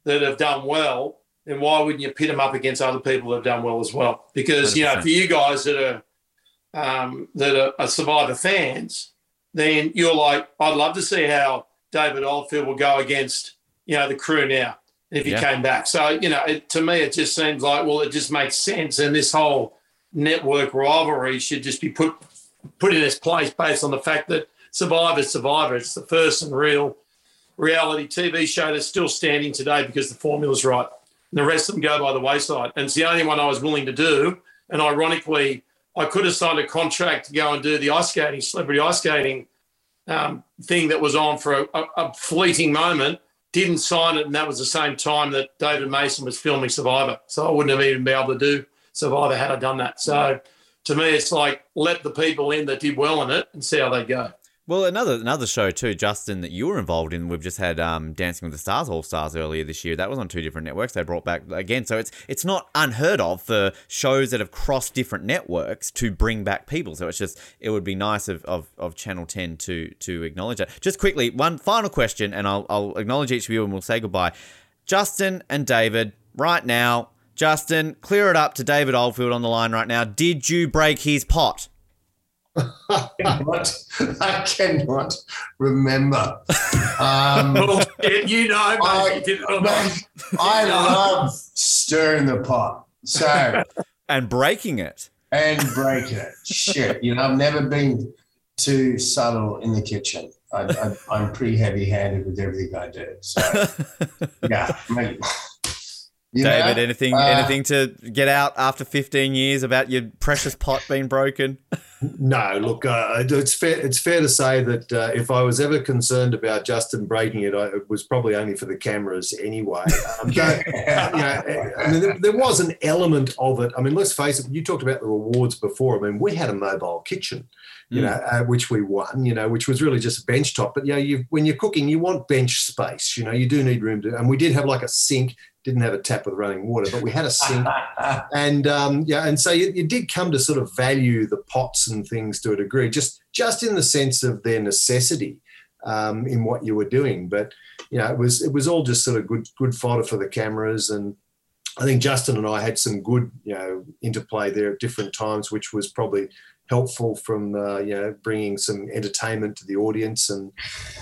S7: that have done well, then why wouldn't you pit them up against other people that have done well as well? Because 100%. you know, for you guys that are um, that are, are, Survivor fans, then you're like, I'd love to see how David Oldfield will go against you know the crew now if he yeah. came back. So you know, it, to me, it just seems like well, it just makes sense, and this whole network rivalry should just be put put in its place based on the fact that Survivor, Survivor, it's the first and real reality TV show that's still standing today because the formula's right the rest of them go by the wayside. And it's the only one I was willing to do. And ironically, I could have signed a contract to go and do the ice skating, celebrity ice skating um, thing that was on for a, a, fleeting moment. Didn't sign it, and that was the same time that David Mason was filming Survivor. So I wouldn't have even been able to do Survivor had I done that. So to me, it's like let the people in that did well in it and see how they go.
S6: Well, another another show too, Justin, that you were involved in. We've just had um, Dancing with the Stars All Stars earlier this year. That was on two different networks. They brought back again, so it's it's not unheard of for shows that have crossed different networks to bring back people. So it's just it would be nice of, of, of Channel Ten to to acknowledge that. Just quickly, one final question, and I'll I'll acknowledge each of you, and we'll say goodbye. Justin and David, right now, Justin, clear it up to David Oldfield on the line right now. Did you break his pot?
S4: I cannot, I cannot remember. Um,
S7: you know,
S4: I,
S7: you
S4: I love stirring the pot. So
S6: and breaking it
S4: and breaking it. Shit, you know, I've never been too subtle in the kitchen. I, am pretty heavy-handed with everything I do. So yeah, mate.
S6: You David, know? anything uh, anything to get out after 15 years about your precious pot being broken?
S3: no, look, uh, it's fair. It's fair to say that uh, if I was ever concerned about Justin breaking it, I, it was probably only for the cameras anyway. Um, but, you know, I mean, there, there, was an element of it. I mean, let's face it. You talked about the rewards before. I mean, we had a mobile kitchen you know, mm. uh, which we won, you know, which was really just a bench top. But you know, you when you're cooking, you want bench space. You know, you do need room to, and we did have like a sink. Didn't have a tap with running water, but we had a sink, and um, yeah, and so you, you, did come to sort of value the pots and things to a degree, just just in the sense of their necessity um, in what you were doing. But you know, it was it was all just sort of good good fodder for the cameras, and I think Justin and I had some good you know interplay there at different times, which was probably helpful from uh, you know bringing some entertainment to the audience. And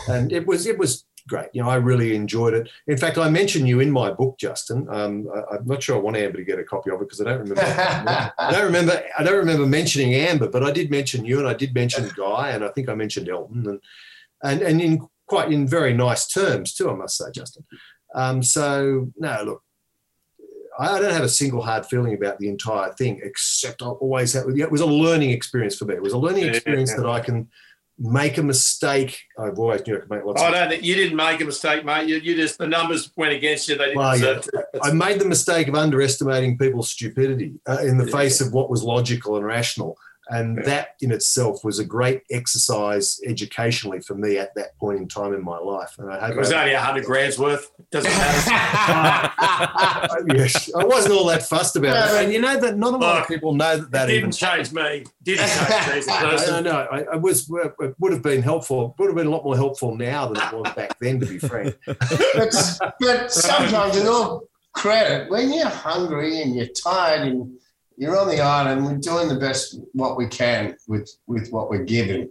S3: and it was it was great you know I really enjoyed it in fact I mentioned you in my book Justin um, I, am not sure I want Amber to get a copy of it because I don't remember I don't remember I don't remember mentioning Amber but I did mention you and I did mention Guy and I think I mentioned Elton and and and in quite in very nice terms too I must say Justin um, so no look I don't have a single hard feeling about the entire thing, except I always have. It was a learning experience for me. It was a learning experience that I can make a mistake. I've always knew I could make lots.
S7: I don't think you didn't make a mistake, mate. You, you just the numbers went against you. They didn't well, yeah.
S3: I made the mistake of underestimating people's stupidity uh, in the yeah. face of what was logical and rational. And that in itself was a great exercise educationally for me at that point in time in my life. And I
S7: hope it was I, only a hundred grand's worth. Doesn't matter.
S3: yes, I wasn't all that fussed about it. And you know that not a lot of people know that that
S7: didn't
S3: even
S7: change me. Didn't change me.
S3: I know. I, I, was. It would have been helpful. Would have been a lot more helpful now than it was back then, to be frank.
S4: but, but sometimes, in all credit, when you're hungry and you're tired and you're on the island. We're doing the best what we can with with what we're given.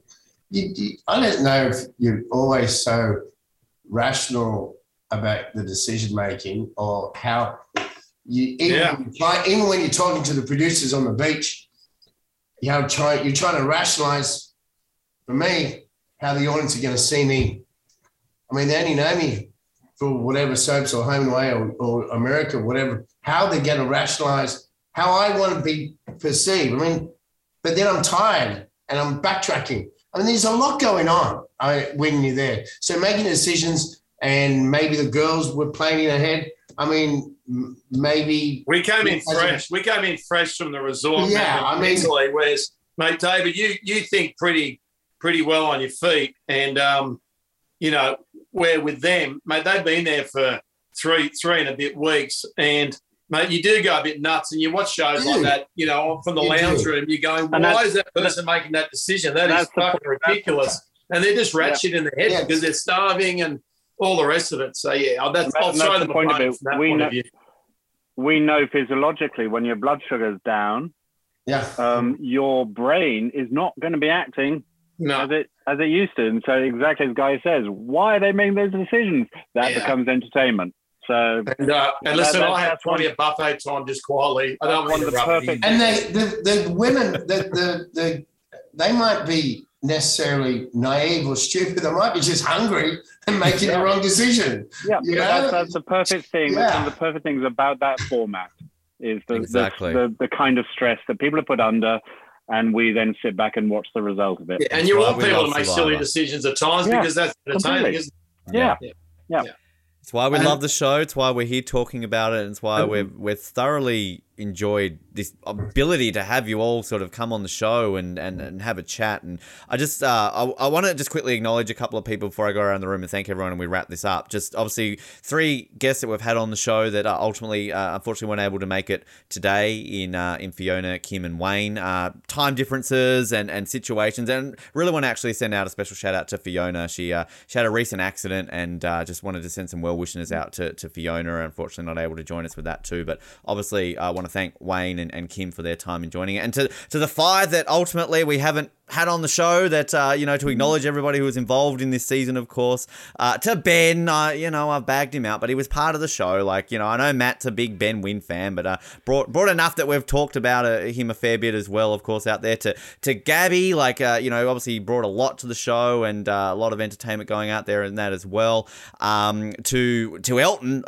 S4: You, you, I don't know if you're always so rational about the decision making or how you even, yeah. when even when you're talking to the producers on the beach, you know, try, you're trying to rationalize for me how the audience are going to see me. I mean, they only know me for whatever soaps or home and away or, or America, whatever. How they're going to rationalize how I want to be perceived. I mean, but then I'm tired and I'm backtracking. I mean, there's a lot going on I, when you're there. So making decisions, and maybe the girls were planning ahead. I mean, maybe
S7: we came in fresh. We came in fresh from the resort.
S4: Yeah, I mean,
S7: mentally, whereas, mate, David, you you think pretty pretty well on your feet, and um, you know, where with them, mate, they've been there for three three and a bit weeks, and mate, you do go a bit nuts and you watch shows like that, you know, from the you lounge do. room, you're going, why is that person making that decision? That is fucking ridiculous. And they're just ratchet yeah. in the head yeah. because they're starving and all the rest of it. So, yeah, that's, I'll that's throw the point of it. we know,
S5: We know physiologically when your blood sugar's down,
S4: yeah,
S5: um, your brain is not going to be acting no. as it as it used to. And so, exactly as Guy says, why are they making those decisions? That yeah. becomes entertainment. So
S7: and, uh, and listen, that, I have plenty of buffet time just quietly. I don't want the perfect.
S4: And they, the the women, the, the the they might be necessarily naive or stupid. They might be just hungry and making yeah. the wrong decision.
S5: Yeah, that's, that's the perfect thing. Yeah. That's one of the perfect things about that format is the, exactly. the, the, the kind of stress that people are put under and we then sit back and watch the result of it.
S7: Yeah, and you want people to make silly decisions at times yeah, because that's entertaining, isn't
S5: it? Yeah. Yeah. yeah.
S6: It's why we and, love the show. It's why we're here talking about it. And it's why we're we're thoroughly enjoyed this ability to have you all sort of come on the show and, and, and have a chat. And I just uh, I, I want to just quickly acknowledge a couple of people before I go around the room and thank everyone and we wrap this up. Just obviously three guests that we've had on the show that uh, ultimately uh, unfortunately weren't able to make it today in uh, in Fiona, Kim, and Wayne. Uh, time differences and, and situations, and really want to actually send out a special shout out to Fiona. She uh, she had a recent accident and just wanted to send some well wishes out to, to Fiona. Unfortunately, not able to join us with that too, but obviously I want to thank Wayne and, and Kim for their time in joining it. And to, to the five that ultimately we haven't had on the show that uh, you know to acknowledge everybody who was involved in this season of course uh, to ben. Uh, you know i've bagged him out but he was part of the show. Like you know i know matt's a big ben win fan but uh, brought brought enough that we've talked about uh, him a fair bit as well of course out there to to gabby. Like uh, you know obviously he brought a lot to the show and a lot of entertainment going out there in that as well. Um, to to elton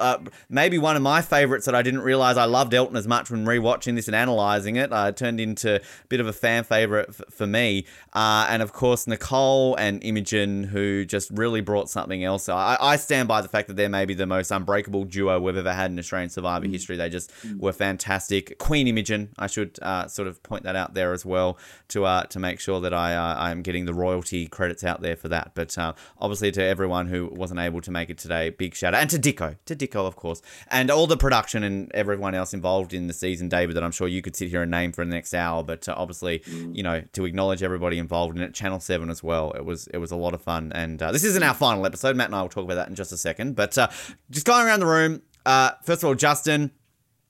S6: maybe one of my favorites that i didn't realize i loved elton as much when rewatching this and analyzing it uh, turned into a bit of a fan favorite f- for me uh, and of course, Nicole and Imogen, who just really brought something else. I, I stand by the fact that they're maybe the most unbreakable duo we've ever had in Australian Survivor mm. history. They just mm. were fantastic. Queen Imogen, I should uh, sort of point that out there as well to uh, to make sure that I uh, I am getting the royalty credits out there for that. But uh, obviously, to everyone who wasn't able to make it today, big shout out. And to Dicko, to Dicko, of course, and all the production and everyone else involved in the season, David, that I'm sure you could sit here and name for the next hour. But uh, obviously, mm. you know, to acknowledge everybody involved in it. Channel Seven as well. It was it was a lot of fun, and uh, this isn't our final episode. Matt and I will talk about that in just a second. But uh, just going around the room. Uh, first of all, Justin,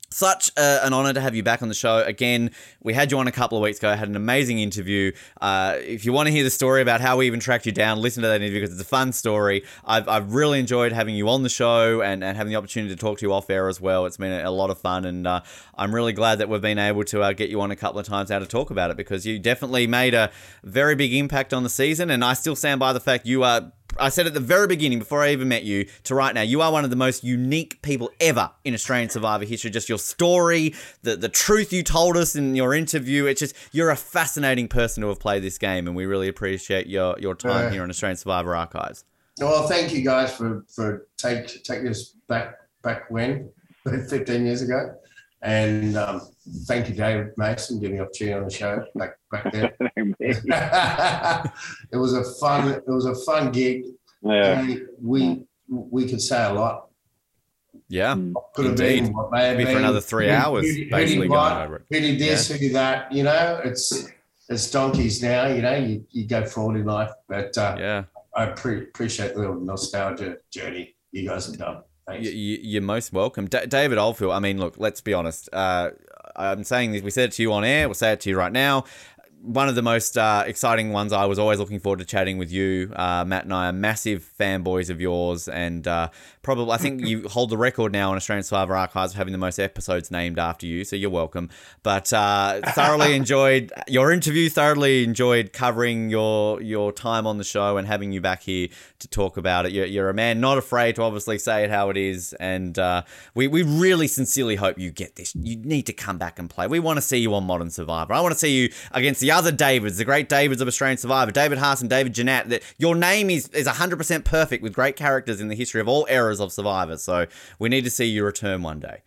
S6: such an honor to have you back on the show again. We had you on a couple of weeks ago. I had an amazing interview. Uh, if you want to hear the story about how we even tracked you down, listen to that interview because it's a fun story. I've, I've really enjoyed having you on the show and, and having the opportunity to talk to you off air as well. It's been a, a lot of fun, and uh, I'm really glad that we've been able to uh, get you on a couple of times now to talk about it because you definitely made a very big impact on the season, and I still stand by the fact you are I said at the very beginning, before I even met you, to right now, you are one of the most unique people ever in Australian Survivor history. Just your story, the the truth you told us in your interview. It's just you're a fascinating person to have played this game, and we really appreciate your your time uh, here on Australian Survivor Archives.
S4: Well, thank you guys for for take taking us back back when, 15 years ago. And um, thank you, David Mason, giving me opportunity on the show back back then. it was a fun. It was a fun gig.
S5: Yeah.
S4: And we we could say a lot.
S6: Yeah, could have been what may have
S4: been
S6: for another three who, hours,
S4: who,
S6: basically
S4: who going over it. Who did this? Yeah. Who did that? You know, it's it's donkeys now. You know, you, you go forward in life, but uh,
S6: yeah,
S4: I pre- appreciate the little nostalgia journey you guys have done.
S6: You, are most welcome. D- David Oldfield, I mean, look, let's be honest. Uh, I'm saying this, we said it to you on air, we'll say it to you right now one of the most uh, exciting ones. I was always looking forward to chatting with you. Uh, Matt and I are massive fanboys of yours, and uh, probably I think you hold the record now on Australian Survivor Archives of having the most episodes named after you. So you're welcome. But uh, thoroughly enjoyed your interview. Thoroughly enjoyed covering your your time on the show and having you back here to talk about it. You're, you're a man not afraid to obviously say it how it is, and uh, we we really sincerely hope you get this. You need to come back and play. We want to see you on Modern Survivor. I want to see you against the the other Davids, the great Davids of Australian Survivor, David Haas and David Genat, that your name is, is 100% perfect with great characters in the history of all eras of Survivor. So we need to see you return one day.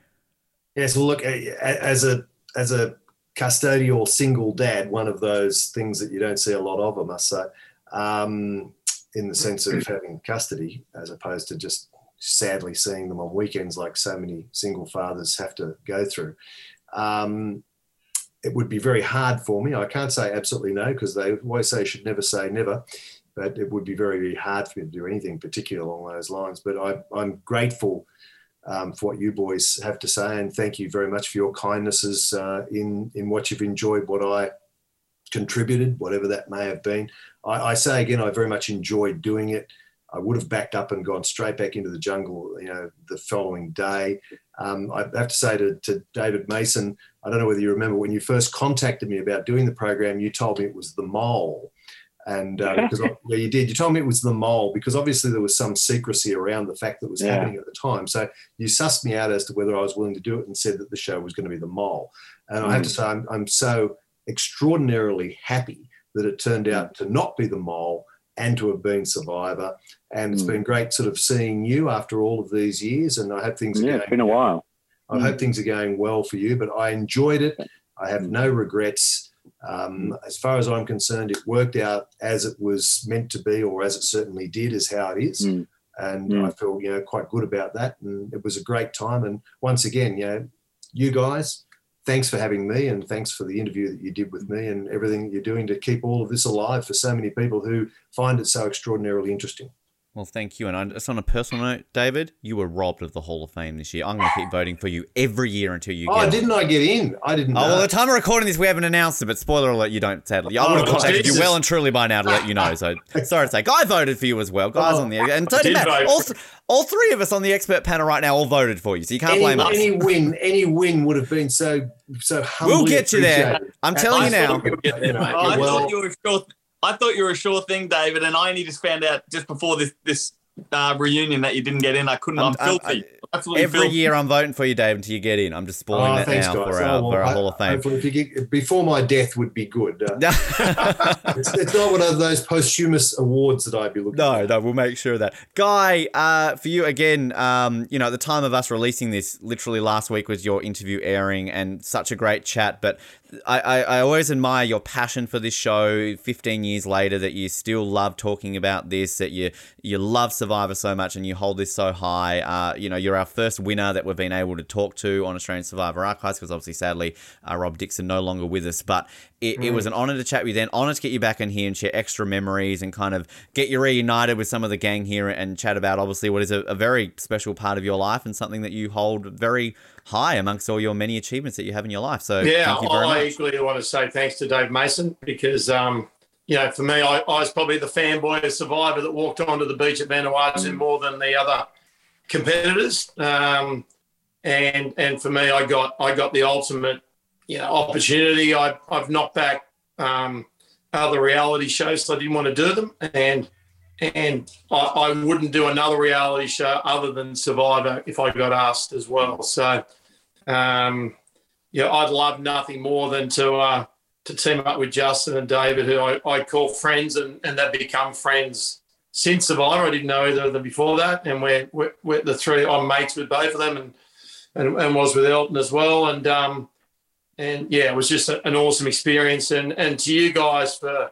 S3: Yes, well, look, as a as a custodial single dad, one of those things that you don't see a lot of, I must say, um, in the sense of having custody, as opposed to just sadly seeing them on weekends like so many single fathers have to go through. Um, it would be very hard for me. I can't say absolutely no because they always say should never say never, but it would be very, very hard for me to do anything particular along those lines. But I, am grateful um, for what you boys have to say, and thank you very much for your kindnesses uh, in in what you've enjoyed, what I contributed, whatever that may have been. I, I say again, I very much enjoyed doing it. I would have backed up and gone straight back into the jungle, you know, the following day. Um, I have to say to, to, David Mason, I don't know whether you remember when you first contacted me about doing the program, you told me it was the mole. And uh, because yeah, you did, you told me it was the mole because obviously there was some secrecy around the fact that was yeah. happening at the time. So you sussed me out as to whether I was willing to do it and said that the show was going to be the mole. And mm. I have to mm. say, I'm, I'm so extraordinarily happy that it turned out to not be the mole and to have been survivor. And it's mm. been great sort of seeing you after all of these years. And I hope things
S5: yeah, it's been a while.
S3: I hope things are going well for you, but I enjoyed it. I have no regrets. Um, as far as I'm concerned, it worked out as it was meant to be, or as it certainly did, is how it is.
S5: Mm.
S3: And
S5: Mm.
S3: I feel you know quite good about that. And it was a great time. And once again, you know, you guys, thanks for having me, and thanks for the interview that you did with me, and everything that you're doing to keep all of this alive for so many people who find it so extraordinarily interesting.
S6: Well, thank you. And I, just on a personal note, David, you were robbed of the Hall of Fame this year. I'm going to keep voting for you every year until you
S3: Oh,
S6: get.
S3: didn't I get in? I didn't.
S6: Oh,
S3: know.
S6: well, the time of recording this, we haven't announced it, but spoiler alert, you don't, sadly. I would have
S7: Oh,
S6: contacted you well and truly by now to let you know. So, sorry to say. I voted for you as well. Guys
S3: Oh,
S6: on the. And
S7: I
S6: Tony
S7: did
S6: Matt,
S7: vote.
S6: all, th- all three of us on the expert panel right now all voted for you, so you can't
S3: any,
S6: blame us.
S3: any win, any win would have been so so humbly
S6: We'll get you there. I'm telling you now.
S3: thought we would get there, mate.
S2: Oh, I
S3: well,
S2: thought you were a sure. I thought you were a sure thing, David, and I only just found out just before this this uh, reunion that you didn't get in. I couldn't. I'm,
S6: I'm- I'm-
S2: filthy. Absolutely
S6: Every
S2: filthy.
S6: year I'm voting for you, Dave, until you get in. I'm just spoiling
S3: oh,
S6: that
S3: thanks,
S6: now
S3: guys.
S6: for
S3: Oh,
S6: our,
S3: well,
S6: for our
S3: I-
S6: Hall of Fame.
S3: if you get, before my death would be good. Uh, it's, it's not one of those posthumous awards that I'd be looking.
S6: No,
S3: for.
S6: no, we'll make sure of that. Guy, uh, for you again, um, you know, at the time of us releasing this, literally last week was your interview airing and such a great chat. But I, I, I always admire your passion for this show 15 years later, that you still love talking about this, that you, you love Survivor so much and you hold this so high. Uh, you know, you're our first winner that we've been able to talk to on Australian Survivor Archives because obviously, sadly, uh, Rob Dickson no longer with us. But it, it was an honor to chat with you then, honor to get you back in here and share extra memories and kind of get you reunited with some of the gang here and chat about obviously what is a, a very special part of your life and something that you hold very high amongst all your many achievements that you have in your life. So
S7: Yeah,
S6: thank you very
S7: I
S6: much.
S7: Equally want to say thanks to Dave Mason because, um, you know, for me, I, I was probably the fanboy of Survivor that walked onto the beach at Vanuatu more than the other competitors. Um, and and for me, I got I got the ultimate, you know, opportunity. I, I've knocked back um, other reality shows, so I didn't want to do them, and and I, I wouldn't do another reality show other than Survivor if I got asked as well. So. Um, yeah, I'd love nothing more than to uh, to team up with Justin and David, who I, I call friends, and, and they've become friends since Survivor. I didn't know either of them before that, and we're, we're, we're the three. I'm mates with both of them, and and, and was with Elton as well, and um, and yeah, it was just a- an awesome experience, and and to you guys for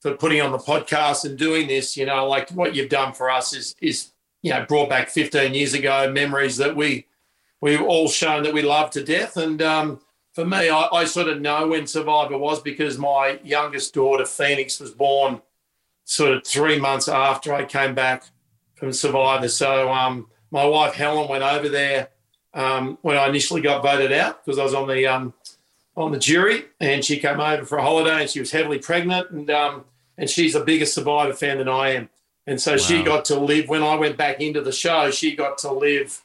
S7: for putting on the podcast and doing this, you know, like what you've done for us is is you know brought back 15 years ago memories that we we've all shown that we love to death. And um, for me, I, I sort of know when Survivor was because my youngest daughter, Phoenix, was born sort of three months after I came back from Survivor. So um, my wife, Helen, went over there um, when I initially got voted out because I was on the um, on the jury and she came over for a holiday and she was heavily pregnant and um, and she's a bigger Survivor fan than I am. And so she got to live when I went back into the show, she got to live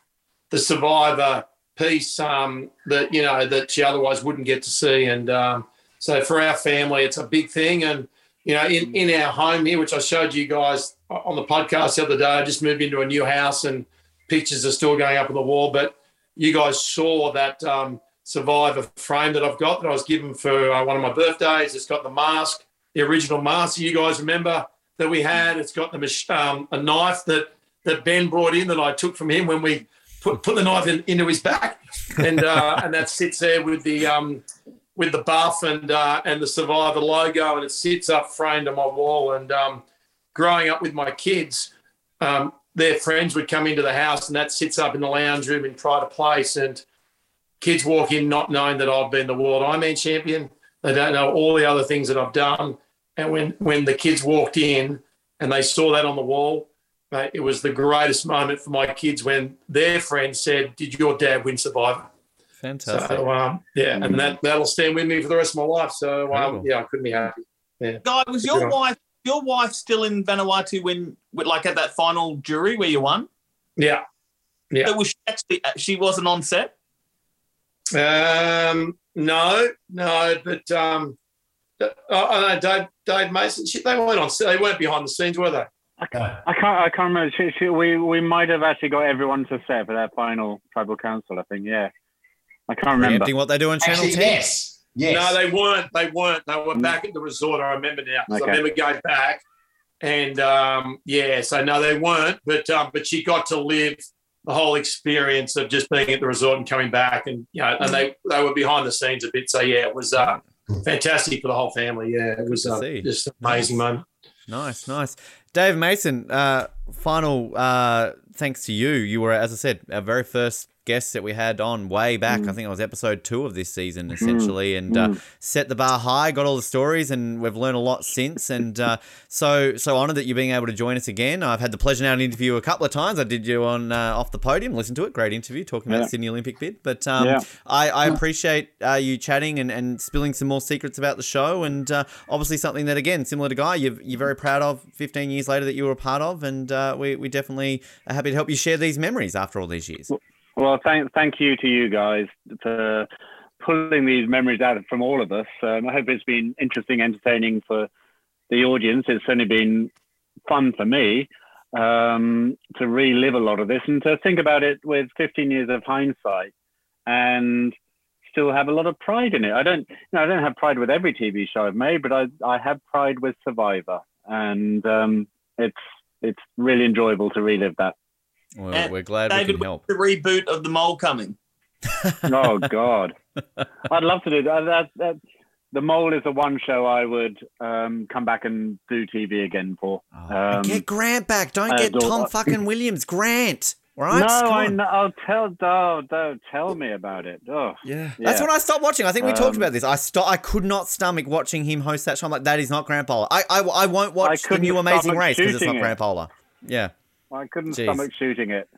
S7: the survivor piece um, that you know that she otherwise wouldn't get to see. And um, so for our family, it's a big thing. And you know, in, in our home here, which I showed you guys on the podcast the other day, I just moved into a new house and pictures are still going up on the wall. But you guys saw that um, survivor frame that I've got that I was given for uh, one of my birthdays. It's got the mask, the original mask. You guys remember that we had? It's got the um, a knife that that Ben brought in that I took from him when we put, put the knife in, into his back, and uh, and that sits there with the um, with the buff and uh, and the Survivor logo, and it sits up framed on my wall. And um, growing up with my kids, um, their friends would come into the house, and that sits up in the lounge room in pride of place. And kids walk in not knowing that I've been the world Ironman champion. They don't know all the other things that I've done. And when when the kids walked in and they saw that on the wall, mate, it was the greatest moment for my kids when their friends said, "Did your dad win Survivor?"
S6: Fantastic.
S7: So um, yeah, and that that'll stand with me for the rest of my life. So um, yeah, I couldn't be happy.
S2: Guy, was
S7: Good
S2: your
S7: on.
S2: wife your wife still in Vanuatu when, with- like, at that final jury where you won?
S7: Yeah. Yeah.
S2: So was she actually she wasn't on set?
S7: Um, no, no, but um, uh, I know Dave, Dave Mason. Shit, they weren't on. They weren't behind the scenes, were they?
S5: I can't. I can't remember. She, she, we we might have actually got everyone to set for their final tribal council. I think. Yeah. I can't remember.
S6: Preempting what they do on Channel
S4: Actually,
S6: 10.
S4: yes. Yes.
S7: No, they weren't. They weren't. They were back at the resort. I remember now.
S5: Okay.
S7: I remember going back, and um, yeah. So no, they weren't. But um, but she got to live the whole experience of just being at the resort and coming back, and you know, and they they were behind the scenes a bit. So yeah, it was uh, fantastic for the whole family. Yeah, it was uh, just an amazing moment.
S6: Nice, nice. Dave Mason, uh, final uh, thanks to you. You were, as I said, our very first guests that we had on way back. Mm. I think it was episode two of this season, mm. essentially, and mm. Uh, set the bar high. Got all the stories, and we've learned a lot since. And uh, so, so honoured that you're being able to join us again. I've had the pleasure now to interview you a couple of times. I did you on uh, off the podium. Listen to it, great interview talking about the Sydney Olympic bid. But um, yeah. I, I, appreciate uh, you chatting and, and spilling some more secrets about the show, and uh, obviously something that again, similar to Guy, you're, you're very proud of. 15 years later, that you were a part of, and uh, we we definitely are happy to help you share these memories after all these years.
S5: Well, well, thank thank you to you guys for pulling these memories out from all of us. Um, I hope it's been interesting, entertaining for the audience. It's certainly been fun for me um, to relive a lot of this and to think about it with 15 years of hindsight and still have a lot of pride in it. I don't, you know, I don't have pride with every TV show I've made, but I, I have pride with Survivor, and um, it's it's really enjoyable to relive that.
S6: Well, and we're glad David, we can help.
S2: The reboot of the mole coming.
S5: oh God, I'd love to do that. that, that the mole is the one show I would um, come back and do TV again for.
S6: Oh, um, get Grant back. Don't get Tom fucking Williams. Grant. Right?
S5: No, I know. I'll tell. Don't, don't tell me about it. Oh,
S6: yeah. yeah. That's when I stopped watching. I think we um, talked about this. I st- I could not stomach watching him host that show. I'm like, that is not Grant Bowler. I, I, I won't watch I the new Amazing Race because it's not Grant Bowler. Yeah.
S5: I couldn't Jeez. stomach shooting it.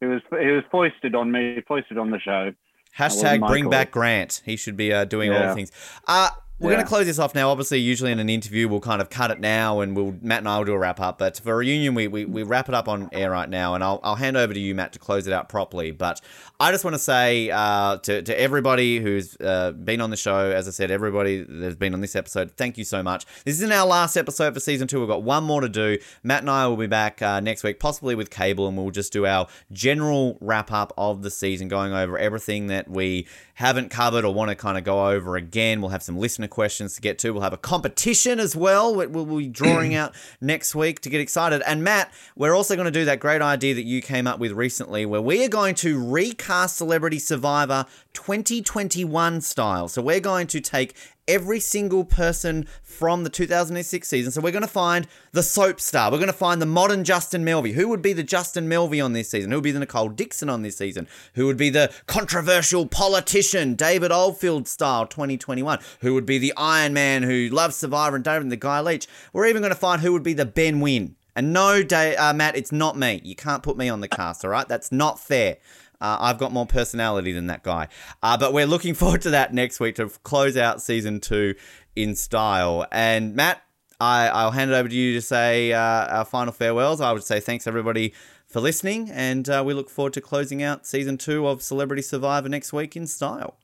S5: He was he was foisted on me, foisted on the show.
S6: Hashtag bring back Grant. He should be uh, doing yeah. all the things. Uh, we're yeah. going to close this off now. Obviously, usually in an interview, we'll kind of cut it now and we'll Matt and I will do a wrap up. But for a reunion, we, we, we wrap it up on air right now. And I'll, I'll hand over to you, Matt, to close it out properly. But I just want to say uh, to, to everybody who's uh, been on the show, as I said, everybody that's been on this episode, thank you so much. This isn't our last episode for season two. We've got one more to do. Matt and I will be back uh, next week, possibly with Cable, and we'll just do our general wrap up of the season, going over everything that we haven't covered or want to kind of go over again. We'll have some questions to get to. We'll have a competition as well. We'll be drawing out next week to get excited. And Matt, we're also going to do that great idea that you came up with recently where we are going to recast Celebrity Survivor 2021 style. So we're going to take every single person from the 2006 season. So we're going to find the soap star. We're going to find the modern Justin Melvey. Who would be the Justin Melvey on this season? Who would be the Nicole Dixon on this season? Who would be the controversial politician, David Oldfield style 2021? Who would be the Iron Man who loves Survivor and David and the Guy Leech? We're even going to find who would be the Ben Wynn. And no, uh, Matt, it's not me. You can't put me on the cast, all right? That's not fair. Uh, I've got more personality than that guy. Uh, but we're looking forward to that next week to close out season two in style. And Matt, I, I'll hand it over to you to say uh, our final farewells. I would say thanks everybody for listening, and uh, we look forward to closing out season two of Celebrity Survivor next week in style.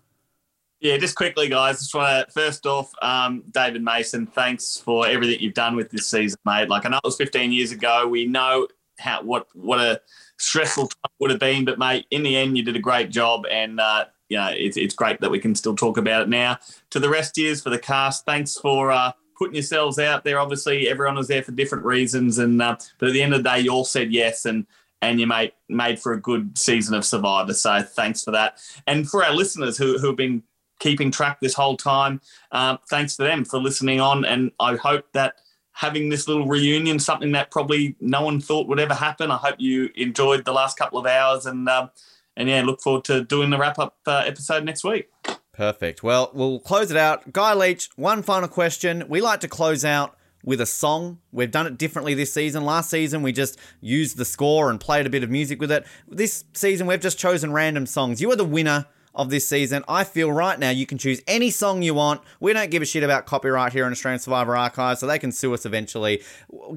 S2: Yeah, just quickly, guys. Just want to first off, um, David Mason, thanks for everything you've done with this season, mate. Like I know it was 15 years ago. We know how what what a stressful time would have been. But mate, in the end, you did a great job, and uh, you know it's it's great that we can still talk about it now. To the rest years for the cast, thanks for. Uh, putting yourselves out there. Obviously, everyone was there for different reasons, and uh, but at the end of the day, you all said yes, and and you made made for a good season of Survivor. So thanks for that, and for our listeners who who have been keeping track this whole time, um, thanks to them for listening on, and I hope that having this little reunion, something that probably no one thought would ever happen. I hope you enjoyed the last couple of hours and um, and yeah, look forward to doing the wrap up uh, episode next week.
S6: Perfect. Well, we'll close it out. Guy Leech, one final question. We like to close out with a song. We've done it differently this season. Last season, we just used the score and played a bit of music with it. This season, we've just chosen random songs. You are the winner of this season. I feel right now you can choose any song you want. We don't give a shit about copyright here on Australian Survivor Archive, so they can sue us eventually.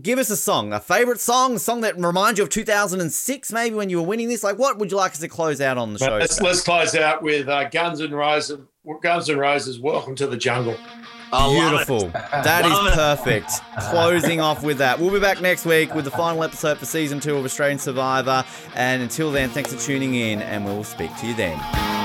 S6: Give us a song, a favorite song, a song that reminds you of 2006, maybe when you were winning this. Like, what would you like us to close out on the show?
S7: Let's, let's close out with uh, Guns and Roses. Guns N' Roses, "Welcome to the Jungle."
S6: Beautiful. That is perfect. Closing off with that. We'll be back next week with the final episode for season two of Australian Survivor. And until then, thanks for tuning in, and we'll speak to you then.